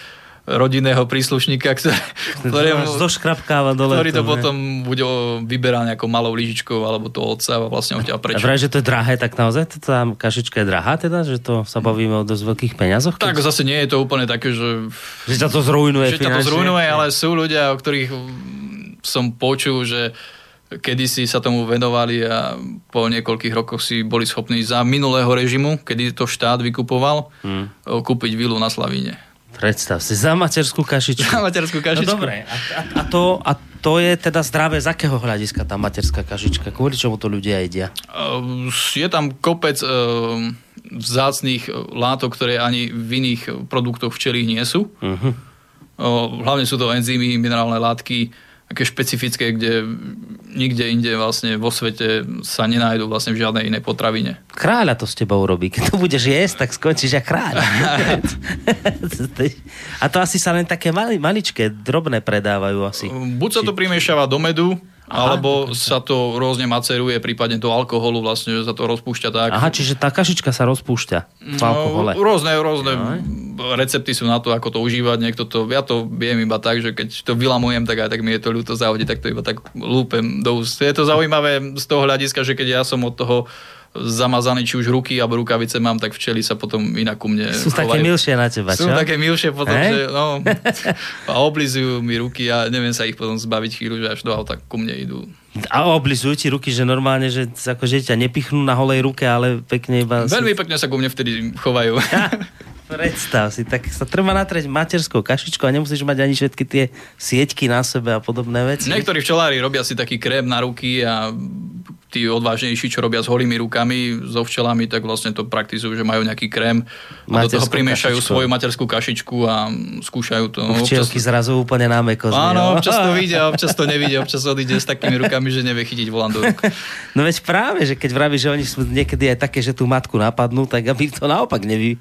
C: rodinného príslušníka, ktoré, ktorému,
B: Zoškrapkáva dole.
C: ktorý
B: to,
C: to potom bude o- vyberá nejakou malou lyžičkou alebo to otca a vlastne
B: A
C: odtiaľ preč.
B: vraj, že to je drahé, tak naozaj tá kašička je drahá teda, že to sa bavíme o dosť veľkých peniazoch?
C: Tak
B: keď-
C: zase nie je to úplne také, že,
B: Že ťa to zrujnuje
C: že to zrujnuje, ale sú ľudia, o ktorých mm, som počul, že kedysi sa tomu venovali a po niekoľkých rokoch si boli schopní za minulého režimu, kedy to štát vykupoval,
B: Hmm.
C: kúpiť vilu na Slavíne.
B: Predstav si, za materskú kašičku.
C: Na materskú kašičku.
B: No dobre, a, a, a, to, a to je teda zdravé z akého hľadiska tá materská kašička? Kvôli čomu to ľudia jedia?
C: Uh, Je tam kopec uh, vzácných uh, látok, ktoré ani v iných produktoch včelých nie sú.
B: Uh-huh.
C: Uh, Hlavne sú to enzymy, minerálne látky, také špecifické, kde nikde inde vlastne vo svete sa nenájdú vlastne v žiadnej inej potravine.
B: Kráľa to s tebou urobí. Keď to budeš jesť, tak skončíš ako kráľ. a to asi sa len také mali, maličké, drobné predávajú asi.
C: Buď sa to primiešava do medu,
B: Aha.
C: alebo sa to rôzne maceruje, prípadne do alkoholu vlastne, že sa to rozpúšťa tak.
B: Aha, čiže tá kašička sa rozpúšťa v alkohole.
C: No, rôzne, rôzne recepty sú na to, ako to užívať. Niekto to, ja to viem iba tak, že keď to vylamujem, tak aj tak mi je to ľúto zahodiť, tak to iba tak lúpem do úst. Je to zaujímavé z toho hľadiska, že keď ja som od toho zamazaný, či už ruky alebo rukavice mám, tak včely sa potom inak ku mne
B: Sú také
C: chovajú.
B: milšie na teba,
C: Sú
B: čo?
C: také milšie potom,
B: Hej?
C: že no, a oblizujú mi ruky a neviem sa ich potom zbaviť chvíľu, že až do auta ku mne idú.
B: A oblizujú ti ruky, že normálne, že akože ťa nepichnú na holej ruke, ale pekne iba...
C: Veľmi pekne sa ku mne vtedy chovajú.
B: Predstav si, tak sa treba natrieť materskou kašičkou a nemusíš mať ani všetky tie sieťky na sebe a podobné veci.
C: Niektorí včelári robia si taký krém na ruky a tí odvážnejší, čo robia s holými rukami, so včelami, tak vlastne to praktizujú, že majú nejaký krém a do toho primiešajú
B: kašičkou.
C: svoju materskú kašičku a skúšajú to.
B: U včielky zrazu úplne na meko
C: Áno, občas to vidia, občas to nevidia, občas odíde s takými rukami, že nevie chytiť volant do rúk.
B: No veď práve, že keď vravíš, že oni sú niekedy aj také, že tú matku napadnú, tak aby to naopak nevy,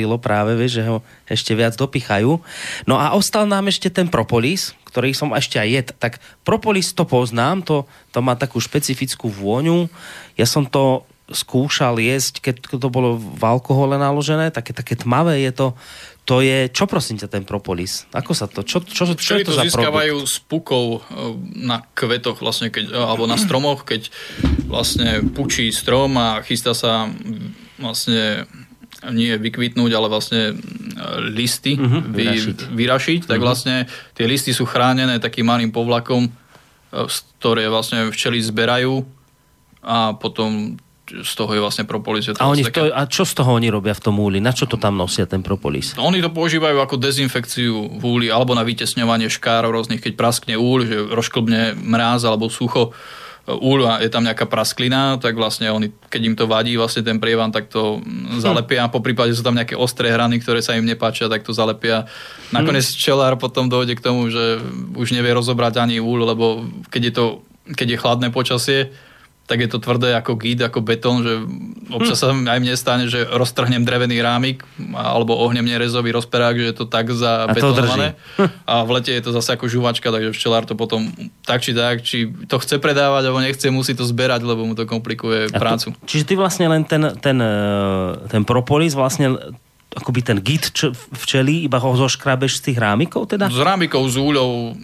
B: nevypálilo práve, vieš, že ho ešte viac dopichajú. No a ostal nám ešte ten propolis, ktorý som ešte aj jed. Tak propolis to poznám, to, to má takú špecifickú vôňu. Ja som to skúšal jesť, keď to bolo v alkohole naložené, také, také tmavé je to. To je, čo prosím ťa ten propolis? Ako sa to, čo, čo, čo, čo je to,
C: to
B: za
C: získavajú
B: produkt?
C: z pukov e, na kvetoch vlastne, keď, alebo na stromoch, keď vlastne pučí strom a chystá sa mm, vlastne nie vykvitnúť, ale vlastne e, listy
B: Mhm,
C: vy,
B: vyrašiť.
C: vyrašiť, tak vlastne tie listy sú chránené takým malým povlakom, e, z ktoré vlastne včely zberajú a potom z toho je vlastne propolis. Je
B: A, oni
C: také-
B: to, a čo z toho oni robia v tom úli? Na čo to tam nosia, ten propolis?
C: No, Oni to používajú ako dezinfekciu v úli alebo na vytesňovanie škárov rôznych, keď praskne úl, že rozklbne mráz alebo sucho úl a je tam nejaká prasklina, tak vlastne oni, keď im to vadí vlastne ten prievan, tak to mm, zalepia. Po prípade sú tam nejaké ostré hrany, ktoré sa im nepáčia, tak to zalepia. Nakoniec čelár potom dojde k tomu, že už nevie rozobrať ani úl, lebo keď je, to, keď je chladné počasie, tak je to tvrdé ako gít, ako betón, že občas sa aj mne stane, že roztrhnem drevený rámik alebo ohnem nerezový rozperák, že je to tak
B: A to
C: zabetonované. A v lete je to zase ako žuvačka, takže včelár to potom tak či tak, či to chce predávať alebo nechce, musí to zberať, lebo mu to komplikuje
B: A
C: prácu.
B: To, čiže ty vlastne len ten, ten, eh, ten propolis, vlastne akoby ten git včelí, iba ho zoškrabeš z tých rámikov teda?
C: S rámikou, s úľou,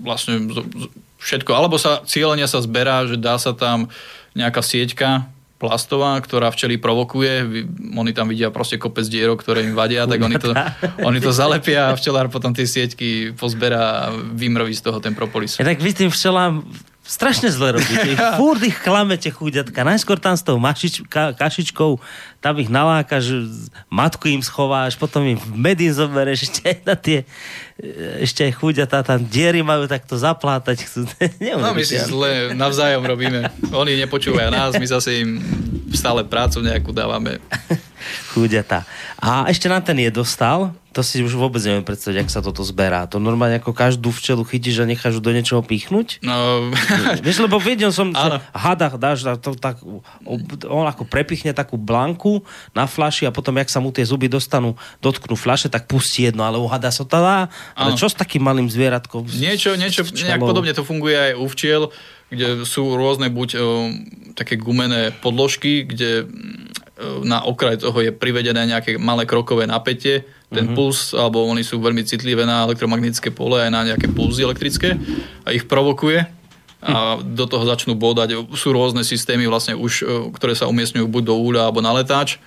C: vlastne z- z- všetko. Alebo sa cieľenia sa zberá, že dá sa tam nejaká sieťka plastová, ktorá včely provokuje. Oni tam vidia proste kopec dierok, ktoré im vadia, tak oni to, oni to zalepia a včelár potom tie sieťky pozberá a vymrví z toho ten propolis.
B: Ja tak vy tým včelám strašne zle robíte. Fúr ich klamete, chuďatka. Najskôr tam s tou mašič, ka, kašičkou, tam ich nalákaš, matku im schováš, potom im medín zoberieš, ešte na tie, ešte aj chuďatá, tam diery majú takto zaplátať. Chcú.
C: No my si zle navzájom robíme. Oni nepočúvajú nás, my zase im stále prácu nejakú dávame.
B: Chúďata. A ešte nám ten jedostal, to si už vôbec neviem predstaviť, ak sa toto zberá. To normálne ako každú včelu chytíš a necháš ju do niečoho pichnúť?
C: No,
B: Vieš, lebo vedel som, že hada dáš to tak, on ako prepichne takú blanku na flaši a potom, jak sa mu tie zuby dostanú, dotknú flaše, tak pustí jedno, ale u hada sa to dá. Ale čo s takým malým zvieratkom?
C: Niečo, niečo nejak podobne to funguje aj u včiel, kde sú rôzne buď o, také gumené podložky, kde o, na okraj toho je privedené nejaké malé krokové napätie, ten
B: Mhm.
C: puls, alebo oni sú veľmi citlivé na elektromagnetické pole aj na nejaké pulzy elektrické a ich provokuje a do toho začnú bodať. Sú rôzne systémy vlastne už, o, ktoré sa umiestňujú buď do úľa alebo na letáč.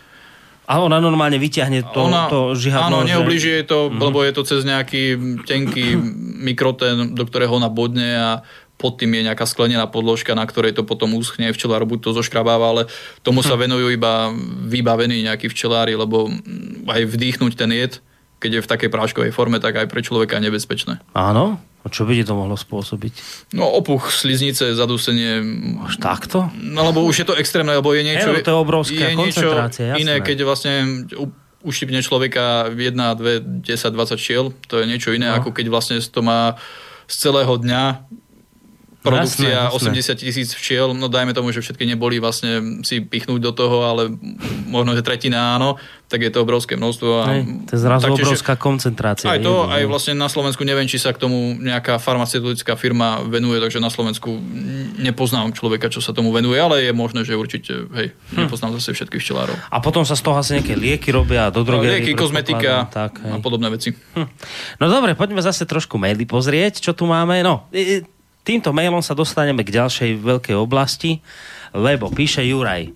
B: A ona normálne vyťahne to, to žihadlo.
C: áno,
B: že-
C: neobližuje to, mm-hmm. lebo je to cez nejaký tenký mikrotén, do ktorého ona bodne a pod tým je nejaká sklenená podložka, na ktorej to potom uschne. Včelár buď to zoškrabáva, ale tomu sa venujú iba vybavení nejakí včelári, lebo mm, aj vdýchnuť ten jed, keď je v takej práškovej forme, tak aj pre človeka je nebezpečné.
B: Áno? A čo by ti to mohlo spôsobiť?
C: No opuch, sliznice, zadusenie,
B: Až takto?
C: No lebo už je to extrémne, lebo je niečo...
B: No to je obrovská
C: je niečo
B: jasné.
C: iné, keď vlastne u- ušipne človeka 1, 2, 10, 20 šiel, to je niečo iné,
B: No.
C: ako keď vlastne to má z celého dňa produkcia
B: Jasné, jasné.
C: 80 tisíc včiel, no dajme tomu, že všetky neboli vlastne si pichnúť do toho, ale možno, že tretina áno, tak je to obrovské množstvo. A
B: Hej, to je zrazu
C: taktiež-
B: obrovská koncentrácia.
C: aj to,
B: jedu,
C: aj vlastne na Slovensku neviem, či sa k tomu nejaká farmaceutická firma venuje, takže na Slovensku nepoznám človeka, čo sa tomu venuje, ale je možné, že určite, hej,
B: Hm.
C: nepoznám zase všetkých včelárov.
B: A potom sa z toho asi nejaké lieky robia do drogerii.
C: lieky, kozmetika
B: Tak, hej.
C: a podobné veci.
B: Hm. No dobre, poďme zase trošku maily pozrieť, čo tu máme. No, týmto mailom sa dostaneme k ďalšej veľkej oblasti, lebo píše Juraj.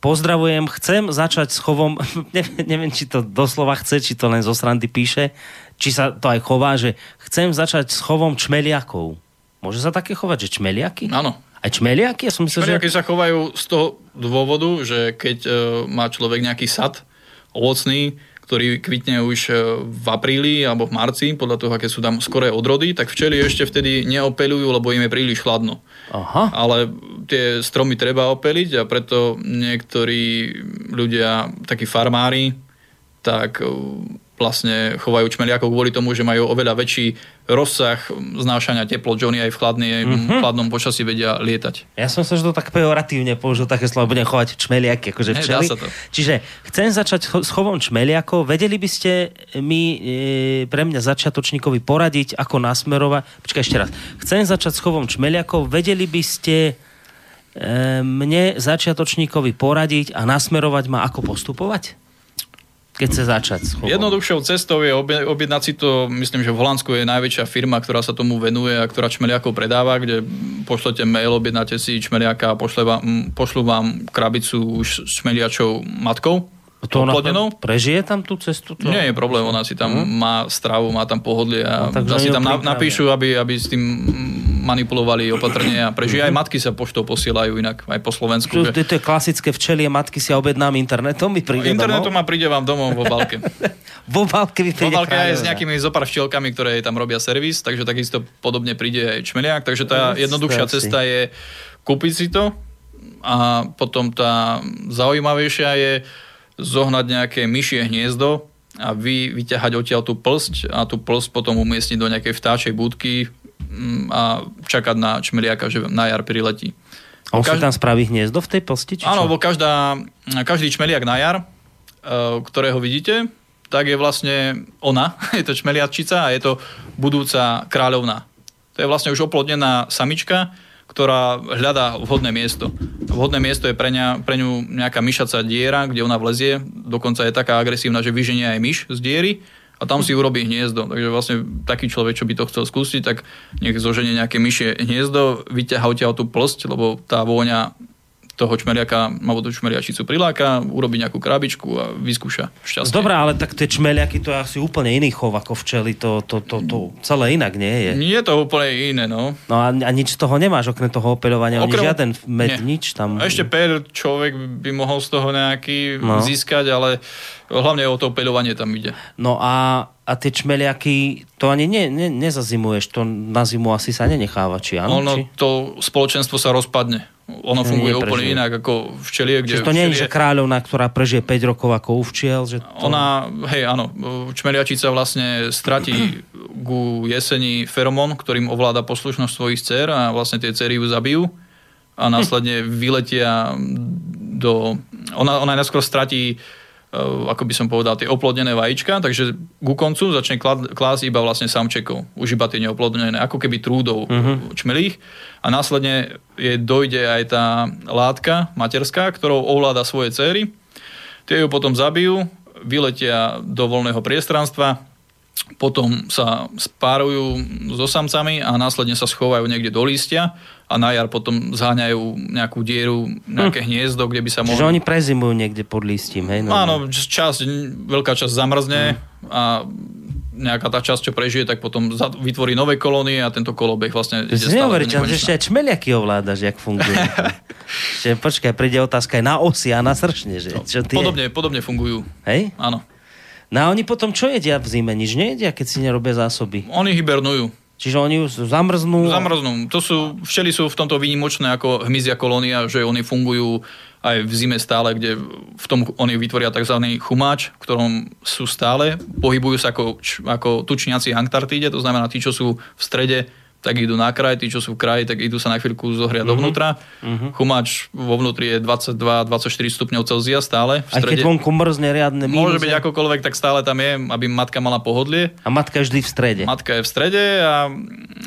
B: pozdravujem, chcem začať s chovom, neviem, neviem, či to doslova chce, či to len zo srandy píše, či sa to aj chová, že chcem začať s chovom čmeliakov. Môže sa také chovať, že čmeliaky?
C: Áno.
B: Aj čmeliaky? Ja som myslel,
C: Čmeliaky
B: že...
C: sa chovajú z toho dôvodu, že keď e, má človek nejaký sad ovocný, ktorý kvitne už e, v apríli alebo v marci, podľa toho, aké sú tam skoré odrody, tak včely ešte vtedy neopelujú, lebo im je príliš chladno.
B: Aha.
C: Ale tie stromy treba opeliť a preto niektorí ľudia, takí farmári, tak vlastne chovajú čmeliakov kvôli tomu, že majú oveľa väčší rozsah znášania teplot, že oni aj v chladnej, mm-hmm. chladnom počasí vedia lietať.
B: Ja som sa, že to tak pejoratívne použil také slovo, budem chovať čmeliaky, akože
C: dá sa to.
B: Čiže chcem začať s chovom čmeliakov. Vedeli by ste mi e, pre mňa začiatočníkovi poradiť, ako nasmerovať... Počkaj ešte raz. Chcem začať s chovom čmeliakov. Vedeli by ste e, mne začiatočníkovi poradiť a nasmerovať ma, ako postupovať? Keď chce začať s chovom.
C: Jednoduchšou cestou je obje- objednať si to, myslím, že v Holandsku je najväčšia firma, ktorá sa tomu venuje a ktorá čmeliakov predáva, kde pošlete mail, objednáte si čmeliaka a pošle vám, pošlu vám krabicu už s čmeliačou matkou.
B: To ona prežije tam tú cestu? To...
C: Nie je problém, ona si tam má stravu, má tam pohodlie a
B: No, oni
C: tam napíšu, aby, aby s tým manipulovali opatrne a prežije. Aj matky sa poštou posielajú inak, aj po Slovensku.
B: To,
C: Že
B: to, to je klasické včelie, matky si ja objednám internetom, mi príde
C: internetom
B: domov.
C: a príde vám domov vo balke.
B: V obálke mi príde
C: obálke aj s nejakými zopár včielkami, ktoré tam robia servis, takže takisto podobne príde aj čmeliak. Takže tá jednoduchšia cesta je kúpiť si to a potom tá zaujímavejšia je zohnať nejaké myšie hniezdo a vy vyťahať odtiaľ tú plsť a tú plsť potom umiestniť do nejakej vtáčej budky a čakať na čmeliaka, že na jar priletí.
B: A on
C: Každý-
B: tam spraví hniezdo v tej plsti? Či
C: Áno, lebo každá, každý čmeliak na jar, eh, ktorého vidíte, tak je vlastne ona, je to čmeliačica a je to budúca kráľovná. To je vlastne už oplodnená samička, ktorá hľadá vhodné miesto. Vhodné miesto je pre, ňa, pre ňu nejaká myšacia diera, kde ona vlezie, dokonca je taká agresívna, že vyženie aj myš z diery a tam si urobí hniezdo. Takže vlastne taký človek, čo by to chcel skúsiť, tak nech zoženie nejaké myšie hniezdo, vyťahá odtiaľ tú plsť, lebo tá vôňa toho čmeliaka, alebo tú čmeliačicu priláka, urobí nejakú krabičku a vyskúša šťastie.
B: Dobre, ale tak tie čmeliaky to je asi úplne iný chov ako včely, to, to, to, to celé inak nie je.
C: Nie je to úplne iné, no.
B: No a, a nič z toho nemáš, okrem toho opeľovania, okrem...
C: Okrem-
B: žiaden med,
C: Nie.
B: nič tam.
C: A ešte per človek by mohol z toho nejaký
B: No.
C: získať, ale hlavne o to peľovanie tam ide.
B: No a, a tie čmeliaky, to ani ne, ne, nezazimuješ, to na zimu asi sa nenecháva, či áno?
C: ono,
B: či?
C: to spoločenstvo sa rozpadne. Ono funguje
B: neprežije.
C: úplne inak ako včelie, kde
B: Čiže to nie je, že kráľovna, ktorá prežije 5 rokov ako u včiel, že to...
C: Ona, hej, áno, čmeliačica vlastne stratí ku jeseni feromón, ktorým ovláda poslušnosť svojich dcer a vlastne tie cery ju zabijú a následne vyletia do... Ona, ona najskôr stratí ako by som povedal, tie oplodnené vajíčka, takže ku koncu začne klásť iba vlastne samčekov, už iba tie neoplodnené, ako keby trúdov uh-huh. čmelých a následne jej dojde aj tá látka materská, ktorou ovláda svoje céry. Tie ju potom zabijú, vyletia do voľného priestranstva, potom sa spárujú so samcami a následne sa schovajú niekde do lístia a na jar potom zháňajú nejakú dieru, nejaké hniezdo, kde by sa
B: Čiže
C: mohli...
B: oni prezimujú niekde pod listím, hej? No,
C: Áno, časť, veľká časť zamrzne a nejaká tá časť, čo prežije, tak potom vytvorí nové kolónie a tento kolobeh vlastne ide stále
B: neuveriteľné, že ešte aj čmeliaky ovládaš, jak fungujú. Ešte, počkaj, príde otázka aj na osy a na sršne, že? Čo tie?
C: Podobne, podobne fungujú.
B: Hej?
C: Áno.
B: No a oni potom čo jedia v zime? Nič nejedia, keď si nerobia zásoby.
C: Oni hibernujú.
B: Čiže oni zamrznú.
C: Zamrznú. To sú, včely sú v tomto výnimočné ako hmyzia kolónia, že oni fungujú aj v zime stále, kde v tom oni vytvoria tzv. chumáč, v ktorom sú stále, pohybujú sa ako, ako tučniaci Antarktíde, to znamená tí, čo sú v strede, tak idú na kraj, tí, čo sú v kraji, tak idú sa na chvíľku zohriať mm-hmm. dovnútra. Mm-hmm. Chumáč vo vnútri je 22-24 stupňov Celzia stále. V
B: Aj keď
C: strede.
B: vonku mrzne riadne
C: Môže
B: mínus,
C: byť akokoľvek, tak stále tam je, aby matka mala pohodlie.
B: A matka je vždy v strede.
C: Matka je v strede a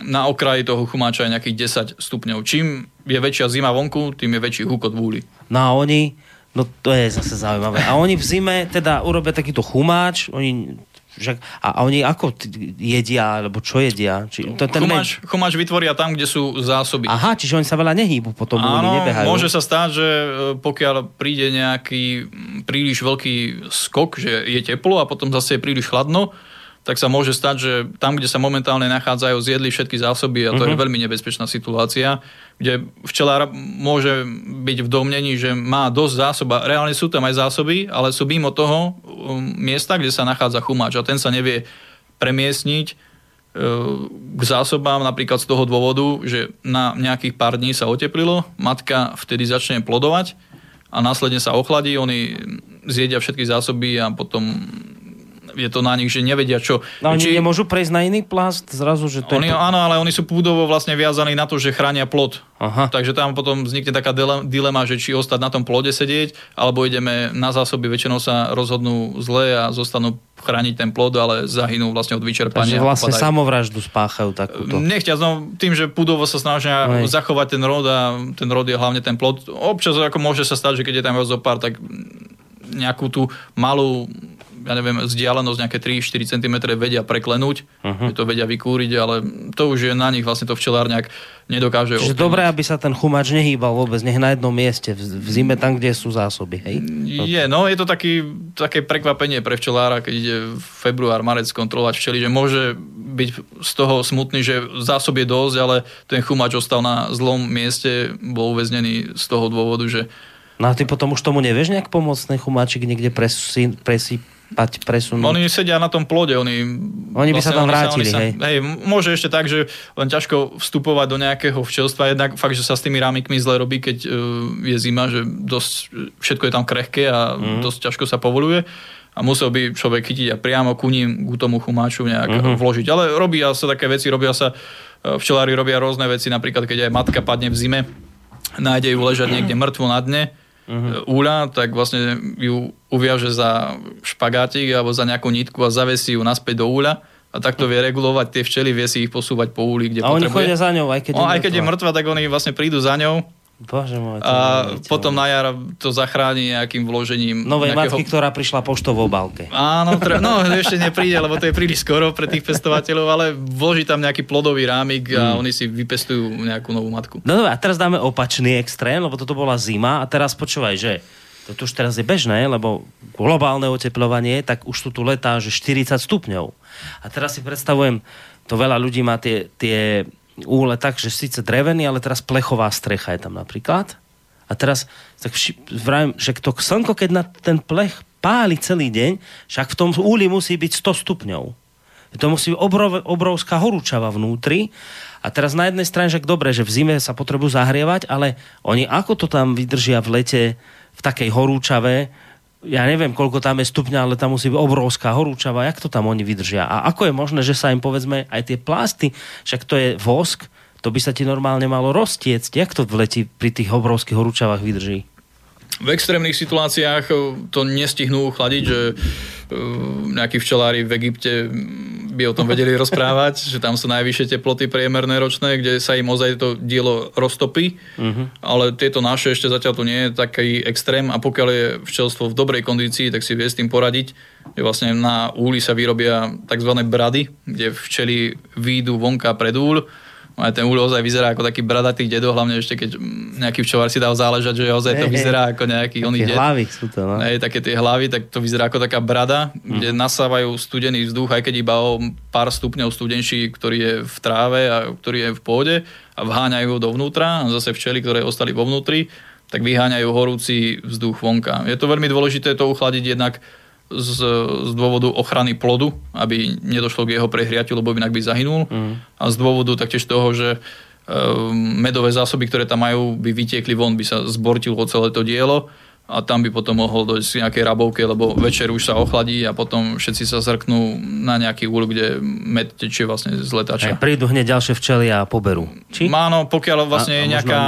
C: na okraji toho chumáča je nejakých 10 stupňov. Čím je väčšia zima vonku, tým je väčší húkot v úli.
B: No a oni, no to je zase zaujímavé. A oni v zime teda urobia takýto chumáč, oni však, a, a oni ako jedia, alebo čo jedia? Či, to, ten
C: Chumáč, chumáč vytvoria tam, kde sú zásoby.
B: Aha, čiže oni sa veľa nehýbu potom, oni
C: Áno,
B: nebehajú.
C: môže sa stáť, že e, pokiaľ príde nejaký príliš veľký skok, že je teplo a potom zase je príliš chladno, tak sa môže stať, že tam, kde sa momentálne nachádzajú, zjedli všetky zásoby a to
B: Mhm.
C: je veľmi nebezpečná situácia, kde včelár môže byť v domnení, že má dosť zásob a reálne sú tam aj zásoby, ale sú mimo toho um, miesta, kde sa nachádza chumáč a ten sa nevie premiestniť e, k zásobám napríklad z toho dôvodu, že na nejakých pár dní sa oteplilo, matka vtedy začne plodovať a následne sa ochladí, oni zjedia všetky zásoby a potom je to na nich, že nevedia čo.
B: No oni
C: Či-
B: nemôžu prejsť na iný plast zrazu, že to
C: oni,
B: je...
C: áno, ale oni sú púdovo vlastne viazaní na to, že chránia plod.
B: Aha.
C: Takže tam potom vznikne taká dile- dilema, že či ostať na tom plode sedieť, alebo ideme na zásoby, väčšinou sa rozhodnú zle a zostanú chrániť ten plod, ale zahynú vlastne od
B: Takže
C: vyčerpania.
B: vlastne
C: Padajú.
B: samovraždu spáchajú takúto.
C: Nechťac, no tým, že pudovo sa snažia
B: Hej.
C: zachovať ten rod a ten rod je hlavne ten plod. Občas ako môže sa stať, že keď je tam viac pár, tak nejakú tú malú ja neviem, vzdialenosť nejaké 3-4 cm vedia preklenúť, uh-huh. to vedia vykúriť, ale to už je na nich vlastne to včelár nejak nedokáže
B: Čiže
C: ovplyvniť.
B: dobré, aby sa ten chumač nehýbal vôbec, nech na jednom mieste, v, v zime tam, kde sú zásoby, hej?
C: Je, no je to taký, také prekvapenie pre včelára, keď ide február, marec kontrolovať včely, že môže byť z toho smutný, že zásob je dosť, ale ten chumač ostal na zlom mieste, bol uväznený z toho dôvodu, že
B: No a ty potom už tomu nevieš nejak pomôcť, ten chumáčik niekde presi, presýpať, presunúť?
C: oni sedia na tom plode, oni...
B: Oni by sa tam vrátili,
C: sa,
B: hej.
C: hej. Môže ešte tak, že len ťažko vstupovať do nejakého včelstva, jednak fakt, že sa s tými rámikmi zle robí, keď uh, je zima, že dosť, všetko je tam krehké a mm. dosť ťažko sa povoluje a musel by človek chytiť a priamo ku ním, ku tomu chumáču nejak
B: Mhm.
C: mm-hmm. vložiť. Ale robia sa také veci, robia sa, e, včelári robia rôzne veci, napríklad keď aj matka padne v zime, nájde ju ležať niekde mŕtvo na dne,
B: Mhm.
C: úľa, tak vlastne ju uviaže za špagátik alebo za nejakú nitku a zavesí ju naspäť do úľa a takto vie regulovať tie včely, vie si ich posúvať po úli, kde
B: A oni
C: potrebuje.
B: chodia za ňou, aj keď
C: no,
B: je
C: aj keď je
B: mŕtva.
C: mŕtva, tak oni vlastne prídu za ňou
B: Bože môj, to
C: a potom na jar to zachráni nejakým vložením
B: Novej
C: nejakého...
B: matky, ktorá prišla poštovou balke.
C: Áno, tre... no ešte nepríde, lebo to je príliš skoro pre tých pestovateľov, ale vloží tam nejaký plodový rámik a
B: Mm.
C: oni si vypestujú nejakú novú matku.
B: No dobré, a teraz dáme opačný extrém, lebo toto bola zima a teraz počúvaj, že to už teraz je bežné, lebo globálne oteplovanie, tak už tu tu letá, že 40 stupňov. A teraz si predstavujem, to veľa ľudí má tie, tie úle tak, že síce drevený, ale teraz plechová strecha je tam napríklad. A teraz tak vši, vravím, že to slnko, keď na ten plech páli celý deň, však v tom úli musí byť 100 stupňov. To musí byť obrov, obrovská horúčava vnútri. A teraz na jednej strane, že dobre, že v zime sa potrebujú zahrievať, ale oni ako to tam vydržia v lete v takej horúčave, ja neviem, koľko tam je stupňa, ale tam musí byť obrovská horúčava, jak to tam oni vydržia? A ako je možné, že sa im povedzme aj tie plasty, však to je vosk, to by sa ti normálne malo roztiecť. Jak to v leti pri tých obrovských horúčavách vydrží?
C: V extrémnych situáciách e, to nestihnú chladiť, že e, nejakí včelári v Egypte by o tom vedeli rozprávať, že tam sú najvyššie teploty priemerné ročné, kde sa im ozaj to dielo roztopí, uh-huh. ale tieto naše ešte zatiaľ tu nie je taký extrém a pokiaľ je včelstvo v dobrej kondícii, tak si vie s tým poradiť, že vlastne na úli sa vyrobia tzv. brady, kde včely výjdu vonka pred úľ, aj ten úľ ozaj vyzerá ako taký bradatý dedo, hlavne ešte keď nejaký včelár si dal záležať, že ozaj to vyzerá ako nejaký oný ded.
B: hlavy sú to, no.
C: Hej, také tie hlavy, tak to vyzerá ako taká brada, kde nasávajú studený vzduch, aj keď iba o pár stupňov studenší, ktorý je v tráve a ktorý je v pôde a vháňajú ho dovnútra a zase včely, ktoré ostali vo vnútri, tak vyháňajú horúci vzduch vonka. Je to veľmi dôležité to uchladiť jednak z, z dôvodu ochrany plodu, aby nedošlo k jeho prehriatiu, lebo inak by zahynul. Mm. A z dôvodu taktiež toho, že e, medové zásoby, ktoré tam majú, by vytiekli von, by sa zbortilo celé to dielo a tam by potom mohol dojsť k nejakej rabovke, lebo večer už sa ochladí a potom všetci sa zrknú na nejaký úl, kde med tečie vlastne z
B: Aj
C: letača.
B: prídu hneď ďalšie včely a poberú. Či?
C: Áno, pokiaľ vlastne
B: A-
C: je
B: možno-
C: nejaká,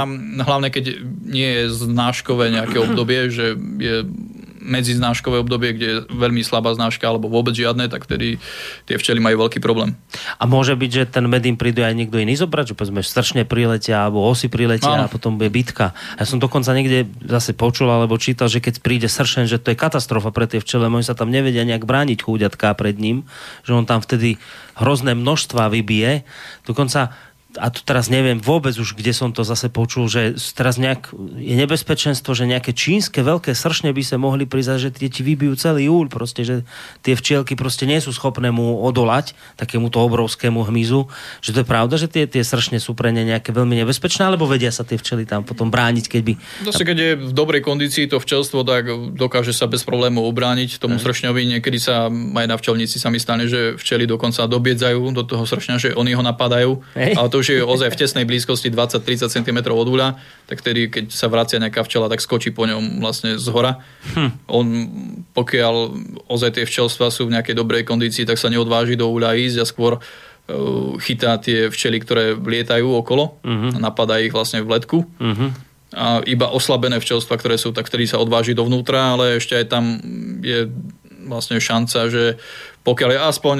C: hlavne keď nie je znáškové nejaké obdobie, že je medziznáškové obdobie, kde je veľmi slabá znáška alebo vôbec žiadne, tak vtedy tie včely majú veľký problém.
B: A môže byť, že ten med im príde aj niekto iný zobrať, že povedzme stršne priletia alebo osy priletia
C: Áno.
B: a potom bude bitka. Ja som dokonca niekde zase počul alebo čítal, že keď príde sršen, že to je katastrofa pre tie včele, oni sa tam nevedia nejak brániť chúďatka pred ním, že on tam vtedy hrozné množstva vybije. Dokonca a tu teraz neviem vôbec už, kde som to zase počul, že teraz nejak je nebezpečenstvo, že nejaké čínske veľké sršne by sa mohli prizať, že tie ti vybijú celý úľ, proste, že tie včielky proste nie sú schopné mu odolať takémuto obrovskému hmyzu. Že to je pravda, že tie, tie sršne sú pre ne nejaké veľmi nebezpečné, alebo vedia sa tie včely tam potom brániť, keď by...
C: Zase, keď je v dobrej kondícii to včelstvo, tak dokáže sa bez problémov obrániť tomu sršňovi. Niekedy sa aj na včelnici sa mi stane, že včely dokonca dobiedzajú do toho sršňa, že oni ho napadajú.
B: Hej.
C: Ale to už je ozaj v tesnej blízkosti 20-30 cm od úľa, tak vtedy, keď sa vracia nejaká včela, tak skočí po ňom vlastne z hora. Hm. On, pokiaľ ozaj tie včelstva sú v nejakej dobrej kondícii, tak sa neodváži do úľa ísť a skôr uh, chytá tie včely, ktoré lietajú okolo a napadá ich vlastne v letku.
B: Uh-huh.
C: A iba oslabené včelstva, ktoré sú, tak vtedy sa odváži dovnútra, ale ešte aj tam je vlastne šanca, že pokiaľ je aspoň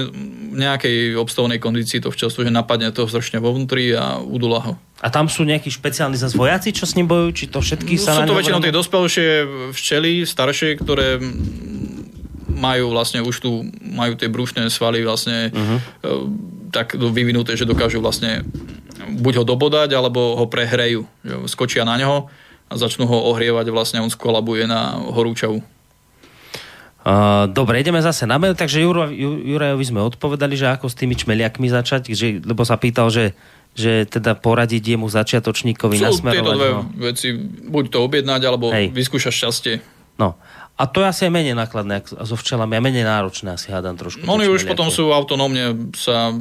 C: v nejakej obstovnej kondícii to včelstvo, že napadne toho sršňa vo vnútri a udula ho.
B: A tam sú nejakí špeciálni zase vojaci, čo s ním bojujú? Či to všetky sa
C: Sú to väčšinou tie dospelšie včely, staršie, ktoré majú vlastne už tu, majú tie brušné svaly vlastne uh-huh. tak vyvinuté, že dokážu vlastne buď ho dobodať, alebo ho prehrejú. Skočia na neho a začnú ho ohrievať, vlastne on skolabuje na horúčavu.
B: Dobre, ideme zase na mail, takže Juro, Ju- Jurajovi sme odpovedali, že ako s tými čmeliakmi začať, že, lebo sa pýtal, že, že teda poradiť jemu začiatočníkovi
C: Sú tieto
B: nasmerovať
C: dve
B: ho.
C: veci, buď to objednať, alebo
B: Hej.
C: vyskúšať šťastie.
B: No. A to je asi aj menej nákladné so včelami a menej náročné asi hádam trošku.
C: Oni
B: tie
C: už potom sú autonómne sa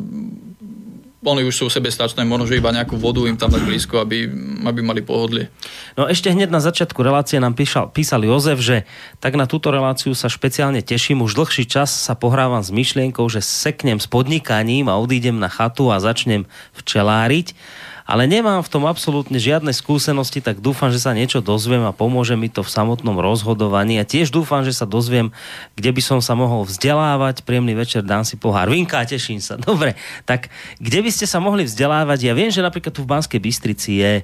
C: oni už sú sebestačné, možno, že iba nejakú vodu im tam dať blízko, aby, aby mali pohodlie.
B: No ešte hneď na začiatku relácie nám píšal, písal Jozef, že tak na túto reláciu sa špeciálne teším. Už dlhší čas sa pohrávam s myšlienkou, že seknem s podnikaním a odídem na chatu a začnem včeláriť. Ale nemám v tom absolútne žiadne skúsenosti, tak dúfam, že sa niečo dozviem a pomôže mi to v samotnom rozhodovaní. A tiež dúfam, že sa dozviem, kde by som sa mohol vzdelávať. Príjemný večer, dám si pohár vinka teším sa. Dobre, tak kde by ste sa mohli vzdelávať? Ja viem, že napríklad tu v Banskej Bystrici je e,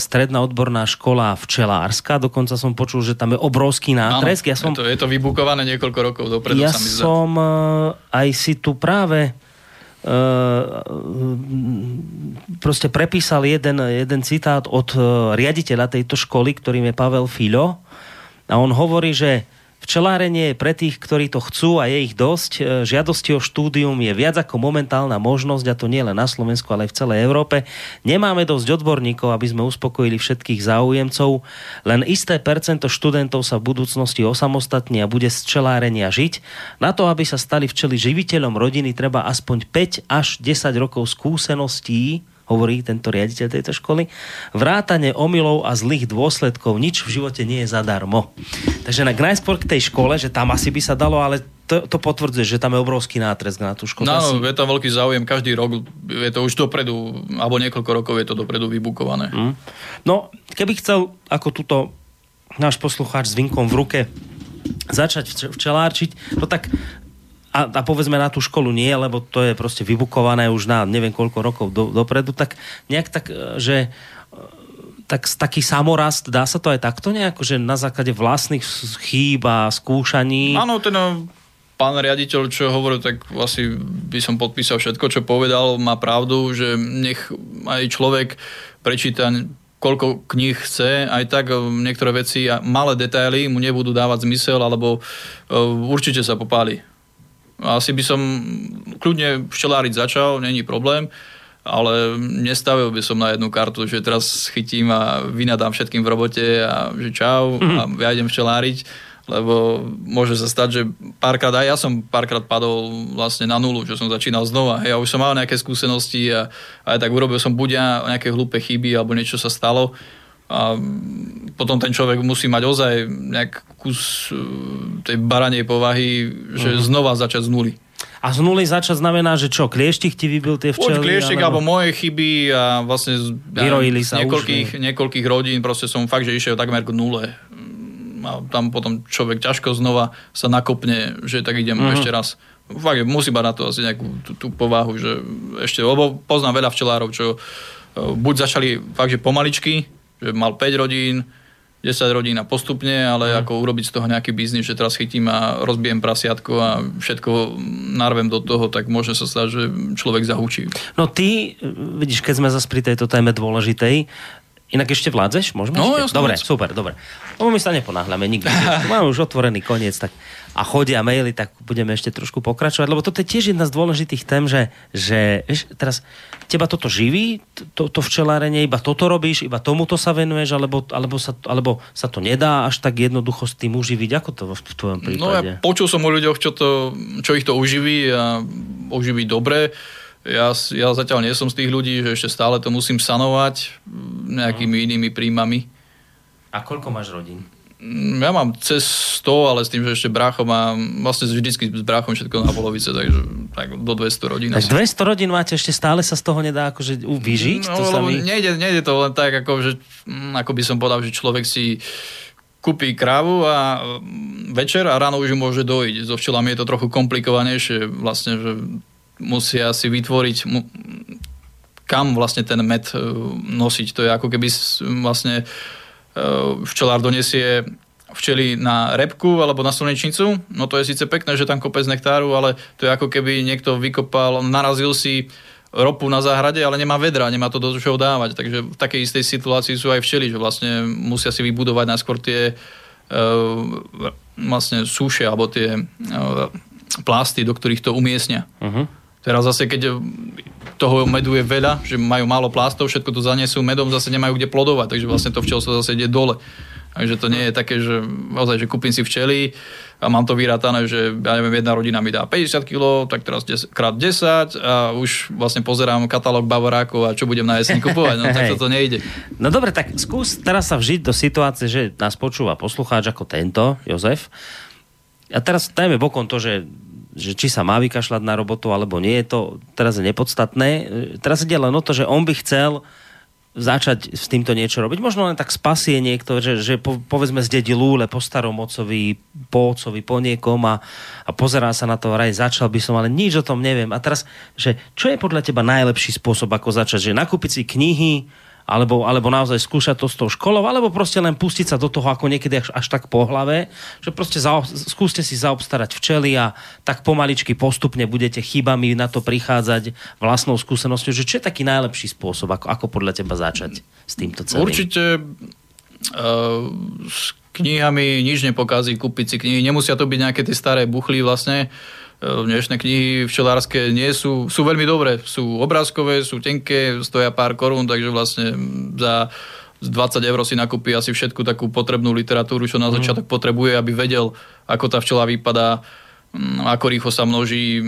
B: stredná odborná škola včelárska. Dokonca som počul, že tam je obrovský nátresk. Ja som,
C: je, to, je to vybukované niekoľko rokov dopredu,
B: ja
C: sa mi
B: som e, aj si tu práve proste prepísal jeden, jeden citát od e, riaditeľa tejto školy, ktorým je Pavel Filo. A on hovorí, že včelárenie je pre tých, ktorí to chcú a je ich dosť. E, Žiadosti o štúdium je viac ako momentálna možnosť, a to nie len na Slovensku, ale aj v celej Európe. Nemáme dosť odborníkov, aby sme uspokojili všetkých záujemcov. Len isté percento študentov sa v budúcnosti osamostatní a bude z včelárenia žiť. Na to, aby sa stali včeli živiteľom rodiny, treba aspoň 5 až 10 rokov skúseností hovorí tento riaditeľ tejto školy. Vrátane omylov a zlých dôsledkov. Nič v živote nie je zadarmo. Takže na, najskôr k tej škole, že tam asi by sa dalo, ale to, to potvrdzuje, že tam je obrovský nátresk na tú školu.
C: No,
B: Asi-
C: je tam veľký záujem, každý rok je to už dopredu, alebo niekoľko rokov je to dopredu vybukované.
B: Hm? No, keby chcel, ako tuto náš poslucháč s vinkom v ruke, začať vč- včelárčiť, no tak a, a povedzme na tú školu nie, lebo to je proste vybukované už na neviem koľko rokov do, dopredu, tak nejak tak, e, že e, tak, taký samorast, dá sa to aj takto nejako, že na základe vlastných chýb a skúšaní.
C: Áno, ten eh, pán riaditeľ, čo hovoril, tak asi by som podpísal všetko, čo povedal, má pravdu, že nech aj človek prečíta koľko kníh chce, aj tak niektoré veci a malé detaily mu nebudú dávať zmysel, alebo určite sa popáli. Asi by som kľudne včeláriť začal, není problém, ale nestavil by som na jednu kartu, že teraz chytím a vynadám všetkým v robote a že čau a ja idem včeláriť, lebo môže sa stať, že párkrát aj ja som párkrát padol vlastne na nulu, že som začínal znova. Ja už som mal nejaké skúsenosti a aj tak urobil som buď ja nejaké hlúpe chyby alebo niečo sa stalo a potom ten človek musí mať ozaj nejak kus e, tej baranej povahy, že uh-huh. znova začať z nuly.
B: A z nuly začať znamená, že čo, klieštik ti vybil tie včely?
C: Buď klieštek, alebo moje chyby a vlastne z, ja,
B: Vyrojili
C: z
B: sa už,
C: niekoľkých, niekoľkých rodín proste som fakt, že išiel takmer k nule. a tam potom človek ťažko znova sa nakopne, že tak idem uh-huh. ešte raz. Fakt, musí mať na to asi nejakú tú, tú povahu, že ešte, lebo poznám veľa včelárov, čo uh, buď začali fakt, že pomaličky, že mal 5 rodín, 10 rodín a postupne, ale mm. ako urobiť z toho nejaký biznis, že teraz chytím a rozbijem prasiatko a všetko narvem do toho, tak môže sa stať, že človek zahúči.
B: No ty, vidíš, keď sme zase pri tejto téme dôležitej, Inak ešte vládzeš? Môžeme
C: no,
B: ešte? Dobre, super, dobre. Lebo my sa neponáhľame nikdy. Máme už otvorený koniec, tak a chodia maily, tak budeme ešte trošku pokračovať, lebo toto je tiež jedna z dôležitých tém, že, že vieš, teraz teba toto živí, to, to včelárenie, iba toto robíš, iba tomuto sa venuješ, alebo, alebo, sa, alebo sa to nedá až tak jednoducho s tým uživiť, ako to v tvojom prípade?
C: No ja počul som o ľuďoch, čo, to, čo ich to uživí a uživí dobre. Ja, ja zatiaľ nie som z tých ľudí, že ešte stále to musím sanovať nejakými no. inými príjmami.
B: A koľko máš rodín?
C: Mm, ja mám cez 100, ale s tým, že ešte brácho mám, vlastne vždycky s bráchom všetko na polovice, takže tak do 200 rodín.
B: Tak 200 rodín máte, ešte stále sa z toho nedá akože vyžiť?
C: No,
B: to sa mi...
C: nejde, nejde to len tak, ako, že, mm, ako by som povedal, že človek si kúpi krávu a mm, večer a ráno už ju môže dojiť. So včelami je to trochu komplikovanejšie, vlastne, že musia si vytvoriť kam vlastne ten med e, nosiť. To je ako keby vlastne včelár donesie včeli na repku alebo na slnečnicu, no to je síce pekné, že tam kopec nektáru, ale to je ako keby niekto vykopal, narazil si ropu na záhrade, ale nemá vedra, nemá to do čoho dávať. Takže v takej istej situácii sú aj včeli, že vlastne musia si vybudovať najskôr tie uh, vlastne súše alebo tie uh, plasty, do ktorých to umiestnia. Uh-huh. Teraz zase, keď toho medu je veľa, že majú málo plastov, všetko to zanesú medom, zase nemajú kde plodovať, takže vlastne to včelstvo zase ide dole. Takže to nie je také, že ozaj, že kúpim si včely a mám to vyrátané, že ja neviem, jedna rodina mi dá 50 kg, tak teraz 10, krát 10 a už vlastne pozerám katalóg bavorákov a čo budem na jeseň kupovať, no tak toto nejde.
B: No dobre, tak skús teraz sa vžiť do situácie, že nás počúva poslucháč ako tento, Jozef. A teraz dajme bokom to, že že či sa má vykašľať na robotu alebo nie, je to teraz je nepodstatné. Teraz ide len o to, že on by chcel začať s týmto niečo robiť. Možno len tak spasie niekto, že, že po, povedzme zdedí lúle po starom ocovi, po ocovi, po niekom a, a pozerá sa na to, raj, začal by som, ale nič o tom neviem. A teraz, že čo je podľa teba najlepší spôsob, ako začať? Že nakúpiť si knihy, alebo, alebo naozaj skúšať to s tou školou, alebo proste len pustiť sa do toho ako niekedy až, až tak po hlave, že proste za, skúste si zaobstarať včely a tak pomaličky postupne budete chybami na to prichádzať vlastnou skúsenosťou, že čo je taký najlepší spôsob, ako, ako podľa teba začať s týmto celým?
C: Určite uh, s knihami nič nepokazí kúpiť si knihy. Nemusia to byť nejaké tie staré buchly vlastne. Uh, dnešné knihy včelárske nie sú, sú veľmi dobré. Sú obrázkové, sú tenké, stoja pár korún, takže vlastne za 20 eur si nakúpi asi všetku takú potrebnú literatúru, čo na mhm. začiatok potrebuje, aby vedel, ako tá včela vypadá, mm, ako rýchlo sa množí,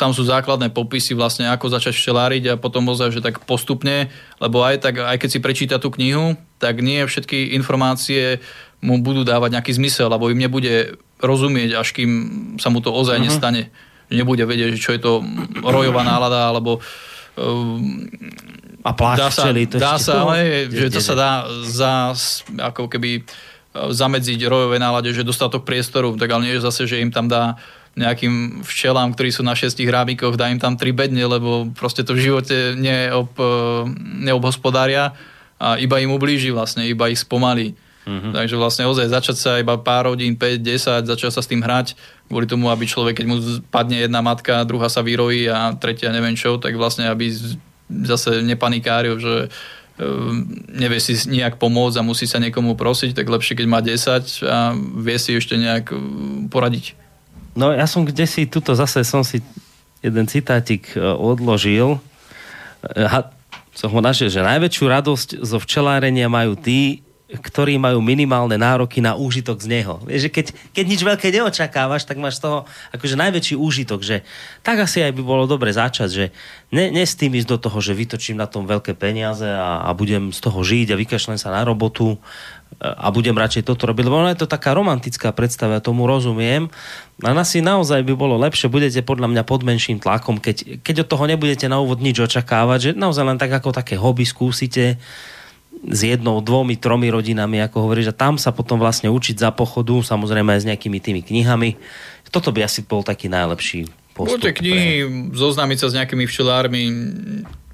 C: tam sú základné popisy vlastne, ako začať včeláriť a potom ozaj, že tak postupne, lebo aj, tak, aj keď si prečíta tú knihu, tak nie všetky informácie mu budú dávať nejaký zmysel, lebo im nebude rozumieť, až kým sa mu to ozaj uh-huh. nestane. Nebude vedieť, čo je to rojová nálada, alebo
B: a plach
C: dá sa,
B: to
C: dá sa ale, že to sa dá za, ako keby uh, zamedziť rojové nálade, že dostatok priestoru, tak ale nie je zase, že im tam dá nejakým včelám, ktorí sú na šestich hrábikoch, dá im tam tri bedne, lebo proste to v živote neob, uh, neobhospodária a iba im ublíži vlastne, iba ich spomalí. Mm-hmm. Takže vlastne ozaj začať sa iba pár hodín, 5, 10, začať sa s tým hrať, kvôli tomu, aby človek, keď mu padne jedna matka, druhá sa vyrojí a tretia neviem čo, tak vlastne, aby zase nepanikáril, že ehm, nevie si nejak pomôcť a musí sa niekomu prosiť, tak lepšie, keď má 10 a vie si ešte nejak ehm, poradiť.
B: No ja som kde si, tuto zase som si jeden citátik e, odložil. Ha, som ho našiel, že najväčšiu radosť zo včelárenia majú tí, ktorí majú minimálne nároky na úžitok z neho. Vieš, keď, keď nič veľké neočakávaš, tak máš z toho akože najväčší úžitok, že tak asi aj by bolo dobre začať, že ne, ne s tým ísť do toho, že vytočím na tom veľké peniaze a, a budem z toho žiť a vykašlem sa na robotu a budem radšej toto robiť, lebo ono je to taká romantická predstava, tomu rozumiem. A asi naozaj by bolo lepšie, budete podľa mňa pod menším tlakom, keď, keď od toho nebudete na úvod nič očakávať, že naozaj len tak ako také hobby skúsite, s jednou, dvomi, tromi rodinami, ako hovoríš, a tam sa potom vlastne učiť za pochodu, samozrejme aj s nejakými tými knihami. Toto by asi bol taký najlepší postup.
C: Poďte knihy, pre... zoznámiť sa s nejakými včelármi,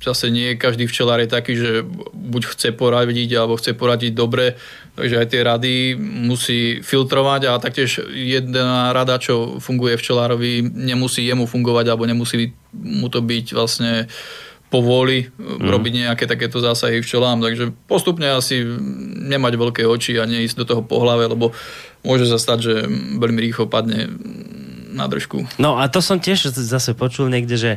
C: zase nie každý včelár je taký, že buď chce poradiť, alebo chce poradiť dobre, takže aj tie rady musí filtrovať a taktiež jedna rada, čo funguje včelárovi, nemusí jemu fungovať, alebo nemusí mu to byť vlastne povoli mm. robiť nejaké takéto zásahy včelám, takže postupne asi nemať veľké oči a neísť do toho po hlave, lebo môže sa stať, že veľmi rýchlo padne na držku.
B: No a to som tiež zase počul niekde, že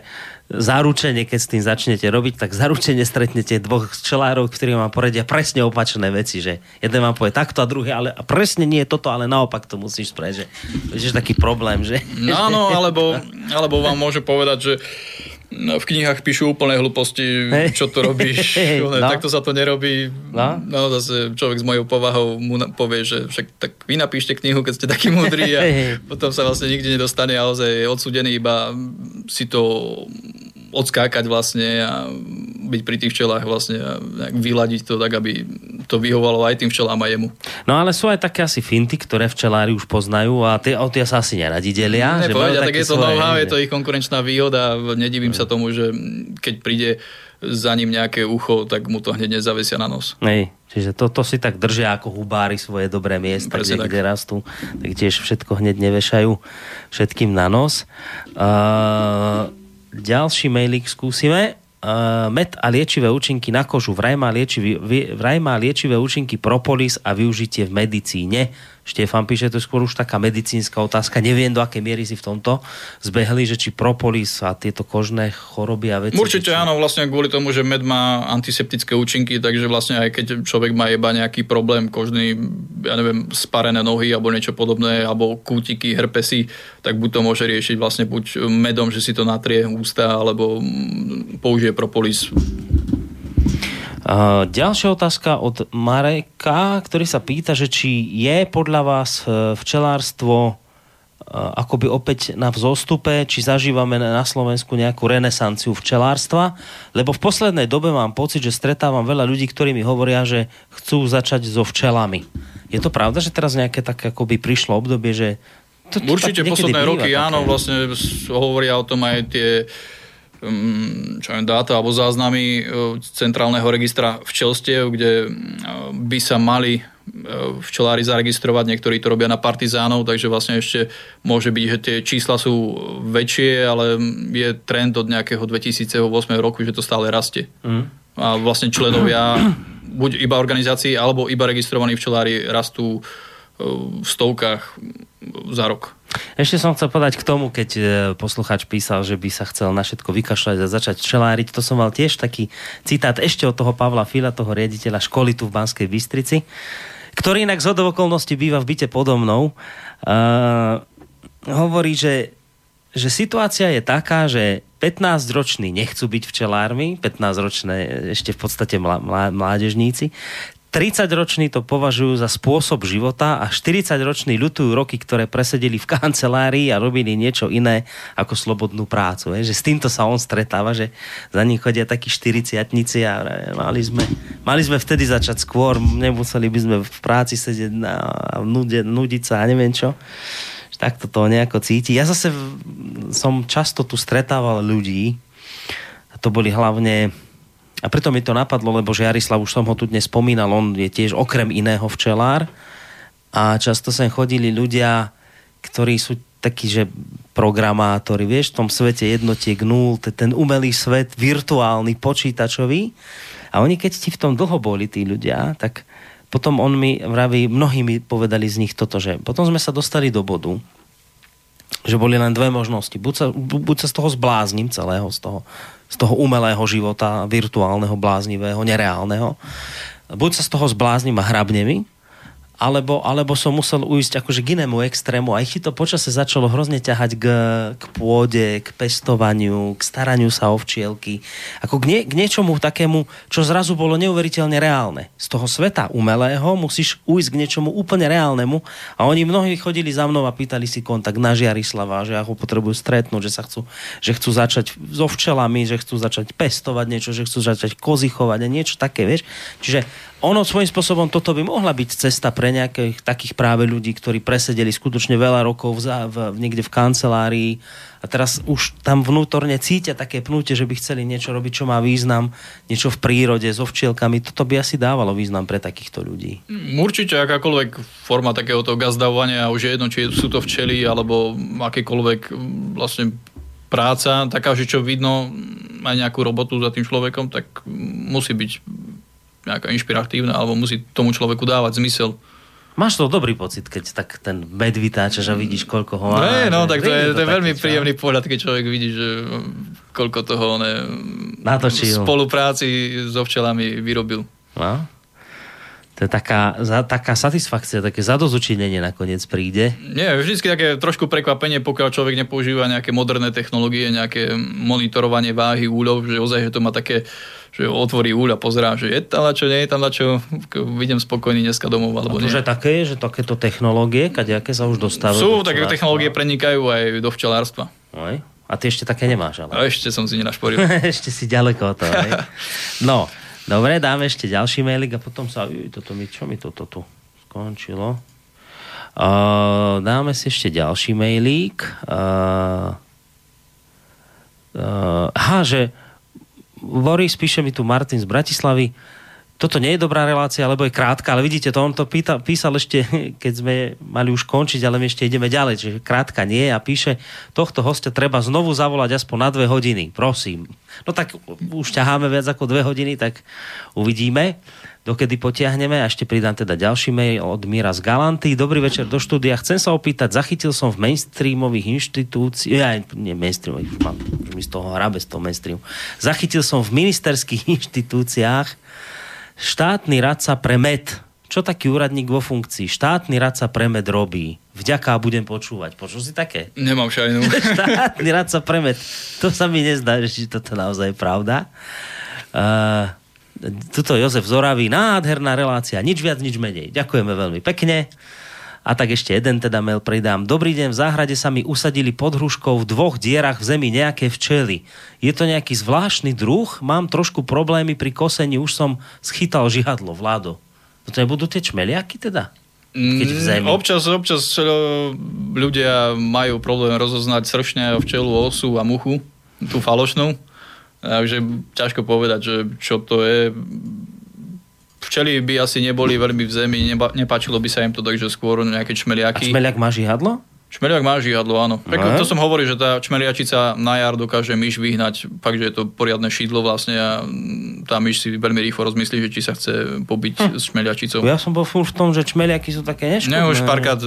B: zaručenie, keď s tým začnete robiť, tak zaručenie stretnete dvoch čelárov, ktorí vám poradia presne opačné veci, že jeden vám povie takto a druhý, ale a presne nie je toto, ale naopak to musíš spraviť, že je taký problém, že?
C: No áno, alebo, alebo vám môže povedať, že No, v knihách píšu úplné hlúposti, čo to robíš. no. Takto sa to nerobí. No. no zase človek s mojou povahou mu povie, že však tak vy napíšte knihu, keď ste taký múdri a potom sa vlastne nikde nedostane a je odsúdený iba si to odskákať vlastne a byť pri tých včelách vlastne a vyladiť to tak, aby to vyhovalo aj tým včelám a jemu.
B: No ale sú aj také asi finty, ktoré včelári už poznajú a tie, o tie sa asi neradi delia.
C: Nepovedia, tak je to know-how, je to ich konkurenčná výhoda. Nedivím sa tomu, že keď príde za ním nejaké ucho, tak mu to hneď nezavesia na nos.
B: Nej, čiže to, to si tak držia ako hubári svoje dobré miesta, kde, tak. kde rastú, tak tiež všetko hneď nevešajú všetkým na nos. Uh, ďalší mailik skúsime uh, med a liečivé účinky na kožu. Vraj má, liečivý, vraj má liečivé účinky propolis a využitie v medicíne. Štefan píše, to je skôr už taká medicínska otázka. Neviem, do akej miery si v tomto zbehli, že či propolis a tieto kožné choroby a veci.
C: Určite
B: či...
C: áno, vlastne kvôli tomu, že med má antiseptické účinky, takže vlastne aj keď človek má iba nejaký problém kožný, ja neviem, sparené nohy alebo niečo podobné, alebo kútiky, herpesy, tak buď to môže riešiť vlastne buď medom, že si to natrie ústa, alebo použije propolis
B: Uh, ďalšia otázka od Mareka, ktorý sa pýta, že či je podľa vás e, včelárstvo uh, akoby opäť na vzostupe, či zažívame na Slovensku nejakú renesanciu včelárstva, lebo v poslednej dobe mám pocit, že stretávam veľa ľudí, ktorí mi hovoria, že chcú začať so včelami. Je to pravda, že teraz nejaké tak akoby prišlo obdobie, že
C: to, to Určite posledné roky, také. áno, vlastne hovoria o tom aj tie Mm, čo viem, dáta alebo záznamy e, centrálneho registra včelstiev, kde mm, by sa mali e, včelári zaregistrovať, niektorí to robia na partizánov, takže vlastne ešte môže byť, že tie čísla sú väčšie, ale je trend od nejakého 2008 roku, že to stále rastie. Mm. A vlastne členovia buď iba organizácií, alebo iba registrovaní včelári rastú e, v stovkách za rok.
B: Ešte som chcel povedať k tomu, keď e, posluchač písal, že by sa chcel na všetko vykašľať a začať čeláriť. To som mal tiež taký citát ešte od toho Pavla Fila, toho riaditeľa školy tu v Banskej Bystrici, ktorý inak z okolností býva v byte podo mnou. Uh, hovorí, že, že situácia je taká, že 15-roční nechcú byť včelármi, 15-ročné ešte v podstate mládežníci, 30-roční to považujú za spôsob života a 40-roční ľutujú roky, ktoré presedeli v kancelárii a robili niečo iné ako slobodnú prácu. Je? Že s týmto sa on stretáva, že za ním chodia takí 40 a mali sme, mali sme vtedy začať skôr, nemuseli by sme v práci sedieť a nudiť sa a neviem čo. Tak to nejako cíti. Ja zase som často tu stretával ľudí, a to boli hlavne a preto mi to napadlo, lebo Jarislav, už som ho tu dnes spomínal, on je tiež okrem iného včelár a často sem chodili ľudia, ktorí sú takí, že programátori, vieš, v tom svete jednotiek nul, ten umelý svet, virtuálny, počítačový. A oni, keď ti v tom dlho boli, tí ľudia, tak potom on mi vraví, mnohí mi povedali z nich toto, že potom sme sa dostali do bodu, že boli len dve možnosti. Buď sa, buď sa z toho zblázním celého, z toho z toho umelého života, virtuálneho, bláznivého, nereálneho. Buď sa z toho zbláznim a hrabne mi, alebo, alebo som musel ujsť akože k inému extrému. Aj to počase začalo hrozne ťahať k, k pôde, k pestovaniu, k staraniu sa o včielky. Ako k, nie, k niečomu takému, čo zrazu bolo neuveriteľne reálne. Z toho sveta umelého musíš ujsť k niečomu úplne reálnemu. A oni mnohí chodili za mnou a pýtali si kontakt na Žiarislava, že ho potrebujú stretnúť, že sa chcú, že chcú začať so včelami, že chcú začať pestovať niečo, že chcú začať kozichovať a niečo také, vieš. Čiže ono svojím spôsobom toto by mohla byť cesta pre nejakých takých práve ľudí, ktorí presedeli skutočne veľa rokov v, v, niekde v kancelárii a teraz už tam vnútorne cítia také pnutie, že by chceli niečo robiť, čo má význam, niečo v prírode so včielkami. Toto by asi dávalo význam pre takýchto ľudí.
C: Určite akákoľvek forma takéhoto gazdávania, už je jedno, či sú to včely alebo akékoľvek vlastne práca taká, že čo vidno aj nejakú robotu za tým človekom, tak musí byť nejaká inšpiratívna, alebo musí tomu človeku dávať zmysel.
B: Máš to dobrý pocit, keď tak ten med vytáčaš a vidíš, koľko ho má.
C: No, no tak to je, to je veľmi čo? príjemný pohľad, keď človek vidí, že koľko toho ne,
B: Natočil.
C: spolupráci so včelami vyrobil.
B: No. To je taká, za, taká satisfakcia, také zadozučinenie nakoniec príde.
C: Nie, vždycky také trošku prekvapenie, pokiaľ človek nepoužíva nejaké moderné technológie, nejaké monitorovanie váhy úľov, že ozaj, že to má také že otvorí úľ a pozerá, že je tam čo, nie je tam na čo, vidím spokojný dneska domov, alebo
B: nie. Že také, že takéto technológie, kadejaké sa už dostávajú?
C: Sú, také technológie prenikajú aj do včelárstva.
B: Aj? A ty ešte také nemáš, ale?
C: A ešte som si nenašporil.
B: ešte si ďaleko od toho, No, dobre, dáme ešte ďalší mailik a potom sa... Uj, toto mi, čo mi toto tu skončilo? Uh, dáme si ešte ďalší mailík. Uh, uh, aha, že Boris, píše mi tu Martin z Bratislavy, toto nie je dobrá relácia, lebo je krátka, ale vidíte, to on to pýta, písal ešte, keď sme mali už končiť, ale my ešte ideme ďalej, čiže krátka nie a píše, tohto hostia treba znovu zavolať aspoň na dve hodiny, prosím. No tak už ťaháme viac ako dve hodiny, tak uvidíme dokedy potiahneme. A ešte pridám teda ďalší mail od Mira z Galanty. Dobrý večer do štúdia. Chcem sa opýtať, zachytil som v mainstreamových inštitúciách, ja nie mainstreamových, mám, mi z toho hrabe z toho mainstreamu. Zachytil som v ministerských inštitúciách štátny radca pre med. Čo taký úradník vo funkcii? Štátny radca pre med robí. Vďaka budem počúvať. Počul si také?
C: Nemám šajnu.
B: štátny radca pre med. To sa mi nezdá, že toto naozaj je pravda. Uh, tuto Jozef Zoravý, nádherná relácia, nič viac, nič menej. Ďakujeme veľmi pekne. A tak ešte jeden teda mail pridám. Dobrý deň, v záhrade sa mi usadili pod hruškou v dvoch dierach v zemi nejaké včely. Je to nejaký zvláštny druh? Mám trošku problémy pri kosení, už som schytal žihadlo, vládo. To nebudú tie čmeliaky teda?
C: Keď v zemi? Mm, občas, občas ľudia majú problém rozoznať sršňa, včelu, osu a muchu, tú falošnú. Takže ťažko povedať, že čo to je. Včely by asi neboli veľmi v zemi, neba, nepáčilo by sa im to, takže skôr nejaké čmeliaky.
B: A čmeliak má žihadlo?
C: Čmeliak má žihadlo, áno. No. To som hovoril, že tá čmeliačica na jar dokáže myš vyhnať, fakt, že je to poriadne šídlo vlastne a tá myš si veľmi rýchlo rozmyslí, že či sa chce pobiť hm. s čmeliačicou.
B: Ja som bol v tom, že čmeliaky sú také neškodné.
C: Ne, už párkrát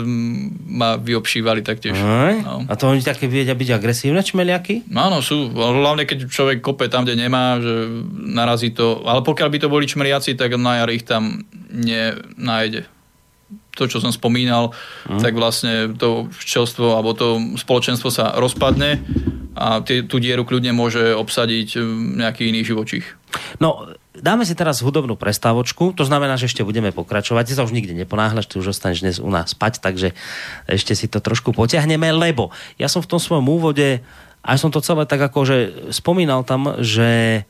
C: ma vyobšívali taktiež.
B: No. A to oni také vedia byť agresívne čmeliaky?
C: Áno, sú. Hlavne keď človek kope tam, kde nemá, že narazí to. Ale pokiaľ by to boli čmeliaci, tak na jar ich tam nenájde to, čo som spomínal, mm. tak vlastne to včelstvo alebo to spoločenstvo sa rozpadne a tie, tú dieru kľudne môže obsadiť um, nejaký iný živočích.
B: No, dáme si teraz hudobnú prestávočku, to znamená, že ešte budeme pokračovať. Ty sa už nikde neponáhľaš, ty už ostaneš dnes u nás spať, takže ešte si to trošku potiahneme, lebo ja som v tom svojom úvode, aj som to celé tak akože spomínal tam, že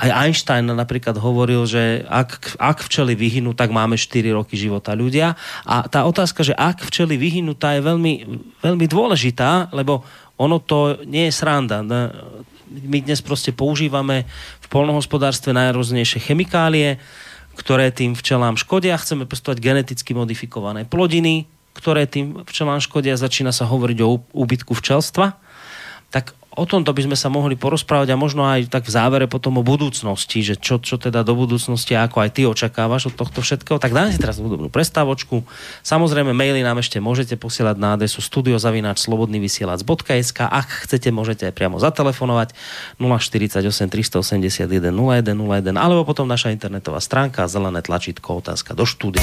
B: aj Einstein napríklad hovoril, že ak, ak včely vyhynú, tak máme 4 roky života ľudia. A tá otázka, že ak včely vyhynú, tá je veľmi, veľmi dôležitá, lebo ono to nie je sranda. My dnes proste používame v polnohospodárstve najrôznejšie chemikálie, ktoré tým včelám škodia. Chceme pestovať geneticky modifikované plodiny, ktoré tým včelám škodia. Začína sa hovoriť o úbytku včelstva. Tak o tomto by sme sa mohli porozprávať a možno aj tak v závere potom o budúcnosti, že čo, čo teda do budúcnosti, ako aj ty očakávaš od tohto všetkého. Tak dáme si teraz hudobnú prestávočku. Samozrejme, maily nám ešte môžete posielať na adresu studiozavináčslobodnyvysielac.sk Ak chcete, môžete aj priamo zatelefonovať 048 381 0101 alebo potom naša internetová stránka zelené tlačítko otázka do štúdia.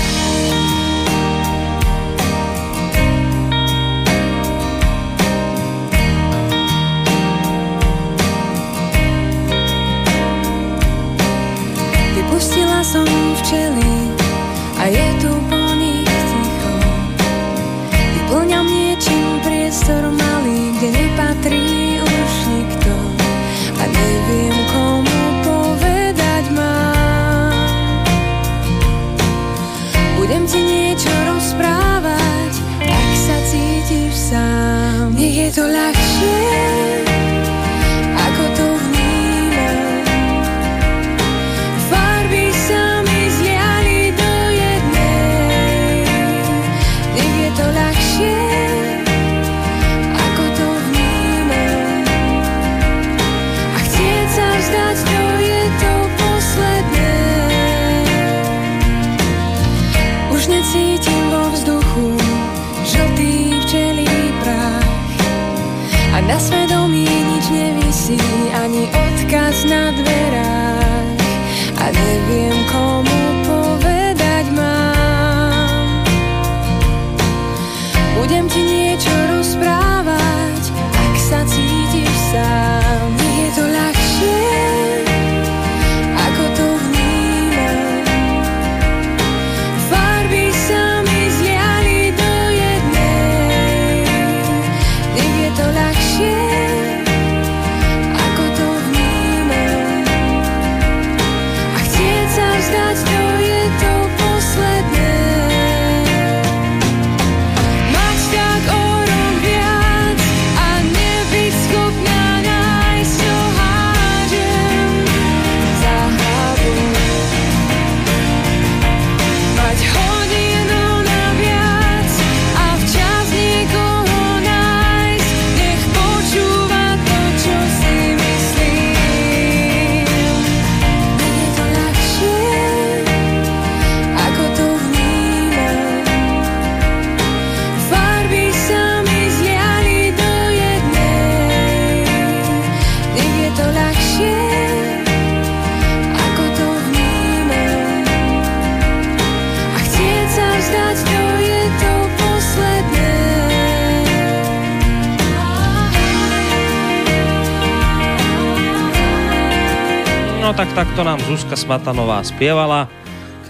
B: Zuzka Smatanová spievala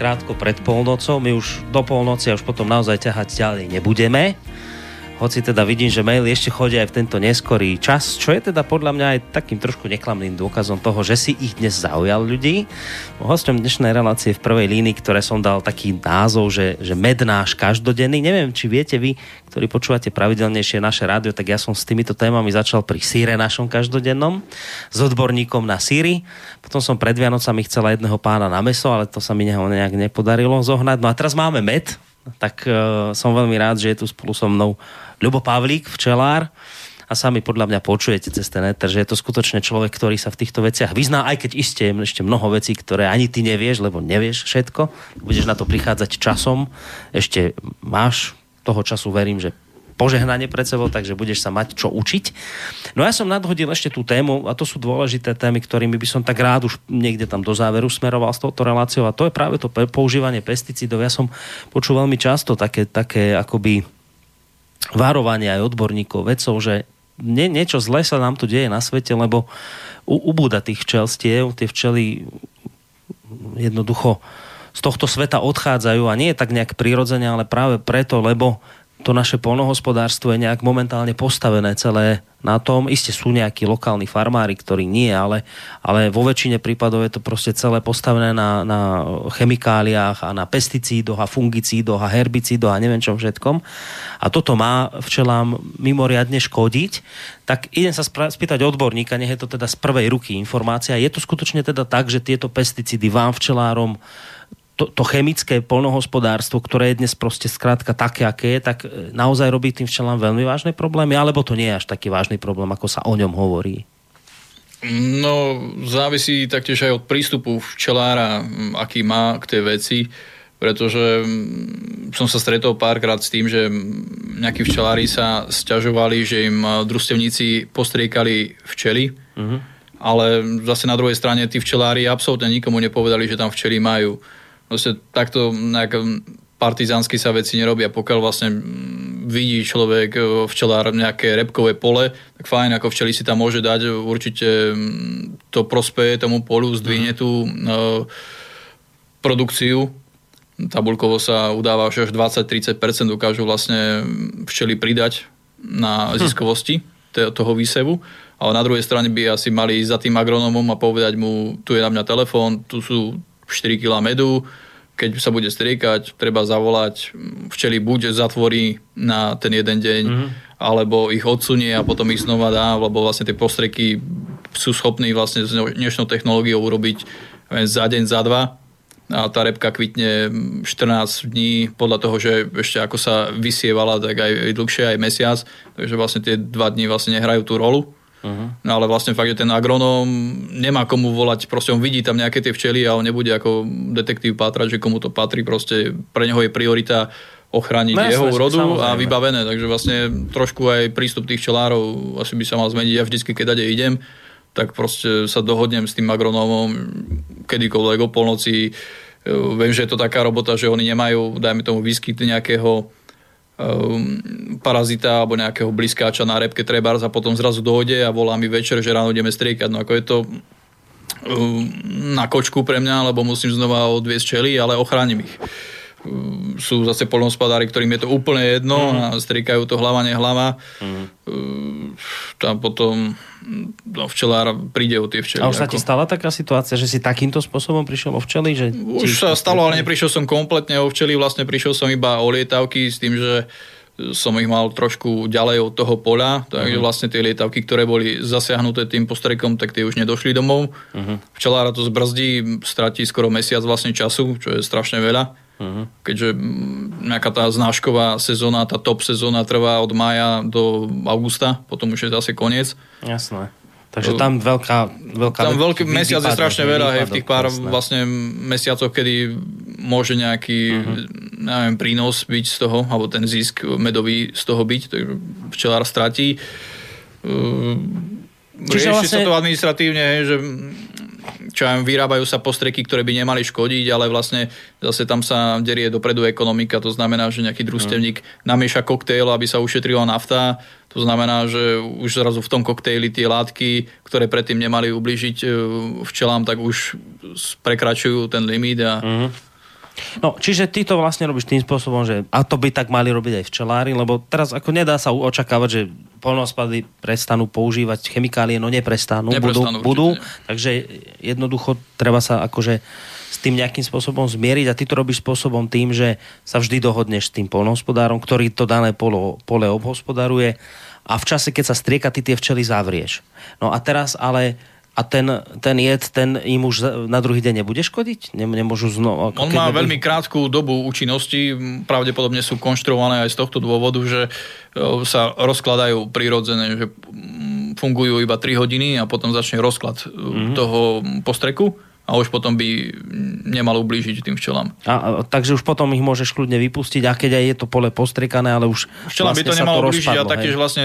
B: krátko pred polnocou. My už do polnoci a už potom naozaj ťahať ďalej nebudeme. Hoci teda vidím, že maily ešte chodia aj v tento neskorý čas, čo je teda podľa mňa aj takým trošku neklamným dôkazom toho, že si ich dnes zaujal ľudí. Hostom dnešnej relácie v prvej línii, ktoré som dal taký názov, že, že med náš každodenný. Neviem, či viete vy, ktorí počúvate pravidelnejšie naše rádio, tak ja som s týmito témami začal pri síre našom každodennom, s odborníkom na síry. Potom som pred Vianocami chcela jedného pána na meso, ale to sa mi neho nejak nepodarilo zohnať. No a teraz máme med, tak uh, som veľmi rád, že je tu spolu so mnou Ľubo Pavlík, včelár a sami podľa mňa počujete cez ten éter, že je to skutočne človek, ktorý sa v týchto veciach vyzná, aj keď iste je ešte mnoho vecí, ktoré ani ty nevieš, lebo nevieš všetko. Budeš na to prichádzať časom. Ešte máš toho času, verím, že požehnanie pred sebou, takže budeš sa mať čo učiť. No ja som nadhodil ešte tú tému, a to sú dôležité témy, ktorými by som tak rád už niekde tam do záveru smeroval s touto reláciou, a to je práve to používanie pesticídov. Ja som počul veľmi často také, také akoby varovania aj odborníkov, vedcov, že nie, niečo zlé sa nám tu deje na svete, lebo u, ubúda tých včelstiev, tie včely jednoducho z tohto sveta odchádzajú a nie je tak nejak prirodzene, ale práve preto, lebo to naše polnohospodárstvo je nejak momentálne postavené celé na tom. Isté sú nejakí lokálni farmári, ktorí nie, ale, ale vo väčšine prípadov je to proste celé postavené na, na chemikáliách a na pesticídoch a fungicídoch a herbicídoch a neviem čom všetkom. A toto má včelám mimoriadne škodiť. Tak idem sa spýtať odborníka, nech je to teda z prvej ruky informácia. Je to skutočne teda tak, že tieto pesticídy vám včelárom to, to chemické polnohospodárstvo, ktoré je dnes proste skrátka také, aké je, tak e, naozaj robí tým včelám veľmi vážne problémy, alebo to nie je až taký vážny problém, ako sa o ňom hovorí?
C: No, závisí taktiež aj od prístupu včelára, aký má k tej veci, pretože som sa stretol párkrát s tým, že nejakí včelári sa stiažovali, že im družstevníci postriekali včely, uh-huh. ale zase na druhej strane tí včelári absolútne nikomu nepovedali, že tam včely majú. Vlastne takto nejak partizánsky sa veci nerobia. Pokiaľ vlastne vidí človek e, včelár nejaké repkové pole, tak fajn, ako včeli si tam môže dať, určite to prospeje tomu polu, zdvihne mhm. tú e, produkciu. Tabulkovo sa udáva, že až 20-30% dokážu vlastne včeli pridať na hm. ziskovosti toho výsevu. Ale na druhej strane by asi mali ísť za tým agronomom a povedať mu, tu je na mňa telefón, tu sú 4 kg medu, keď sa bude striekať, treba zavolať, včeli buď zatvorí na ten jeden deň, mm-hmm. alebo ich odsunie a potom ich znova dá, lebo vlastne tie postreky sú schopní vlastne s dnešnou technológiou urobiť za deň, za dva a tá repka kvitne 14 dní podľa toho, že ešte ako sa vysievala, tak aj dlhšie, aj mesiac, takže vlastne tie dva dní vlastne nehrajú tú rolu. Uh-huh. No ale vlastne fakt, že ten agronóm nemá komu volať, proste on vidí tam nejaké tie včely a on nebude ako detektív pátrať, že komu to patrí, proste pre neho je priorita ochrániť no, jeho úrodu a vybavené, takže vlastne trošku aj prístup tých včelárov asi by sa mal zmeniť. Ja vždycky, keď ade idem, tak proste sa dohodnem s tým agronómom kedykoľvek o polnoci. Viem, že je to taká robota, že oni nemajú, dajme tomu, výskyt nejakého parazita alebo nejakého blízkáča na repke trebárs a potom zrazu dojde a volá mi večer, že ráno ideme striekať. No ako je to um, na kočku pre mňa, lebo musím znova odviesť čeli, ale ochránim ich. Um, sú zase polnospodári, ktorým je to úplne jedno mm. a striekajú to hlava, nehlava. Mm. Tam potom no, včelár príde o tie včely.
B: A už sa ti stala taká situácia, že si takýmto spôsobom prišiel o včely? Že
C: už sa stalo, ale neprišiel som kompletne o včely, vlastne prišiel som iba o lietavky s tým, že som ich mal trošku ďalej od toho poľa, takže uh-huh. vlastne tie lietavky, ktoré boli zasiahnuté tým postrekom, tak tie už nedošli domov. Uh-huh. Včelára to zbrzdí, stratí skoro mesiac vlastne času, čo je strašne veľa. Uh-huh. Keďže nejaká tá znášková sezóna, tá top sezóna trvá od mája do augusta, potom už je zase koniec.
B: Jasné. Takže tam veľká... veľká
C: tam veľký mesiac je strašne veľa, hej, v tých pár jasné. vlastne mesiacoch, kedy môže nejaký uh-huh. neviem, prínos byť z toho, alebo ten zisk medový z toho byť, takže včelár stratí. Rieši vlastne... sa to administratívne, hej, že čo aj vyrábajú sa postreky, ktoré by nemali škodiť, ale vlastne zase tam sa derie dopredu ekonomika, to znamená, že nejaký družstevník namieša koktejl, aby sa ušetrila nafta, to znamená, že už zrazu v tom koktejli tie látky, ktoré predtým nemali ubližiť e, včelám, tak už prekračujú ten limit a uh-huh.
B: No, čiže ty to vlastne robíš tým spôsobom, že a to by tak mali robiť aj včelári, lebo teraz ako nedá sa očakávať, že polnohospodári prestanú používať chemikálie, no neprestanú, neprestanú budú, budú takže jednoducho treba sa akože s tým nejakým spôsobom zmieriť a ty to robíš spôsobom tým, že sa vždy dohodneš s tým polnohospodárom, ktorý to dané polo, pole obhospodaruje a v čase, keď sa strieka, ty tie včely zavrieš. No a teraz ale a ten, ten jed, ten im už na druhý deň nebude škodiť? Nemôžu znova...
C: On má nebude... veľmi krátku dobu účinnosti, pravdepodobne sú konštruované aj z tohto dôvodu, že e, sa rozkladajú prirodzené, že fungujú iba 3 hodiny a potom začne rozklad mm-hmm. toho postreku a už potom by nemal ublížiť tým včelám.
B: A, a, takže už potom ich môžeš kľudne vypustiť, a keď aj je to pole postrekané, ale už
C: Včelám vlastne by to nemalo ublížiť a taktiež vlastne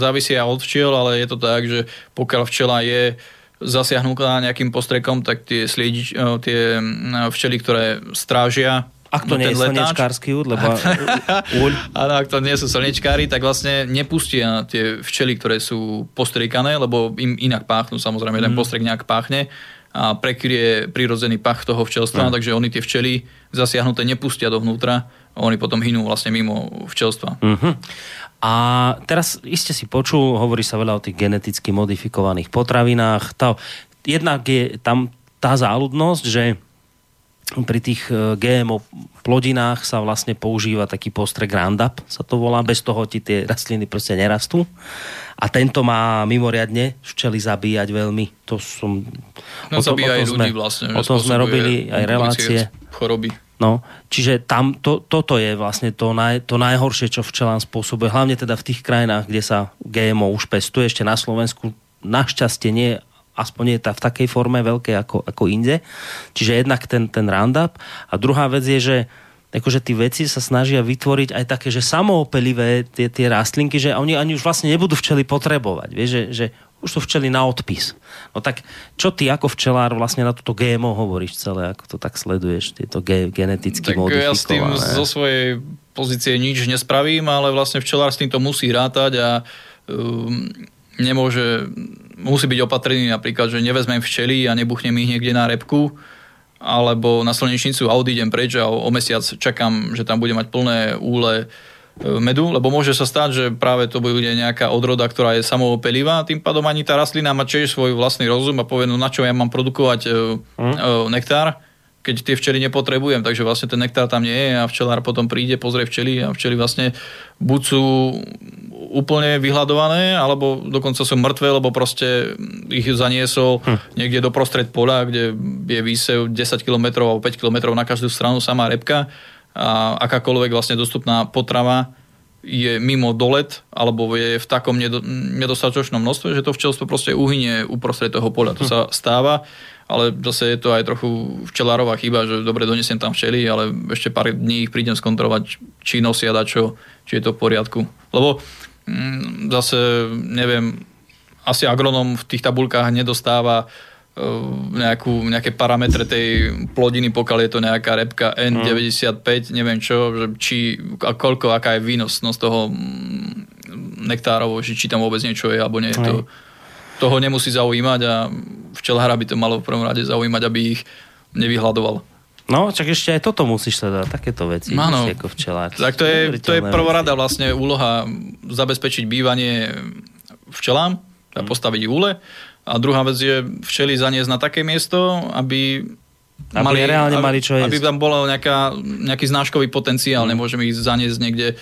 C: závisia od včiel, ale je to tak, že pokiaľ včela je zasiahnutá nejakým postrekom, tak tie, sliedič, eh, tie mm, včely, ktoré strážia
B: ak to nie je slnečkársky úd, lebo
C: úľ. Áno, ak to nie sú slnečkári, tak vlastne nepustia tie včely, ktoré sú postriekané, lebo im inak páchnú, samozrejme, mm. ten postrek nejak páchne a prekryje prirodzený pach toho včelstva, mm. takže oni tie včely zasiahnuté nepustia dovnútra oni potom hynú vlastne mimo včelstva. Mm-hmm.
B: A teraz iste si počul, hovorí sa veľa o tých geneticky modifikovaných potravinách. Tá, jednak je tam tá záľudnosť, že pri tých e, GMO plodinách sa vlastne používa taký postrek Roundup, sa to volá, bez toho ti tie rastliny proste nerastú. A tento má mimoriadne včely zabíjať veľmi. To som...
C: No, zabíja aj ľudí vlastne.
B: O tom sme robili aj relácie.
C: Choroby.
B: No, čiže tam to, toto je vlastne to, naj, to najhoršie, čo včelám spôsobuje. Hlavne teda v tých krajinách, kde sa GMO už pestuje, ešte na Slovensku našťastie nie aspoň nie je v takej forme veľké ako, ako inde. Čiže jednak ten, ten Roundup. A druhá vec je, že akože tí veci sa snažia vytvoriť aj také, že samoopelivé tie, tie rastlinky, že oni ani už vlastne nebudú včely potrebovať. Vieš, že, že už sú včely na odpis. No tak čo ty ako včelár vlastne na toto GMO hovoríš celé, ako to tak sleduješ, tieto ge- geneticky tak modifikované?
C: ja s tým zo svojej pozície nič nespravím, ale vlastne včelár s týmto musí rátať a um, nemôže, musí byť opatrený napríklad, že nevezmem včely a nebuchnem ich niekde na repku, alebo na slnečnicu a odídem preč a o, o mesiac čakám, že tam bude mať plné úle E, medu, lebo môže sa stať, že práve to bude nejaká odroda, ktorá je samoopelivá, tým pádom ani tá rastlina má tiež svoj vlastný rozum a povie, no na čo ja mám produkovať mm. nektár, keď tie včely nepotrebujem, takže vlastne ten nektár tam nie je a včelár potom príde, pozrie včely a včely vlastne buď sú úplne vyhľadované, alebo dokonca sú mŕtve, lebo proste ich zaniesol hm. niekde do prostred pola, kde je výsev 10 km alebo 5 km na každú stranu samá repka a akákoľvek vlastne dostupná potrava je mimo dolet alebo je v takom nedostatočnom množstve, že to včelstvo proste uhynie uprostred toho poľa. To sa stáva, ale zase je to aj trochu včelárová chyba, že dobre donesiem tam včely, ale ešte pár dní ich prídem skontrolovať, či nosia dačo, či je to v poriadku. Lebo mm, zase, neviem, asi agronom v tých tabulkách nedostáva Eh, nejakú, nejaké parametre tej plodiny, pokiaľ je to nejaká repka N95, mm. neviem čo, že či, a koľko, aká je výnosnosť toho mm, nektárov, že či tam vôbec niečo je, alebo nie. Mm. To, toho nemusí zaujímať a včelhára by to malo v prvom rade zaujímať, aby ich nevyhľadoval.
B: No, čak ešte aj toto musíš teda, takéto veci,
C: Áno,
B: ako včelár.
C: Tak to je, to je prvorada vlastne úloha zabezpečiť bývanie včelám a mm. postaviť úle a druhá vec je včely zaniesť na také miesto, aby
B: aby mali, reálne mali čo
C: jesť. Aby tam bol nejaká, nejaký znáškový potenciál. Mm. Nemôžeme ich zaniesť niekde uh,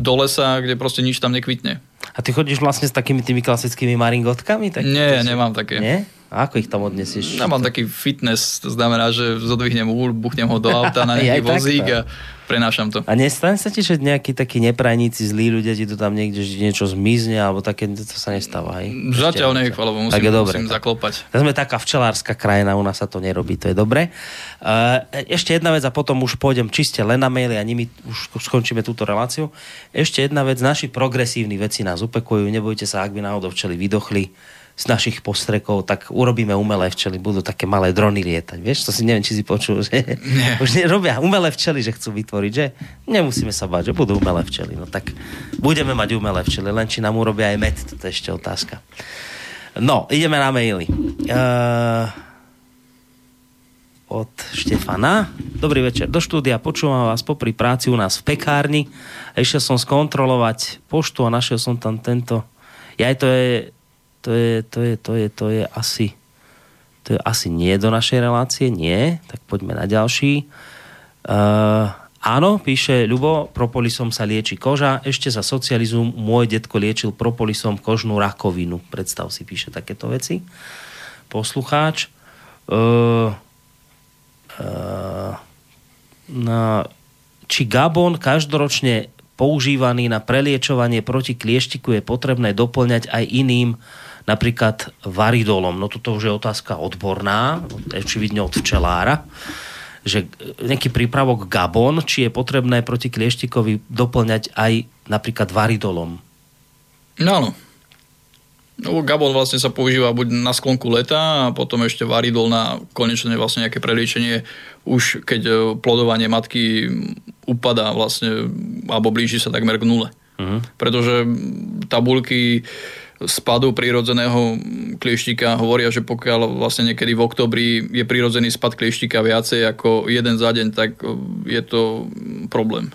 C: do lesa, kde proste nič tam nekvitne.
B: A ty chodíš vlastne s takými tými klasickými maringotkami? Tak
C: Nie, si... nemám také.
B: Nie? A ako ich tam odnesieš?
C: Ja mám taký fitness, to znamená, že zodvihnem úl, buchnem ho do auta na nejaký vozík a prenášam to.
B: A nestane sa ti, že nejakí takí neprajníci, zlí ľudia ti tu tam niekde že niečo zmizne, alebo také, to sa nestáva, hej?
C: Zatiaľ nie, chvála Bohu,
B: Tak
C: musím,
B: je dobre.
C: musím zaklopať.
B: Tak sme taká včelárska krajina, u nás sa to nerobí, to je dobre. Uh, ešte jedna vec a potom už pôjdem čiste len na maily a nimi už skončíme túto reláciu. Ešte jedna vec, naši progresívni veci nás upekujú, nebojte sa, ak by náhodou včeli vydochli z našich postrekov, tak urobíme umelé včely, budú také malé drony lietať. Vieš, to si neviem, či si počul, že
C: Nie.
B: už robia umelé včely, že chcú vytvoriť, že nemusíme sa báť, že budú umelé včely. No tak budeme mať umelé včely, len či nám urobia aj med, to je ešte otázka. No, ideme na maily. Uh, od Štefana. Dobrý večer. Do štúdia počúvam vás popri práci u nás v pekárni. Išiel som skontrolovať poštu a našiel som tam tento. Ja to je, to je, to je, to je, to je asi to je asi nie do našej relácie, nie. Tak poďme na ďalší. Uh, áno, píše Ľubo, propolisom sa lieči koža. Ešte za socializmu môj detko liečil propolisom kožnú rakovinu. Predstav si, píše takéto veci. Poslucháč. Uh, uh, na, či Gabon každoročne používaný na preliečovanie proti klieštiku je potrebné doplňať aj iným, napríklad varidolom. No toto už je otázka odborná, očividne od včelára, že nejaký prípravok Gabon, či je potrebné proti klieštikovi doplňať aj napríklad varidolom.
C: No áno. No, Gabon vlastne sa používa buď na sklonku leta a potom ešte varidol na konečné vlastne nejaké preliečenie už keď e, plodovanie matky upadá vlastne alebo blíži sa takmer k nule. Uh-huh. Pretože tabulky spadu prírodzeného klieštika hovoria, že pokiaľ vlastne niekedy v oktobri je prírodzený spad klieštika viacej ako jeden za deň, tak e, je to problém.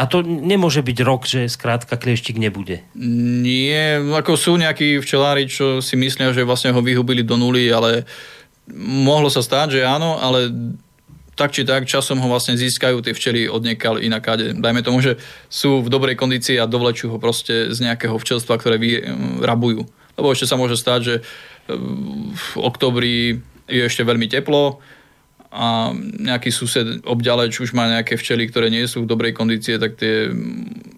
B: A to nemôže byť rok, že skrátka klieštik nebude.
C: Nie, ako sú nejakí včelári, čo si myslia, že vlastne ho vyhubili do nuly, ale mohlo sa stáť, že áno, ale tak či tak časom ho vlastne získajú tie včely od niekaľ inakade. Dajme tomu, že sú v dobrej kondícii a dovlečú ho proste z nejakého včelstva, ktoré vyrabujú. Lebo ešte sa môže stať, že v oktobri je ešte veľmi teplo a nejaký sused obďaleč už má nejaké včely, ktoré nie sú v dobrej kondície, tak tie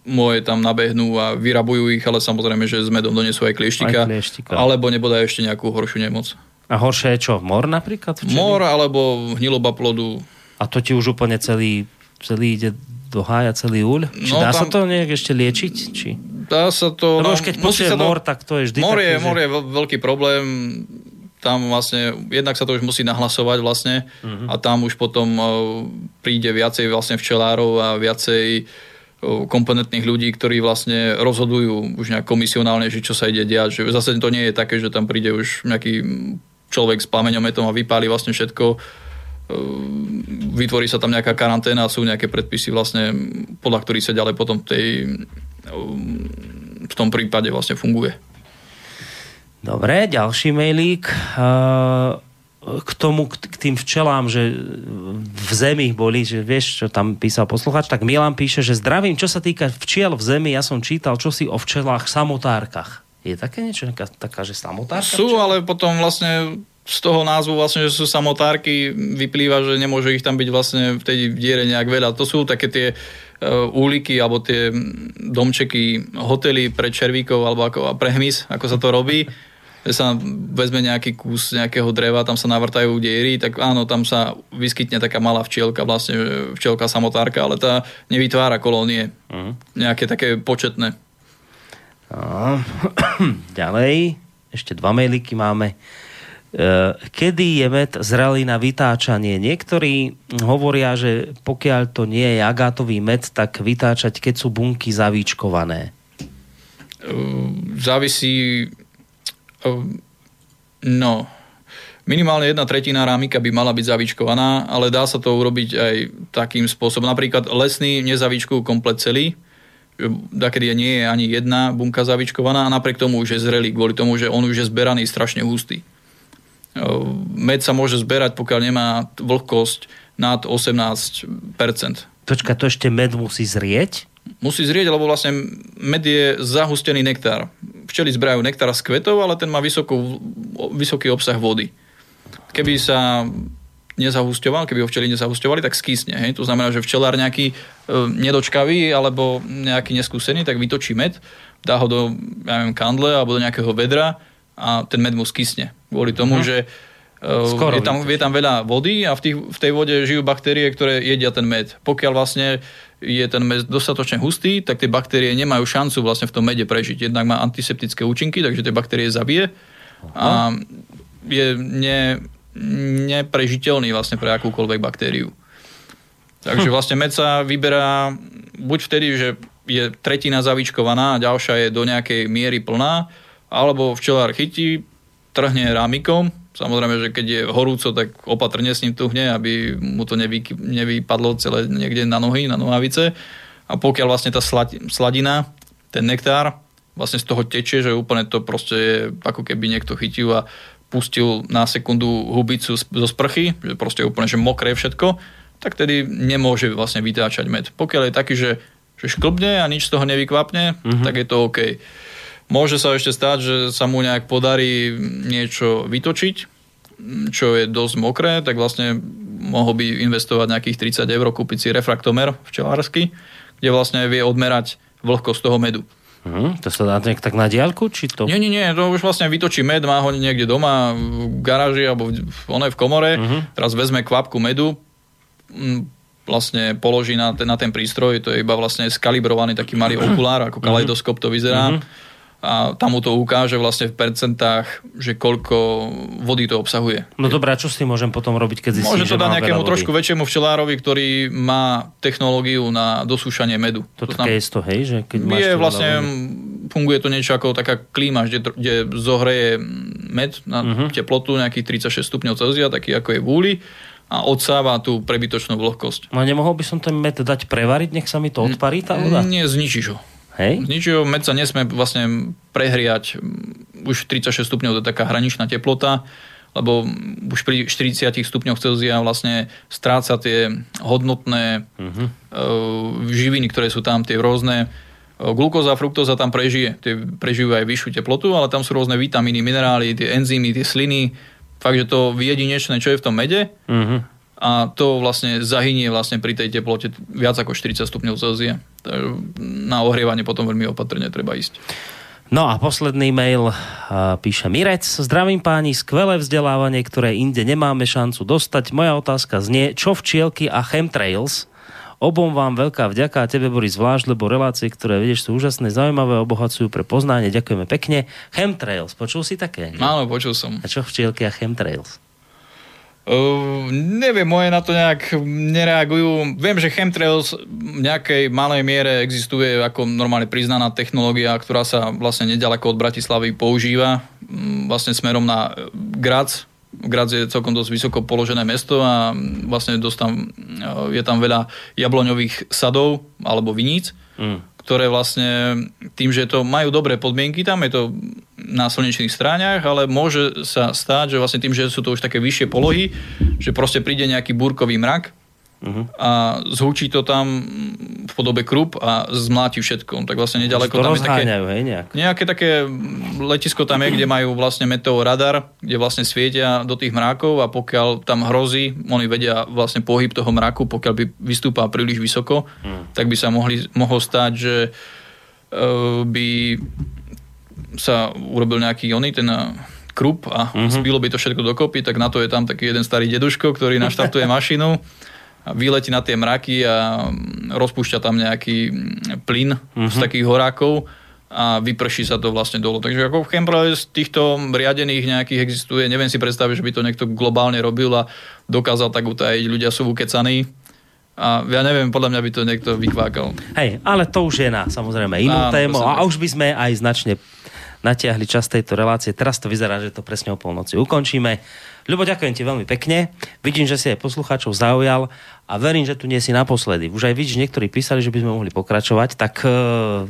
C: moje tam nabehnú a vyrabujú ich, ale samozrejme, že s medom donesú aj klieštika,
B: Aj klieštika.
C: alebo nebodaj ešte nejakú horšiu nemoc.
B: A horšie je čo? Mor napríklad? Včely?
C: Mor alebo hniloba plodu.
B: A to ti už úplne celý, celý ide do hája, celý úľ? Či
C: No,
B: dá sa
C: tam-
B: to nejak ešte liečiť? Či...
C: Dá sa to...
B: Lebo
C: no,
B: už keď
C: musí sa to-
B: mor, tak to je vždy
C: Mor je,
B: že-
C: mor je veľ- veľký problém. Tam vlastne, jednak sa to už musí nahlasovať vlastne
B: Mhm.
C: a tam už potom uh, príde viacej vlastne včelárov a viacej uh, komponentných ľudí, ktorí vlastne rozhodujú už nejak komisionálne, že čo sa ide diať. Že zase to nie je také, že tam príde už nejaký človek s plameňometom a vypáli vlastne všetko. Uh, Vytvorí sa tam nejaká karanténa a sú nejaké predpisy vlastne, podľa ktorých sa ďalej potom tej um, v tom prípade vlastne funguje.
B: Dobre, ďalší mailík. Uh, k tomu, k tým včelám, že v zemi boli, že vieš, čo tam písal posluchač, tak Milan píše, že zdravím, čo sa týka včiel v zemi, ja som čítal čosi o včelách samotárkach. Je také niečo, taká, taká že samotárka?
C: Sú,
B: včel?
C: ale potom vlastne z toho názvu vlastne, že sú samotárky, vyplýva, že nemôže ich tam byť vlastne v tej diere nejak veľa. To sú také tie uh, úliky alebo tie mm, domčeky, hotely pre červíkov alebo ako, a pre hmyz, ako sa to robí. Že sa vezme nejaký kus nejakého dreva, tam sa navrtajú diery, tak áno, tam sa vyskytne taká malá včielka, vlastne včielka samotárka, ale tá nevytvára kolónie. Uh-huh. Nejaké také početné.
B: Ďalej, ešte dva mailíky máme. Kedy je med zrelý na vytáčanie? Niektorí hovoria, že pokiaľ to nie je agátový med, tak vytáčať, keď sú bunky zavíčkované.
C: Závisí... No, minimálne jedna tretina rámika by mala byť zavíčkovaná, ale dá sa to urobiť aj takým spôsobom. Napríklad lesný nezavíčkujú komplet celý, že dakedy nie je ani jedna bunka zavíčkovaná a napriek tomu už je zrelý, kvôli tomu, že on už je zberaný strašne hustý. Ehm, Med sa môže zberať, pokiaľ nemá vlhkosť nad 18%.
B: Počka, to ešte med musí zrieť?
C: Musí zrieť, lebo vlastne med je zahustený nektár. Včely zberajú nektár z kvetov, ale ten má vysokú, vysoký obsah vody. Keby sa nezahusťoval, keby ho včely nezahusťovali, tak skysne. Hej? To znamená, že včelár nejaký e, nedočkavý alebo nejaký neskúsený, tak vytočí med, dá ho do ja neviem, kandle alebo do nejakého vedra a ten med mu skysne. Kvôli tomu, že e,
B: Skoro
C: je tam, je tam veľa vody a v, tých, v tej vode žijú baktérie, ktoré jedia ten med. Pokiaľ vlastne je ten med dostatočne hustý, tak tie baktérie nemajú šancu vlastne v tom mede prežiť. Jednak má antiseptické účinky, takže tie baktérie zabije a je ne, neprežiteľný vlastne pre akúkoľvek baktériu. Takže vlastne med sa vyberá buď vtedy, že je tretina zavíčkovaná a ďalšia je do nejakej miery plná, alebo včelár chytí, trhne rámikom, samozrejme, že keď je horúco, tak opatrne s ním tuhne, aby mu to nevy, nevypadlo celé niekde na nohy, na nohavice. A pokiaľ vlastne tá slad- sladina, ten nektár, vlastne z toho tečie, že úplne to proste je ako keby niekto chytil a pustil na sekundu hubicu zo sprchy, že proste úplne že mokré všetko, tak tedy nemôže vlastne vytáčať med. Pokiaľ je taký, že, že šklbne a nič z toho nevykvapne, mm-hmm. tak je to OK. Môže sa ešte stať, že sa mu nejak podarí niečo vytočiť, čo je dosť mokré, tak vlastne mohol by investovať nejakých 30 eur, kúpiť si refraktomer včelársky, kde vlastne vie odmerať vlhkosť toho medu.
B: Mhm, to sa dá nejak tak na diálku, či to...
C: Nie, nie, nie, to už vlastne vytočí med, má ho niekde doma v garáži alebo v, one v komore, uh-huh. teraz vezme kvapku medu, vlastne položí na ten, na ten prístroj, to je iba vlastne skalibrovaný taký malý okulár, ako kaleidoskop to vyzerá. Uh-huh. A tam mu to ukáže vlastne v percentách, že koľko vody to obsahuje.
B: No dobré, a čo s tým môžem potom robiť, keď zistím,
C: Môže
B: že
C: to dať nejakému trošku väčšiemu včelárovi, ktorý má technológiu na dosúšanie medu.
B: To,
C: To
B: také je to, hej, že keď máš
C: je vlastne,
B: vody.
C: funguje to niečo ako taká klíma, kde, kde zohreje med na uh-huh. teplotu nejakých 36 stupňov Celzia, taký ako je v úli a odsáva tú prebytočnú vlhkosť.
B: No nemohol by som ten med dať prevariť, nech sa mi to odparí tá voda?
C: Nie, zničíš ho.
B: Hej?
C: Zničíš ho, med sa nesmie vlastne prehriať už 36 stupňov, to je taká hraničná teplota, lebo už pri 40 stupňoch Celzia vlastne stráca tie hodnotné uh-huh. živiny, ktoré sú tam, tie rôzne e, glukóza a fruktóza tam prežije. Tie prežijú aj vyššiu teplotu, ale tam sú rôzne vitamíny, minerály, tie enzymy, tie sliny. Fakt, že to jedinečné, čo je v tom mede
B: Mhm.
C: A to vlastne zahynie vlastne pri tej teplote viac ako 40 stupňov Celzia. Na ohrievanie potom veľmi opatrne treba ísť.
B: No a posledný mail píše Mirec. Zdravím páni, skvelé vzdelávanie, ktoré inde nemáme šancu dostať. Moja otázka znie, čo včielky a chemtrails? Obom vám veľká vďaka a tebe Boris zvlášť, lebo relácie, ktoré vidieš, sú úžasné, zaujímavé, obohacujú pre poznanie. Ďakujeme pekne. Chemtrails, počul si také?
C: Áno, počul som.
B: A čo včielky a chemtrails?
C: Uh, neviem, moje na to nejak nereagujú. Viem, že chemtrails v nejakej malej miere existuje ako normálne priznaná technológia, ktorá sa vlastne nedaleko od Bratislavy používa mm, vlastne smerom na e, Graz. Graz je celkom dosť vysoko položené mesto a vlastne dosť e, je tam veľa jabloňových sadov alebo viníc,
B: Mm.
C: Ktoré vlastne tým, že to majú dobré podmienky, tam je to na slnečných stráňach, ale môže sa stať, že vlastne tým, že sú to už také vyššie polohy, že proste príde nejaký búrkový mrak
B: Mhm.
C: a zhúči to tam v podobe krup a zmláti všetko. Tak vlastne nedaleko tam je také,
B: hej, nejak.
C: nejaké také letisko tam je, kde majú vlastne meteoradar, kde vlastne svietia do tých mrákov a pokiaľ tam hrozí, oni vedia vlastne pohyb toho mraku, pokiaľ by vystúpal príliš vysoko, hmm. tak by sa mohli, mohol stať, že uh, by sa urobil nejaký oný, ten eh, krup a mm-hmm. zbilo by to všetko dokopy, tak na to je tam taký jeden starý deduško, ktorý naštartuje mašinu vyletí na tie mraky a mm, rozpúšťa tam nejaký mm, plyn mm-hmm. z takých horákov a vyprší sa to vlastne dolu. Takže ako v Chemprale z týchto riadených nejakých existuje, neviem si predstaviť, že by to niekto globálne robil a dokázal tak utajiť. Ľudia sú ukecaní a ja neviem, podľa mňa by to niekto vykvákal.
B: Hej, ale to už je na samozrejme inú
C: Áno,
B: tému a už by sme aj značne natiahli čas tejto relácie. Teraz to vyzerá, že to presne o polnoci ukončíme. Ľubo, ďakujem ti veľmi pekne. Vidím, že si aj poslucháčov zaujal a verím, že tu nie si naposledy. Už aj vidíš, niektorí písali, že by sme mohli pokračovať, tak e,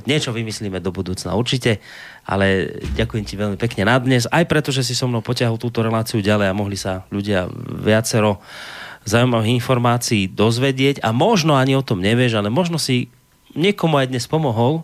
B: niečo vymyslíme do budúcna určite, ale ďakujem ti veľmi pekne na dnes, aj preto, že si so mnou potiahol túto reláciu ďalej a mohli sa ľudia viacero zaujímavých informácií dozvedieť a možno ani o tom nevieš, ale možno si niekomu aj dnes pomohol,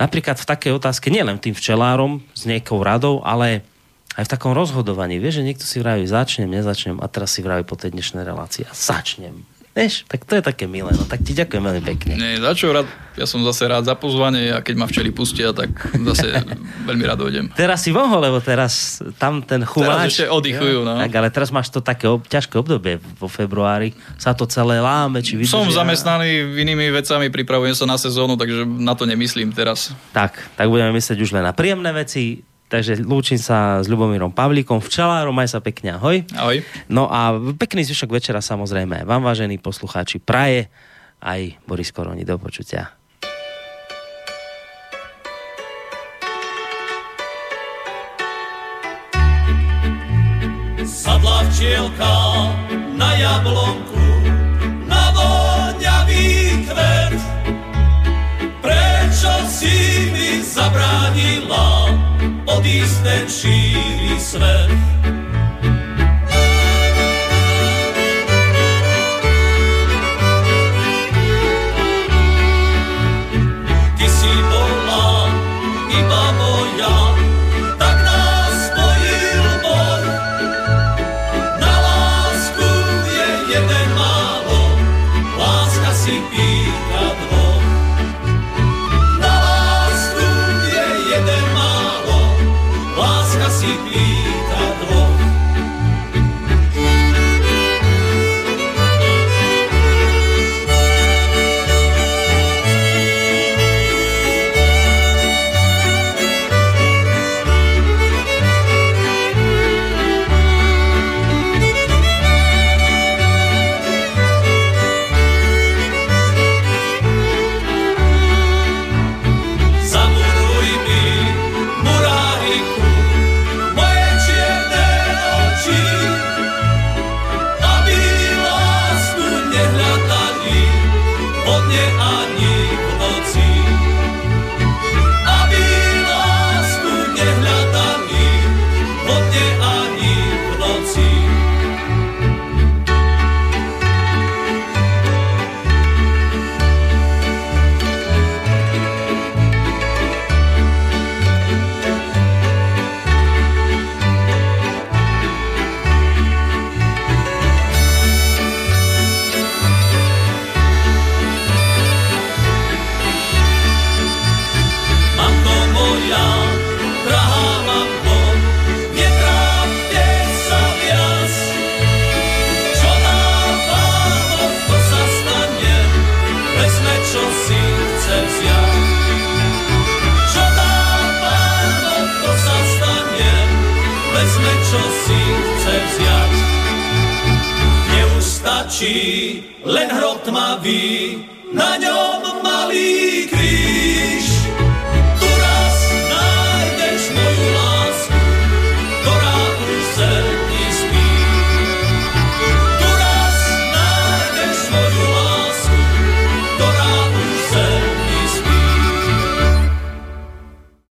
B: napríklad v takej otázke, nielen tým včelárom s nejakou radou, ale aj v takom rozhodovaní. Vieš, že niekto si vraví, začnem, nezačnem a teraz si vraví po tej dnešnej relácii a začnem. Vieš, tak to je také milé. No tak ti ďakujem veľmi pekne.
C: Nie, za čo rád, ja som zase rád za pozvanie a keď ma včeli pustia, tak zase veľmi rád dojdem.
B: Teraz si mohol, lebo teraz tam ten chumáč...
C: Teraz ešte oddychujú, no.
B: Tak, ale teraz máš to také ob, ťažké obdobie vo februári. Sa to celé láme, či vydržia.
C: Som zamestnaný inými vecami, pripravujem sa na sezónu, takže na to nemyslím teraz.
B: Tak, tak budeme myslieť už len na príjemné veci. Takže lúčim sa s Ľubomírom Pavlíkom, včelárom, aj sa pekne, ahoj.
C: Ahoj.
B: No a pekný zvyšok večera samozrejme vám, vážení poslucháči, praje aj Boris Koroni. Do počutia.
D: Sadla včielka na jablonku, na voňavý kvet. Prečo si mi zabránila odisten širi svet. Len hrot tmavý, na ňom malý kríž.